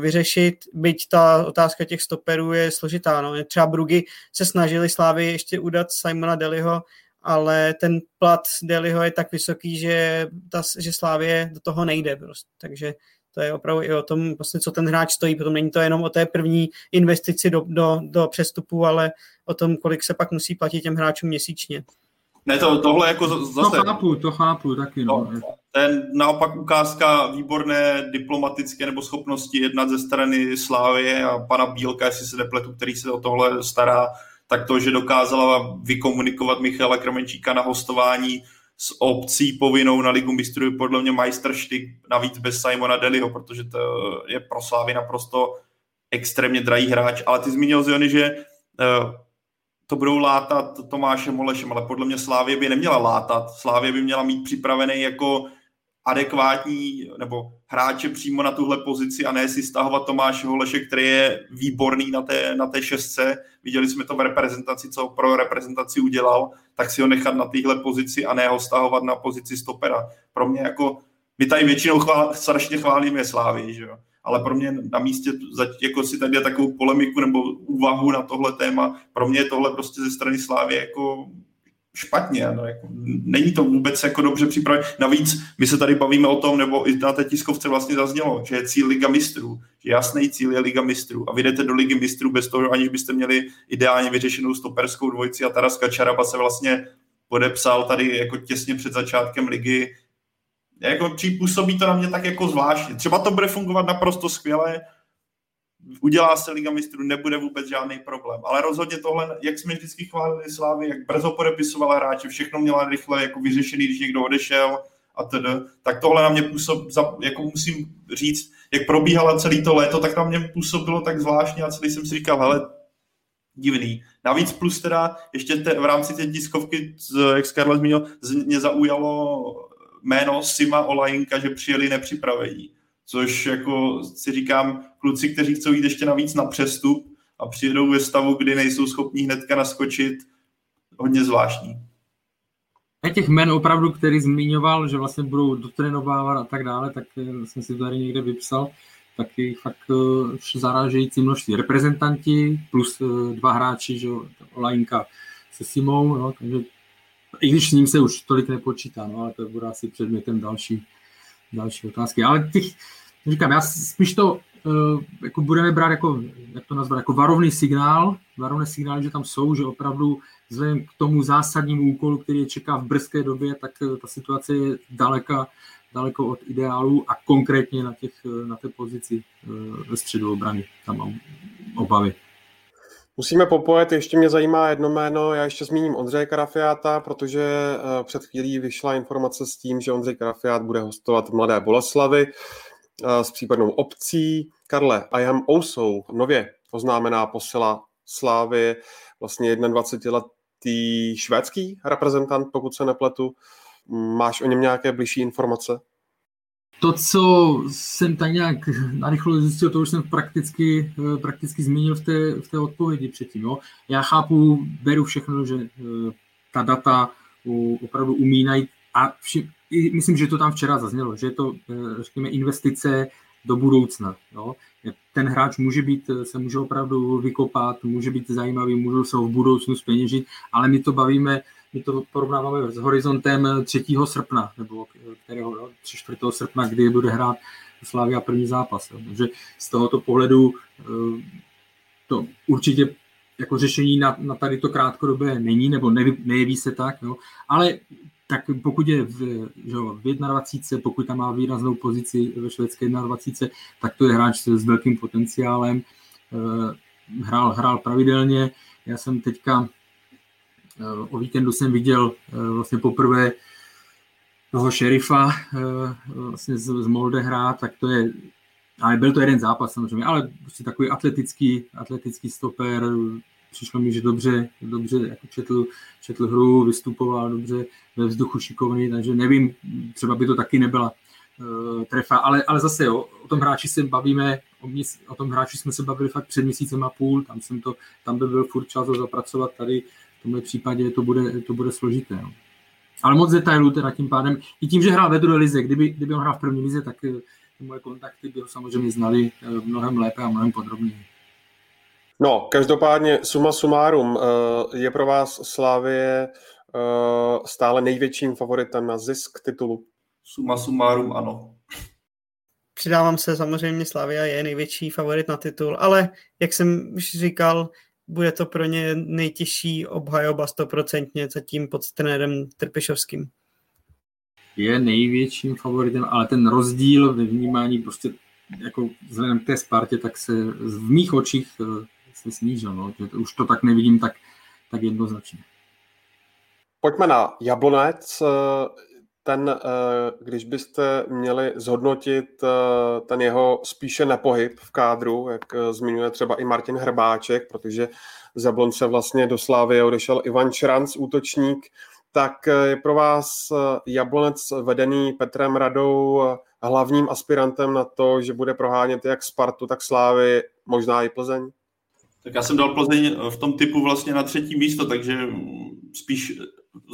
vyřešit, byť ta otázka těch stoperů je složitá. No. Třeba Brugy se snažili Slávy ještě udat Simona Deliho, ale ten plat Deliho je tak vysoký, že, ta, že Slávě do toho nejde prostě. Takže to je opravdu i o tom, vlastně, co ten hráč stojí. Potom není to jenom o té první investici do, do, do přestupu, ale o tom, kolik se pak musí platit těm hráčům měsíčně. Ne, to, tohle jako zase... To chápu, to chápu taky. No. no. Ten naopak ukázka výborné diplomatické nebo schopnosti jednat ze strany Slávy a pana Bílka, jestli se nepletu, který se o tohle stará, tak to, že dokázala vykomunikovat Michala Krmenčíka na hostování s opcí povinnou na Ligu mistrů je podle mě majstrštyk, navíc bez Simona Deliho, protože to je pro Slávy naprosto extrémně drahý hráč. Ale ty zmínil Ziony, že uh, to budou látat Tomášem Holešem, ale podle mě Slávě by neměla látat. Slávě by měla mít připravený jako adekvátní nebo hráče přímo na tuhle pozici a ne si stahovat Tomáše Holeše, který je výborný na té, na té šestce. Viděli jsme to v reprezentaci, co pro reprezentaci udělal, tak si ho nechat na téhle pozici a ne ho stahovat na pozici stopera. Pro mě jako, my tady většinou chvál, strašně chválíme Slávy, že jo? ale pro mě na místě, jako si tady takovou polemiku nebo úvahu na tohle téma, pro mě je tohle prostě ze strany Slávy jako špatně. No, jako, není to vůbec jako dobře připravené. Navíc my se tady bavíme o tom, nebo i na té tiskovce vlastně zaznělo, že je cíl Liga mistrů, že jasný cíl je Liga mistrů a vy jdete do Ligy mistrů bez toho, aniž byste měli ideálně vyřešenou stoperskou dvojici a Taras Kačaraba se vlastně podepsal tady jako těsně před začátkem ligy. Jako působí to na mě tak jako zvláštně. Třeba to bude fungovat naprosto skvěle, udělá se Liga mistrů, nebude vůbec žádný problém. Ale rozhodně tohle, jak jsme vždycky chválili Slávy, jak brzo podepisovala hráče, všechno měla rychle jako vyřešený, když někdo odešel a tedy, tak tohle na mě působ, jako musím říct, jak probíhala celý to léto, tak na mě působilo tak zvláštně a celý jsem si říkal, hele, divný. Navíc plus teda ještě te, v rámci té tiskovky, jak Skarle zmínil, mě zaujalo jméno Sima Olajinka, že přijeli nepřipravení což jako si říkám, kluci, kteří chcou jít ještě navíc na přestup a přijedou ve stavu, kdy nejsou schopní hnedka naskočit, hodně zvláštní. A těch men opravdu, který zmiňoval, že vlastně budou dotrénovávat a tak dále, tak eh, jsem si tady někde vypsal, tak je fakt eh, zarážející množství. Reprezentanti plus eh, dva hráči, že Olajinka se Simou, no, takže i když s ním se už tolik nepočítá, no, ale to bude asi předmětem další, další otázky. Ale těch, říkám, já spíš to uh, jako budeme brát jako, jak to nazvat, jako varovný signál, varovný signál, že tam jsou, že opravdu vzhledem k tomu zásadnímu úkolu, který je čeká v brzké době, tak uh, ta situace je daleka, daleko od ideálu a konkrétně na, těch, uh, na té pozici ve středu obrany. Tam mám obavy. Musíme popojet, ještě mě zajímá jedno jméno, já ještě zmíním Ondřeje Karafiáta, protože před chvílí vyšla informace s tím, že Ondřej Karafiát bude hostovat Mladé Boleslavy s případnou obcí. Karle, I am also nově oznámená posila Slávy, vlastně 21-letý švédský reprezentant, pokud se nepletu. Máš o něm nějaké blížší informace? To, co jsem tak nějak narychlo zjistil, to už jsem prakticky, prakticky zmínil v té, v té odpovědi předtím. Jo. Já chápu, beru všechno, že eh, ta data opravdu umí najít a vši, myslím, že to tam včera zaznělo, že je to, eh, řekněme, investice do budoucna. Jo? Ten hráč může být, eh, se může opravdu vykopat, může být zajímavý, můžou se ho v budoucnu speněžit, ale my to bavíme, my to porovnáváme s horizontem 3. srpna, nebo kterého, 3. 4. srpna, kdy bude hrát Slavia první zápas. Jo? Takže z tohoto pohledu eh, to určitě jako řešení na, na tady to krátkodobé není, nebo nejeví se tak, jo? ale tak pokud je v, že jo, v 21, pokud tam má výraznou pozici ve švédské 21, tak to je hráč s velkým potenciálem. Eh, hrál, hrál pravidelně. Já jsem teďka eh, o víkendu jsem viděl eh, vlastně poprvé toho šerifa vlastně z, z Molde hrát, tak to je ale byl to jeden zápas samozřejmě, ale prostě takový atletický, atletický stoper, přišlo mi, že dobře, dobře jako četl, četl hru, vystupoval dobře ve vzduchu šikovný, takže nevím, třeba by to taky nebyla uh, trefa, ale, ale zase jo, o tom hráči se bavíme, o, měs, o tom hráči jsme se bavili fakt před měsícem a půl, tam, jsem to, tam by byl furt čas zapracovat, tady v tomhle případě to bude, to bude složité. No. Ale moc detailů teda tím pádem, i tím, že hrál ve druhé lize, kdyby, kdyby on hrál v první lize, tak eh, ty moje kontakty by ho samozřejmě znali eh, mnohem lépe a mnohem podrobněji. No, každopádně suma sumárum, eh, je pro vás Slávie eh, stále největším favoritem na zisk titulu? Suma sumárum ano. Přidávám se, samozřejmě Slavia je největší favorit na titul, ale jak jsem už říkal, bude to pro ně nejtěžší obhajoba stoprocentně zatím pod trenérem Trpišovským. Je největším favoritem, ale ten rozdíl ve vnímání prostě jako vzhledem k té Spartě, tak se v mých očích eh, se snížil. No. Že už to tak nevidím tak, tak jednoznačně. Pojďme na Jablonec. Ten, eh, když byste měli zhodnotit eh, ten jeho spíše nepohyb v kádru, jak eh, zmiňuje třeba i Martin Hrbáček, protože z Jablonce vlastně do Slávy odešel Ivan Šranc, útočník, tak je pro vás Jablonec vedený Petrem Radou hlavním aspirantem na to, že bude prohánět jak Spartu, tak Slávy, možná i Plzeň? Tak já jsem dal Plzeň v tom typu vlastně na třetí místo, takže spíš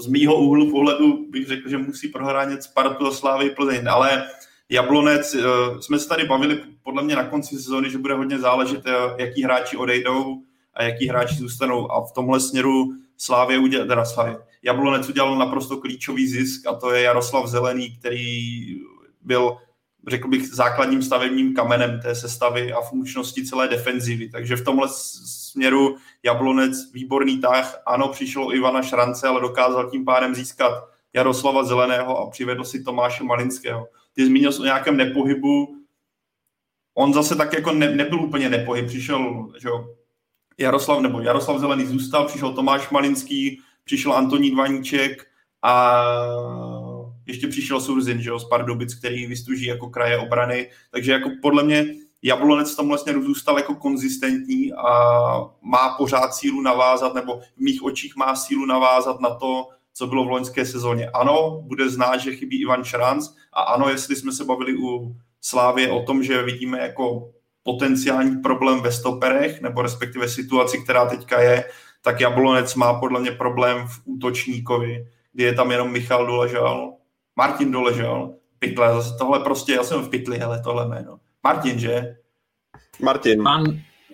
z mýho úhlu pohledu bych řekl, že musí prohránět Spartu a Slávy Plzeň, ale Jablonec, eh, jsme se tady bavili podle mě na konci sezóny, že bude hodně záležet, eh, jaký hráči odejdou a jaký hráči zůstanou. A v tomhle směru Slávě udělal, Slávě, Jablonec udělal naprosto klíčový zisk a to je Jaroslav Zelený, který byl řekl bych, základním stavebním kamenem té sestavy a funkčnosti celé defenzivy. Takže v tomhle směru Jablonec výborný tah. Ano, přišlo Ivana Šrance, ale dokázal tím pádem získat Jaroslava Zeleného a přivedl si Tomáše Malinského. Ty zmínil jsi o nějakém nepohybu. On zase tak jako ne, nebyl úplně nepohyb. Přišel že jo, Jaroslav, nebo Jaroslav Zelený zůstal, přišel Tomáš Malinský, přišel Antonín Dvaníček a ještě přišel Surzin, že jo, z Pardubic, který vystuží jako kraje obrany, takže jako podle mě Jablonec v tomhle směru zůstal jako konzistentní a má pořád sílu navázat, nebo v mých očích má sílu navázat na to, co bylo v loňské sezóně. Ano, bude znát, že chybí Ivan Šranc a ano, jestli jsme se bavili u Slávě o tom, že vidíme jako potenciální problém ve stoperech, nebo respektive situaci, která teďka je, tak Jablonec má podle mě problém v útočníkovi, kdy je tam jenom Michal Doležal, Martin Doležal, pytle, zase tohle prostě, já jsem v pytli, hele, tohle jméno. Martin, že? Martin. Pan,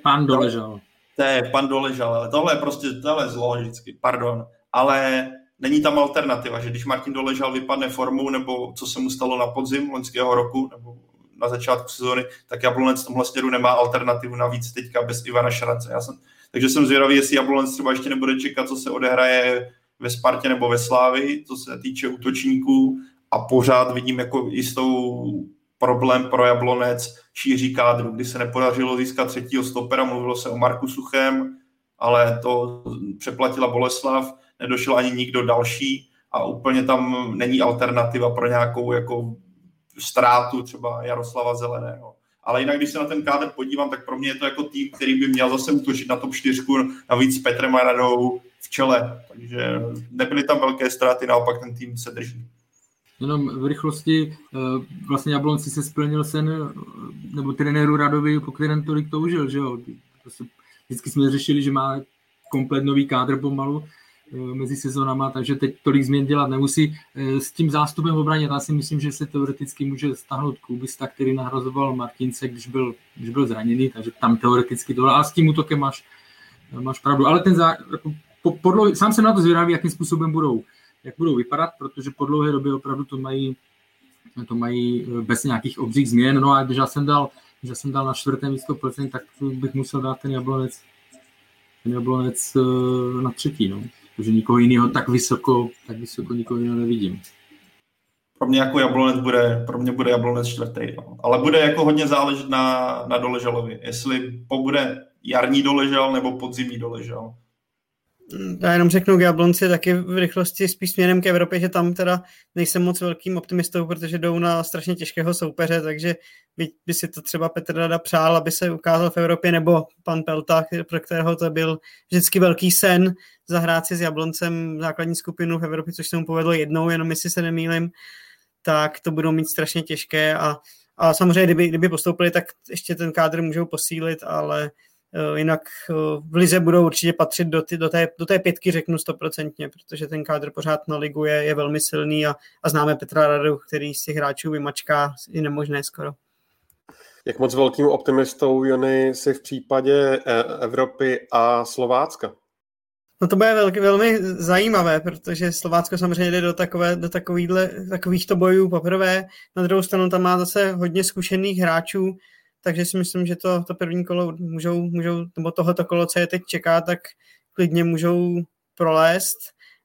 pan Doležal. To je pan Doležal, ale tohle je prostě, tohle je zlo vždycky, pardon. Ale není tam alternativa, že když Martin Doležal vypadne formou, nebo co se mu stalo na podzim loňského roku, nebo na začátku sezóny, tak Jablonec v tomhle směru nemá alternativu navíc teďka bez Ivana Šrance. Já jsem, takže jsem zvědavý, jestli Jablonec třeba ještě nebude čekat, co se odehraje ve Spartě nebo ve Slávi, co se týče útočníků a pořád vidím jako jistou problém pro Jablonec šíří kádru, kdy se nepodařilo získat třetího stopera, mluvilo se o Marku Suchem, ale to přeplatila Boleslav, nedošel ani nikdo další a úplně tam není alternativa pro nějakou jako ztrátu třeba Jaroslava Zeleného. Ale jinak, když se na ten kádr podívám, tak pro mě je to jako tým, který by měl zase útočit na top 4, navíc s Petrem Maradou v čele. Takže nebyly tam velké ztráty, naopak ten tým se drží. Jenom v rychlosti eh, vlastně Jablonci se splnil sen, eh, nebo trenéru Radovi, po kterém tolik toužil, že jo. Prostě vždycky jsme řešili, že má komplet nový kádr pomalu eh, mezi sezonama, takže teď tolik změn dělat nemusí. S tím zástupem v obraně, já si myslím, že se teoreticky může stáhnout Kubista, který nahrazoval Martince, když byl, když byl zraněný, takže tam teoreticky to, a s tím útokem máš, máš pravdu. Ale ten zá, jako, po, podlo, sám jsem na to zvědavý, jakým způsobem budou jak budou vypadat, protože po dlouhé době opravdu to mají, to mají eh, bez nějakých obřích změn. No a když já jsem dal, když já jsem dal na čtvrté místo Plzeň, tak bych musel dát ten Jablonec, ten Jablonec eh, na třetí, no. Protože nikoho jiného tak vysoko, tak vysoko nikoho jiného nevidím. Pro mě jako Jablonec bude, pro mě bude Jablonec čtvrtý, no. ale bude jako hodně záležet na, na Doležalovi, jestli bude jarní Doležal nebo podzimní Doležal já jenom řeknu k Jablonci taky v rychlosti spíš směrem k Evropě, že tam teda nejsem moc velkým optimistou, protože jdou na strašně těžkého soupeře, takže by, by si to třeba Petr Rada přál, aby se ukázal v Evropě, nebo pan Pelta, pro kterého to byl vždycky velký sen zahrát si s Jabloncem základní skupinu v Evropě, což se mu povedlo jednou, jenom jestli se nemýlim, tak to budou mít strašně těžké a, a samozřejmě, kdyby, kdyby postoupili, tak ještě ten kádr můžou posílit, ale jinak eh, v Lize budou určitě patřit do, ty, do, té, do té pětky, řeknu stoprocentně, protože ten kádr pořád na ligu je, je velmi silný a, a známe Petra Radu, který z těch hráčů vymačká i nemožné skoro. Jak moc velkým optimistou, Jony, si v případě eh, Evropy a Slovácka? No to bude velký, velmi zajímavé, protože Slovácko samozřejmě jde do, takové, do takovýchto bojů poprvé. Na druhou stranu tam má zase hodně zkušených hráčů, takže si myslím, že to, to první kolo můžou, můžou, nebo tohoto kolo, co je teď čeká, tak klidně můžou prolézt,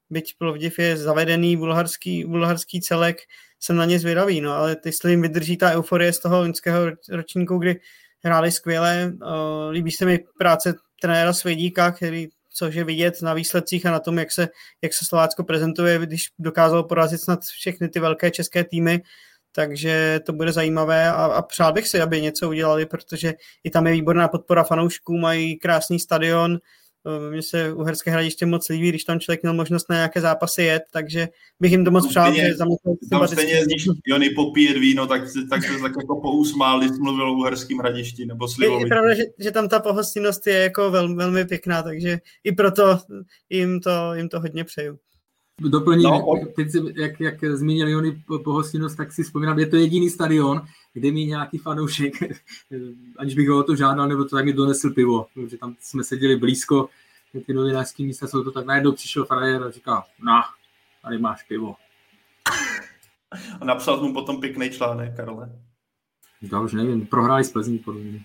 byť Plovdiv je zavedený bulharský, bulharský celek, jsem na ně zvědavý, no, ale jestli jim vydrží ta euforie z toho loňského ročníku, kdy hráli skvěle, uh, líbí se mi práce trenéra Svědíka, který což je vidět na výsledcích a na tom, jak se, jak se Slovácko prezentuje, když dokázalo porazit snad všechny ty velké české týmy, takže to bude zajímavé a, a přál bych si, aby něco udělali, protože i tam je výborná podpora fanoušků, mají krásný stadion, Mně se Uherské hradiště moc líbí, když tam člověk měl možnost na nějaké zápasy jet, takže bych jim to moc přál. Stejně, tam stejně jezdíš Jony popíjet víno, tak, tak se tak jako pousmál, když mluvil o Uherském hradišti nebo Slivovi. Je, je pravda, že, že, tam ta pohostinnost je jako velmi, velmi pěkná, takže i proto jim to, jim to hodně přeju. Doplním, no, teď si, jak, jak zmínil Jony pohostinnost, tak si vzpomínám, je to jediný stadion, kde mi nějaký fanoušek, aniž bych ho o to žádal, nebo to tak mi donesl pivo, protože tam jsme seděli blízko, ty novinářské místa jsou to tak najednou přišel frajer a říká, na, tady máš pivo. A napsal mu potom pěkný článek, Karle. Já už nevím, prohráli s Plzní podle mě.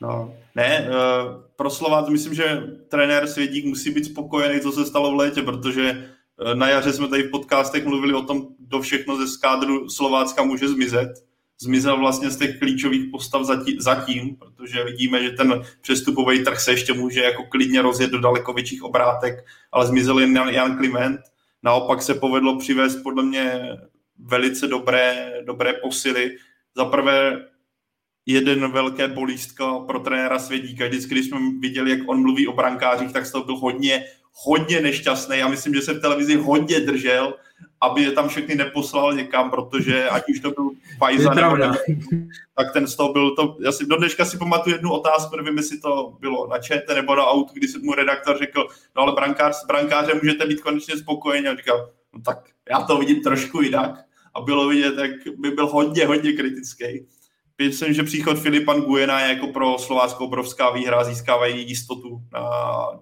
No, ne, uh, pro Slovák myslím, že trenér Svědík musí být spokojený, co se stalo v létě, protože na jaře jsme tady v podcastech mluvili o tom, kdo všechno ze skádru Slovácka může zmizet zmizel vlastně z těch klíčových postav zatím, zatím, protože vidíme, že ten přestupový trh se ještě může jako klidně rozjet do daleko větších obrátek, ale zmizel jen Jan Kliment. Naopak se povedlo přivést podle mě velice dobré, dobré posily. Za prvé jeden velké bolístka pro trenéra Svědíka. Vždycky, když jsme viděli, jak on mluví o brankářích, tak z toho byl hodně, hodně nešťastný. Já myslím, že se v televizi hodně držel aby je tam všechny neposlal někam, protože ať už to byl Fajza nebo ne, tak ten z toho byl to, já si do dneška si pamatuju jednu otázku, nevím, jestli to bylo na čete nebo na autu, kdy se mu redaktor řekl, no ale brankář, s brankářem můžete být konečně spokojeni a říkal, no tak já to vidím trošku jinak a bylo vidět, jak by byl hodně, hodně kritický. Myslím, že příchod Filipa Nguyena je jako pro Slovácko obrovská výhra, získávají jistotu na,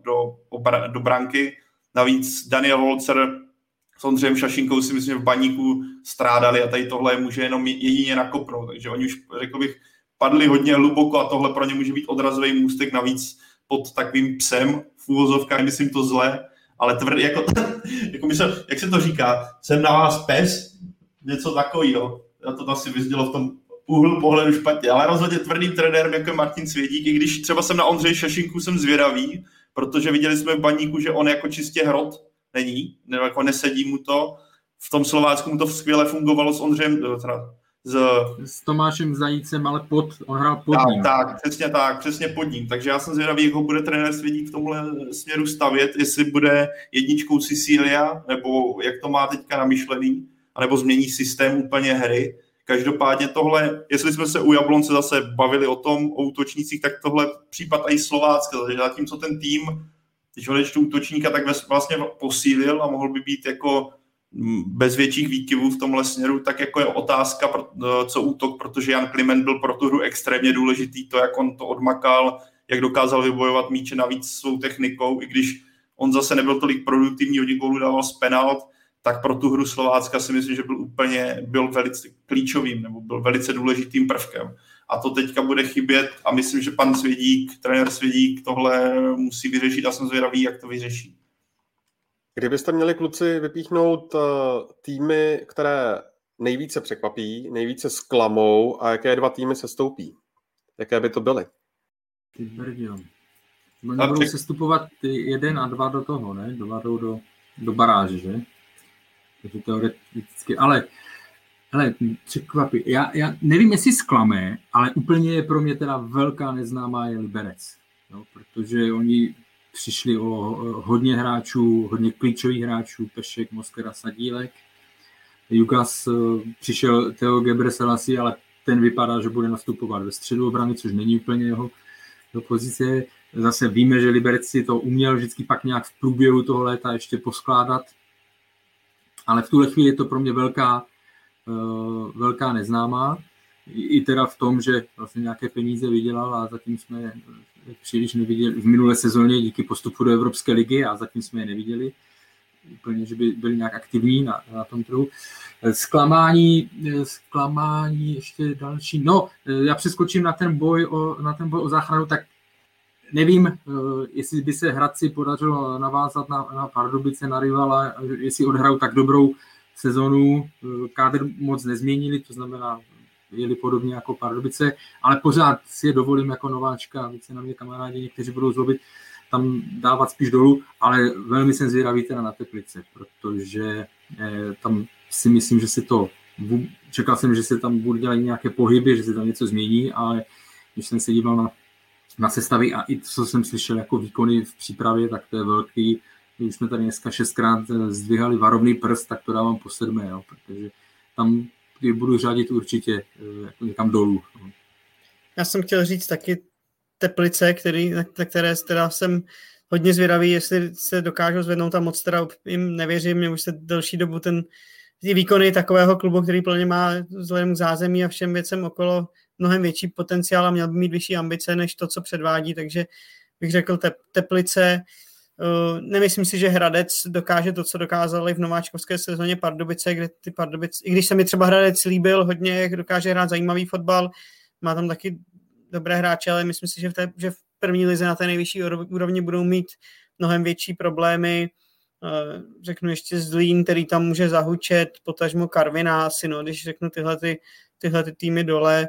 do, do branky. Navíc Daniel Holzer s Ondřejem Šašinkou si myslím, že v baníku strádali a tady tohle může jenom jedině nakopnout. Takže oni už, řekl bych, padli hodně hluboko a tohle pro ně může být odrazový můstek navíc pod takovým psem v úvozovkách, myslím to zle, ale tvrdý, jako, jako myslím, jak se to říká, jsem na vás pes, něco takového. Já to asi vyzdělo v tom úhlu pohledu špatně, ale rozhodně tvrdým trenérem, jako je Martin Svědík, i když třeba jsem na Ondřej Šašinku jsem zvědavý, protože viděli jsme v baníku, že on jako čistě hrot není, nebo jako nesedí mu to. V tom Slovácku mu to skvěle fungovalo s Ondřejem, eh, teda s, s Tomášem Zajícem, ale pod, on hrál pod tak, ním. Tak, přesně tak, přesně pod ním. Takže já jsem zvědavý, jak ho bude trenér Svědík v tomhle směru stavět, jestli bude jedničkou Sicília, nebo jak to má teďka namyšlený, anebo změní systém úplně hry. Každopádně tohle, jestli jsme se u Jablonce zase bavili o tom, o útočnících, tak tohle případ i Slovácka, takže zatímco ten tým když odečtu útočníka, tak vlastně posílil a mohl by být jako bez větších výkyvů v tomhle směru, tak jako je otázka, e, co útok, protože Jan Kliment byl pro tu hru extrémně důležitý, to, jak on to odmakal, jak dokázal vybojovat míče navíc svou technikou, i když on zase nebyl tolik produktivní, hodně gólů dával z penalt, tak pro tu hru Slovácka si myslím, že byl úplně byl velice klíčovým nebo byl velice důležitým prvkem a to teďka bude chybět a myslím, že pan Svědík, trenér Svědík tohle musí vyřešit a jsem zvědavý, jak to vyřeší. Kdybyste měli kluci vypíchnout eh, týmy, které nejvíce překvapí, nejvíce sklamou a jaké dva týmy se stoupí? Jaké by to byly? Ty brdio. Oni budou se stupovat jeden a dva do toho, ne? Dva jdou do, do baráže, že? Takže teoreticky. Ale Hele, překvapí. Já, já nevím, jestli zklame, ale úplně je pro mě teda velká neznámá je Liberec. Jo, protože oni přišli o hodně hráčů, hodně klíčových hráčů, Pešek, Moskera, Sadílek. Jukas eh, přišel Theo Gebreselassie, ale ten vypadá, že bude nastupovat ve středu obrany, což není úplně jeho, jeho pozice. Zase víme, že Liberec si to uměl vždycky pak nějak v průběhu toho léta ještě poskládat, ale v tuhle chvíli je to pro mě velká, Eh, velká neznámá, i teda v tom, že vlastně nějaké peníze vydělal a zatím jsme příliš neviděli v minulé sezóně díky postupu do Evropské ligy a zatím jsme je neviděli úplně, že by byli nějak aktivní na, na tom trhu. Zklamání, zklamání ještě další. No, já přeskočím na ten boj o, na ten boj o záchranu, tak nevím, eh, jestli by se Hradci podařilo navázat na, na Pardubice, na rivala, jestli odhrajou tak dobrou sezonu. Eh, kádr moc nezměnili, to znamená, jeli podobně jako Pardubice, ale pořád si je dovolím jako nováčka, více na mě kamarádi někteří budou zlobit, tam dávat spíš dolů, ale velmi jsem zvědavý teda na Teplice, protože eh, tam si myslím, že se to, čekal jsem, že se tam budou dělat nějaké pohyby, že se tam něco změní, ale když jsem se díval na na sestavy a i co jsem slyšel jako výkony v přípravě, tak to je velký. Když jsme tady dneska šestkrát zdvihali varovný prst, tak to dávám po sedmé, jo, protože tam budu řadit určitě jako někam dolů. No. Já jsem chtěl říct taky Teplice, který, na které teda jsem hodně zvědavý, jestli se dokážou zvednout a moc teda jim nevěřím, mě už se delší dobu ten ty výkony takového klubu, který plně má vzhledem k zázemí a všem věcem okolo mnohem větší potenciál a měl by mít vyšší ambice než to, co předvádí, takže bych řekl te, Teplice. Uh, nemyslím si, že Hradec dokáže to, co dokázali v nováčkovské sezóně Pardubice, kde ty Pardubice, i když se mi třeba Hradec líbil hodně, dokáže hrát zajímavý fotbal, má tam taky dobré hráče, ale myslím si, že v, té, že v první lize na té nejvyšší úrovni budou mít mnohem větší problémy. Eh, řeknu ještě Zlín, který tam může zahučet, potažmo Karviná asi, no, když řeknu tyhle, ty, tyhle ty týmy dole,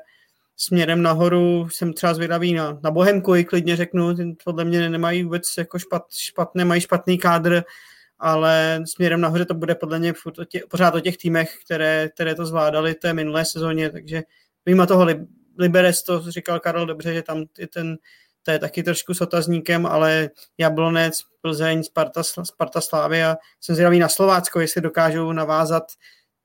směrem nahoru jsem třeba zvědavý na, na Bohemku, i klidně řeknu, podle mě nemají vůbec jako špat, špatné, mají špatný kádr, ale směrem nahoře to bude podle mě o tě, pořád o těch týmech, které, které to zvládali té minulé sezóně, takže vyjma toho Liberec, to říkal Karel dobře, že tam je ten, to je taky trošku s otazníkem, ale Jablonec, Plzeň, Sparta, Sparta Slávia, jsem zvědavý na Slovácko, jestli dokážou navázat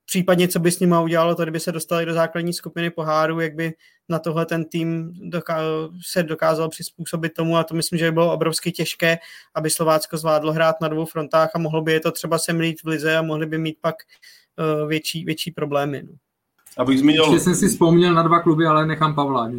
případně, co by s nimi udělalo, to kdyby se dostali do základní skupiny poháru, jak by na tohle ten tým doká- se dokázal přizpůsobit tomu a to myslím, že by bylo obrovsky těžké, aby Slovácko zvládlo hrát na dvou frontách a mohlo by je to třeba semlít v lize a mohli by mít pak uh, větší, větší problémy. No. Abych zmínil... Ještě jsem si vzpomněl na dva kluby, ale nechám Pavla,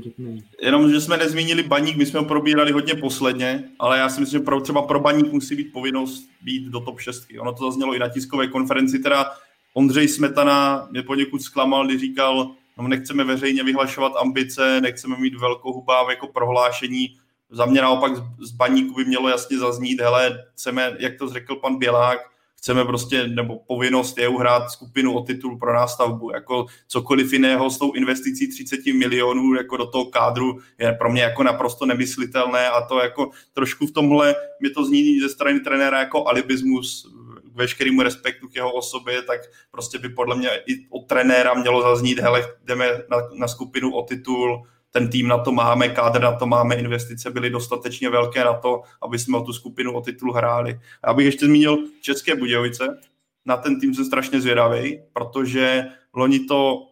Jenom, že jsme nezmínili baník, my jsme ho probírali hodně posledně, ale já si myslím, že pro, třeba pro baník musí být povinnost být do top 6. Ono to zaznělo i na tiskové konferenci, teda Ondřej Smetana mě poněkud zklamal, když říkal, no nechceme veřejně vyhlašovat ambice, nechceme mít velkou hubá jako prohlášení. Za mě naopak z baníku by mělo jasně zaznít, hele, chceme, jak to řekl pan Bělák, chceme prostě, nebo povinnost je uhrát skupinu o titul pro nástavbu. Jako cokoliv jiného s tou investicí 30 milionů jako do toho kádru je pro mě jako naprosto nemyslitelné a to jako trošku v tomhle mi to zní ze strany trenéra jako alibismus veškerému respektu k jeho osobě, tak prostě by podle mě i od trenéra mělo zaznít, hele, jdeme na, na skupinu o titul, ten tým na to máme, kádr na to máme, investice byly dostatečně velké na to, aby jsme o tu skupinu o titul hráli. Já bych ještě zmínil České Budějovice, na ten tým jsem strašně zvědavý, protože loni to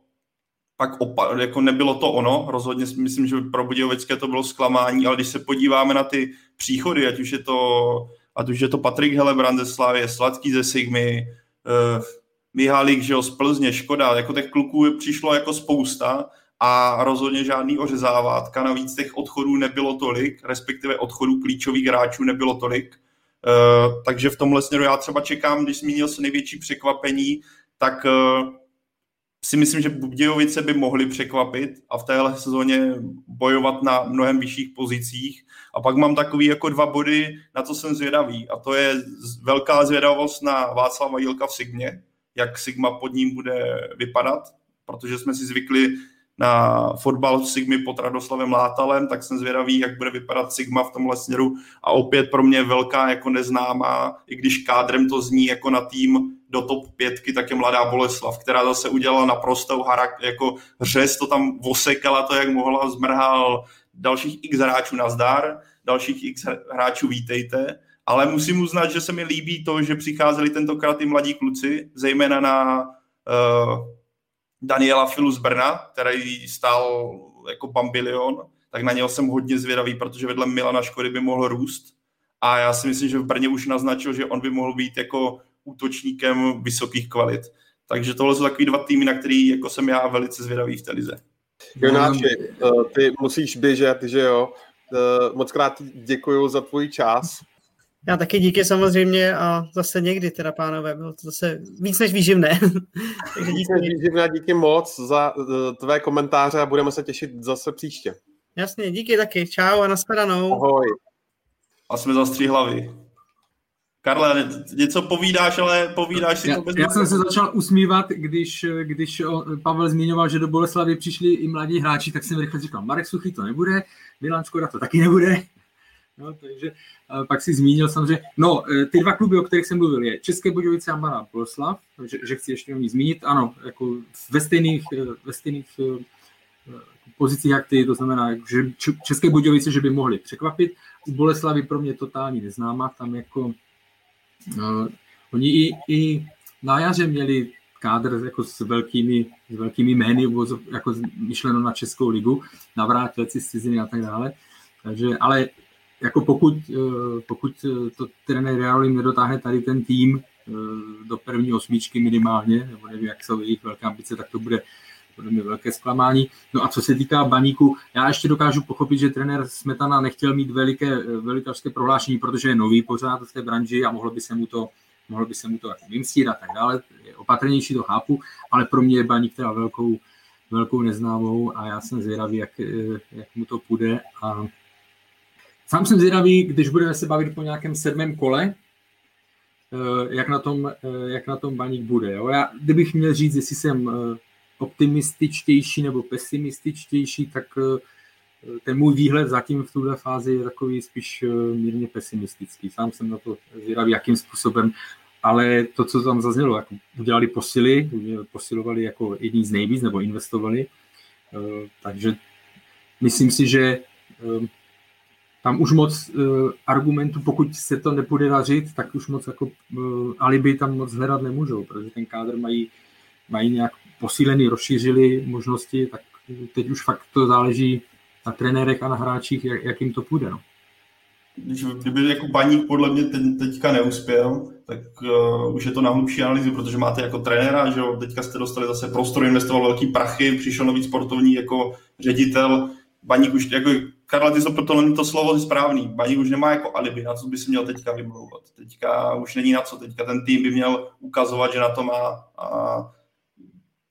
pak opa- jako nebylo to ono, rozhodně myslím, že pro Budějovické to bylo zklamání, ale když se podíváme na ty příchody, ať už je to, ať už je to Patrik Helebrand ze Slávy, Sladký ze Sigmy, uh, Mihalík, že jo, z Plzně, Škoda, jako těch kluků přišlo jako spousta a rozhodně žádný ořezávátka. Navíc těch odchodů nebylo tolik, respektive odchodů klíčových hráčů nebylo tolik. Uh, takže v tomhle směru já třeba čekám, když zmínil se největší překvapení, tak uh, si myslím, že Budějovice by mohly překvapit a v téhle sezóně bojovat na mnohem vyšších pozicích. A pak mám takový jako dva body, na co jsem zvědavý. A to je velká zvědavost na Václava Jilka v Sigmě, jak Sigma pod ním bude vypadat, protože jsme si zvykli na fotbal v Sigmy pod Radoslavem Látalem, tak jsem zvědavý, jak bude vypadat Sigma v tomhle směru a opět pro mě velká jako neznámá, i když kádrem to zní jako na tým do top pětky, tak je mladá Boleslav, která zase udělala naprostou harak, jako řez to tam vosekala to, jak mohla, zmrhal dalších x hráčů na zdar, dalších x hráčů vítejte, ale musím uznat, že se mi líbí to, že přicházeli tentokrát i mladí kluci, zejména na uh, Daniela Filu z Brna, který stál jako bambilion, tak na něho jsem hodně zvědavý, protože vedle Milana Škody by mohl růst. A já si myslím, že v Brně už naznačil, že on by mohl být jako útočníkem vysokých kvalit. Takže tohle jsou takový dva týmy, na který jako jsem já velice zvědavý v té lize. Jonáši, eh, ty musíš běžet, že jo? Eh, moc krát děkuji za tvůj čas. Já taky díky samozřejmě a zase někdy teda, pánové, bylo to zase víc než výživné. Takže díky. Než výživné, díky moc za eh, tvé komentáře a budeme se těšit zase příště. Jasně, díky taky. Čau a nashledanou. Ahoj. A jsme za hlavy. Karle, něco povídáš, ale povídáš si já, to bez Já jsem se začal usmívat, když, když Pavel zmiňoval, že do Boleslavy přišli i mladí hráči, tak jsem rychle říkal, Marek Suchy to nebude, Milan Škoda to taky nebude. No, takže pak si zmínil samozřejmě, no, e, ty dva kluby, o kterých jsem mluvil, je České Budějovice a Mladá Boleslav, že, že chci ještě o ní zmínit, ano, jako ve stejných, e, ve stejných pozicích jak ty, to znamená, že České Budějovice, že by mohli překvapit. U Boleslavy pro mě totální neznáma, tam jako uh, oni i, i na jaře měli kádr jako s velkými, s velkými jmény, jako myšleno na Českou ligu, navrátilci z ciziny a tak dále. Takže, ale jako pokud, eh, pokud to trenér Realim nedotáhne tady ten tým eh, do první osmičky minimálně, nebo nevím, jak jsou jejich velké ambice, tak to bude podle mě velké zklamání. No a co se týká baníku, já ještě dokážu pochopit, že trenér Smetana nechtěl mít veliké, velikářské prohlášení, protože je nový pořád v té branži a mohlo by se mu to mohlo by se mu to jako vymstít a tak dále, je opatrnější, to chápu, ale pro mě je baník teda velkou, velkou neznámou a já jsem zvědavý, jak, jak mu to půjde a sám jsem zvědavý, když budeme se bavit po nějakém sedmém kole, eh, jak na tom, eh, jak na tom baník bude. Jo? Já, kdybych měl říct, jestli jsem eh, optimističtější nebo pesimističtější, tak ten můj výhled zatím v tuhle fázi je takový spíš eh, mírně pesimistický. Sám jsem na to zvědavý, jakým způsobem, ale to, co tam zaznělo, jako udělali posily, posilovali jako jední z nejvíc, nebo investovali, eh, takže myslím si, že eh, tam už moc argumentů, pokud se to nepůjde dařit, tak už moc jako alibi tam moc hledat nemůžou, protože ten kádr mají, mají nějak posílený, rozšířili možnosti, tak teď už fakt to záleží na trenérech a na hráčích, jak, jak jim to půjde. No. Když, kdyby jako baník podle mě teď, teďka neuspěl, tak uh, už je to na hlubší analýzu, protože máte jako trenéra, že jo, teďka jste dostali zase prostor, investoval velký prachy, přišel nový sportovní jako ředitel, baník už, jako Karla, ty to, to slovo správný, baník už nemá jako alibi, na co by si měl teďka vymlouvat. Teďka už není na co, teďka ten tým by měl ukazovat, že na to má a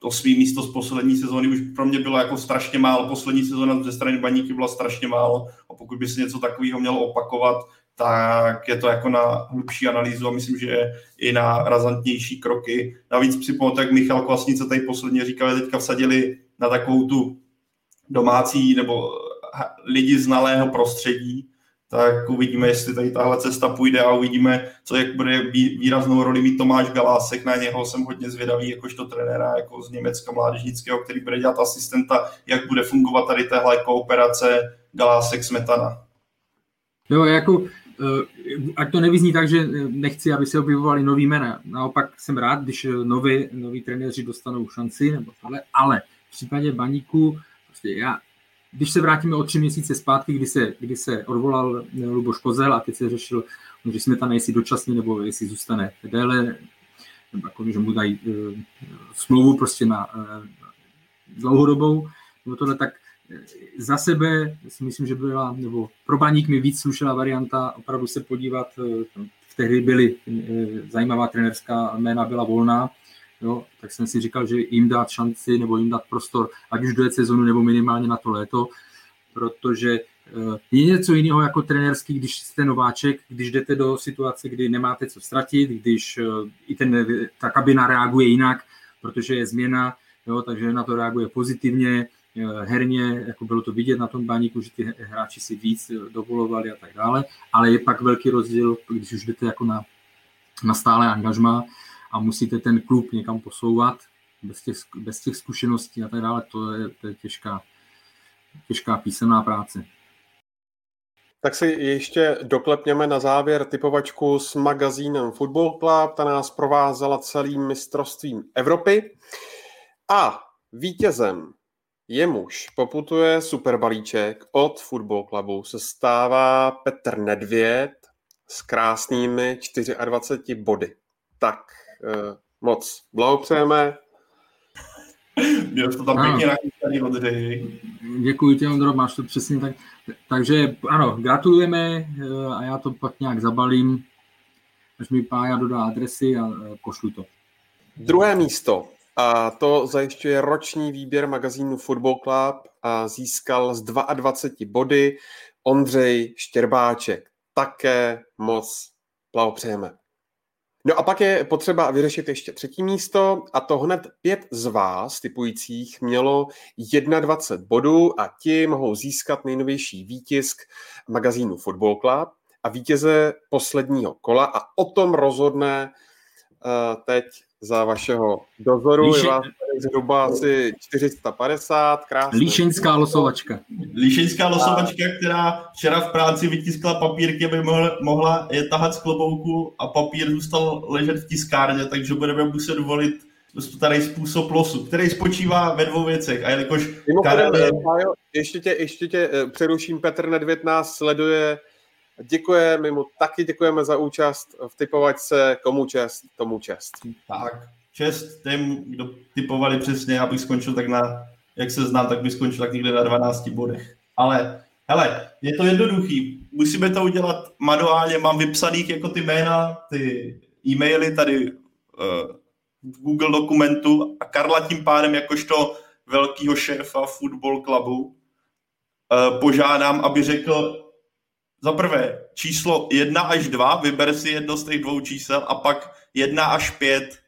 to svý místo z poslední sezóny už pro mě bylo jako strašně málo. Poslední sezóna ze strany Baníky byla strašně málo a pokud by se něco takového mělo opakovat, tak je to jako na hlubší analýzu a myslím, že i na razantnější kroky. Navíc připomínám, jak Michal Kvasnice tady posledně říkal, že teďka vsadili na takovou tu domácí nebo lidi znalého prostředí, tak uvidíme, jestli tady tahle cesta půjde a uvidíme, co jak bude výraznou roli mít Tomáš Galásek, na něho jsem hodně zvědavý, jakožto trenéra jako z Německa mládežnického, který bude dělat asistenta, jak bude fungovat tady tahle kooperace Galásek Smetana. Jo, jako eh, ať to nevyzní tak, že nechci, aby se objevovali nový jména. Naopak jsem rád, když noví, noví trenéři dostanou šanci, nebo tohle, ale v případě Baníku, prostě já, když se vrátíme o tři měsíce zpátky, kdy se, kdy se odvolal Luboš Kozel a teď se řešil, že jsme tam jestli dočasně nebo jestli zůstane déle, nebo jako, že mu dají uh, smlouvu prostě na uh, dlouhodobou, nebo tohle, tak eh, za sebe si myslím, že byla, nebo pro baník mi víc slušela varianta opravdu se podívat, v tehdy byly zajímavá trenerská jména byla volná, jo, tak jsem si říkal, že jim dát šanci nebo jim dát prostor, ať už do sezonu nebo minimálně na to léto, protože eh, je něco jiného jako trenérský, když jste nováček, když jdete do situace, kdy nemáte co ztratit, když eh, i ten, ta kabina reaguje jinak, protože je změna, jo, takže na to reaguje pozitivně, eh, herně, jako bylo to vidět na tom baníku, že ty hráči si víc dovolovali a tak dále, ale je pak velký rozdíl, když už jdete jako na, na stále angažma, a musíte ten klub někam posouvat bez těch, bez těch zkušeností a tak dále, to je, to je těžká, těžká písemná práce. Tak si ještě doklepněme na závěr typovačku s magazínem Football Club. Ta nás provázela celým mistrovstvím Evropy. A vítězem jemuž poputuje superbalíček od Football Clubu se stává Petr Nedvěd s krásnými 24 body. Tak moc blahopřejeme. Měl to tam pěkně nachystaný od Děkuji ti, Ondro, máš to přesně tak. Takže ano, gratulujeme eh, a já to pak nějak zabalím, až mi Pája dodá adresy a eh, pošlu to. Druhé místo. A to zajišťuje roční výběr magazínu Football Club a získal z 22 body Ondřej Štěrbáček. Také moc blahopřejeme. No a pak je potřeba vyřešit ještě třetí místo a to hned pět z vás typujících mělo 21 bodů a ti mohou získat nejnovější výtisk magazínu Football Club a vítěze posledního kola a o tom rozhodne uh, teď za vašeho dozoru. Líše... Je vás tady zhruba asi 450, krásně. Líšeňská losovačka. Líšeňská losovačka, která včera v práci vytiskla papírky, aby mohla je tahat z klobouku a papír zůstal ležet v tiskárně, takže budeme muset volit starý způsob losu, který spočívá ve dvou věcech. A jelikož Karel je... ještě tě, ještě tě eh, přeruším, Petr Nedvěd nás sleduje Děkujeme, my mu taky děkujeme za účast v typovačce, komu čest, tomu čest. Tak, čest těm, kdo typovali přesně, abych skončil tak na, jak se znám, tak bych skončil tak někde na 12 bodech. Ale, hele, je to jednoduchý, musíme to udělat manuálně, mám vypsaných jako ty jména, ty e-maily tady uh, v Google dokumentu a Karla tím pádem jakožto velkýho šéfa football klubu uh, požádám, aby řekl za prvé, číslo 1 až 2, vyber si jedno z těch dvou čísel a pak 1 až 5.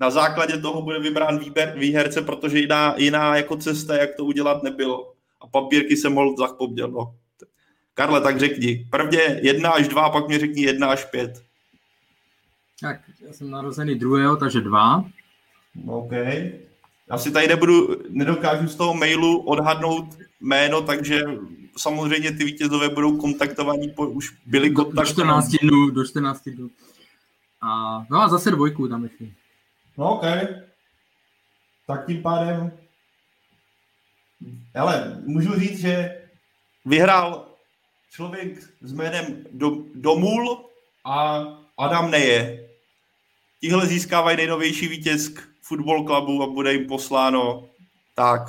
Na základě toho bude vybrán výber, výherce, protože jiná, jiná jako cesta, jak to udělat, nebylo. A papírky se mohl zapomněl. No. Karle, tak řekni. Prvně 1 až 2, pak mi řekni 1 až 5. Tak, já jsem narozený druhého, takže 2. OK. Já si tady nebudu, nedokážu z toho mailu odhadnout jméno, takže samozřejmě ty vítězové budou kontaktovaní, po, už byli kontaktovaní. Do 14 dnů, do 14 dnů. A, no a zase dvojku tam ještě. No ok. Tak tím pádem ale můžu říct, že vyhrál člověk s jménem Domul a Adam Neje. Tihle získávají nejnovější vítězk Football Clubu a bude jim posláno tak.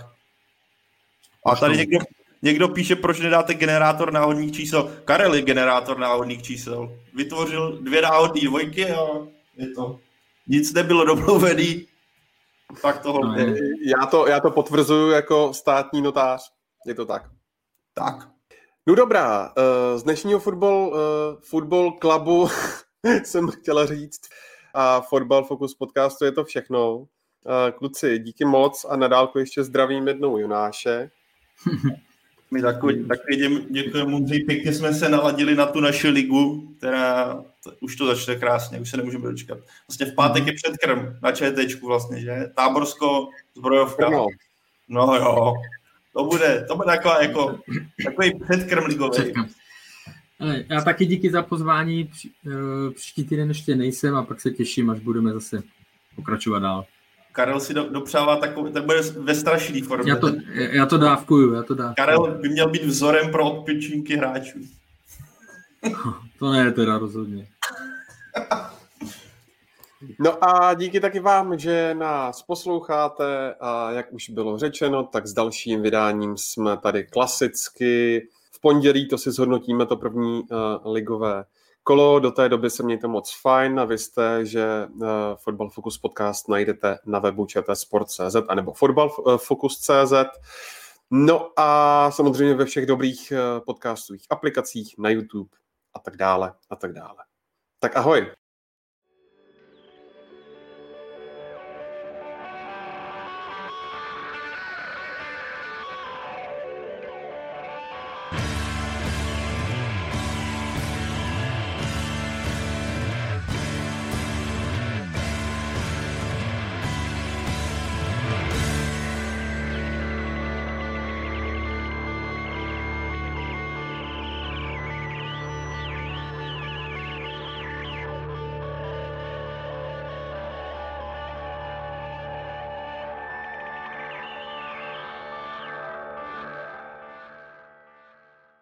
A tady někdo, Někdo píše, proč nedáte generátor náhodných čísel. Karel je generátor náhodných čísel. Vytvořil dvě náhodné dvojky a je to. Nic nebylo domluvený. Tak toho. No, já, to, já to potvrzuju jako státní notář. Je to tak. Tak. No dobrá, eh, z dnešního fotbal, eh, fotbal klubu jsem chtěla říct a Fotbal Focus podcastu je to všechno. Eh, kluci, díky moc a nadálku ještě zdravím jednou Jonáše. My takový, takový děkujeme Mundřej, pěkně jsme se naladili na tu naši ligu, která už to začne krásně, už se nemůžeme dočkat. Vlastně v pátek je předkrm na ČTčku vlastně, že? Táborsko, zbrojovka. No, no jo, to bude, to bude taková jako, takový předkrm ligový. Já taky díky za pozvání, eh, příští týden ještě nejsem a pak se těším, až budeme zase pokračovat dál. Karel si do, dopřává takový, tak bude ve strašný formě. Já to, já to dávkuju, já to dávkuju. Karel by měl být vzorem pro odpočinky hráčů. To ne, teda rozhodně. No a díky taky vám, že nás posloucháte a jak už bylo řečeno, tak s dalším vydáním jsme tady klasicky. V pondělí to si zhodnotíme to první uh, ligové kolo. Do té doby se mějte moc fajn a vy jste, že uh, Football Focus podcast najdete na webu čtsport.cz anebo footballfocus.cz. No a samozřejmě ve všech dobrých uh, podcastových aplikacích na YouTube a tak dále a tak dále. Tak ahoj.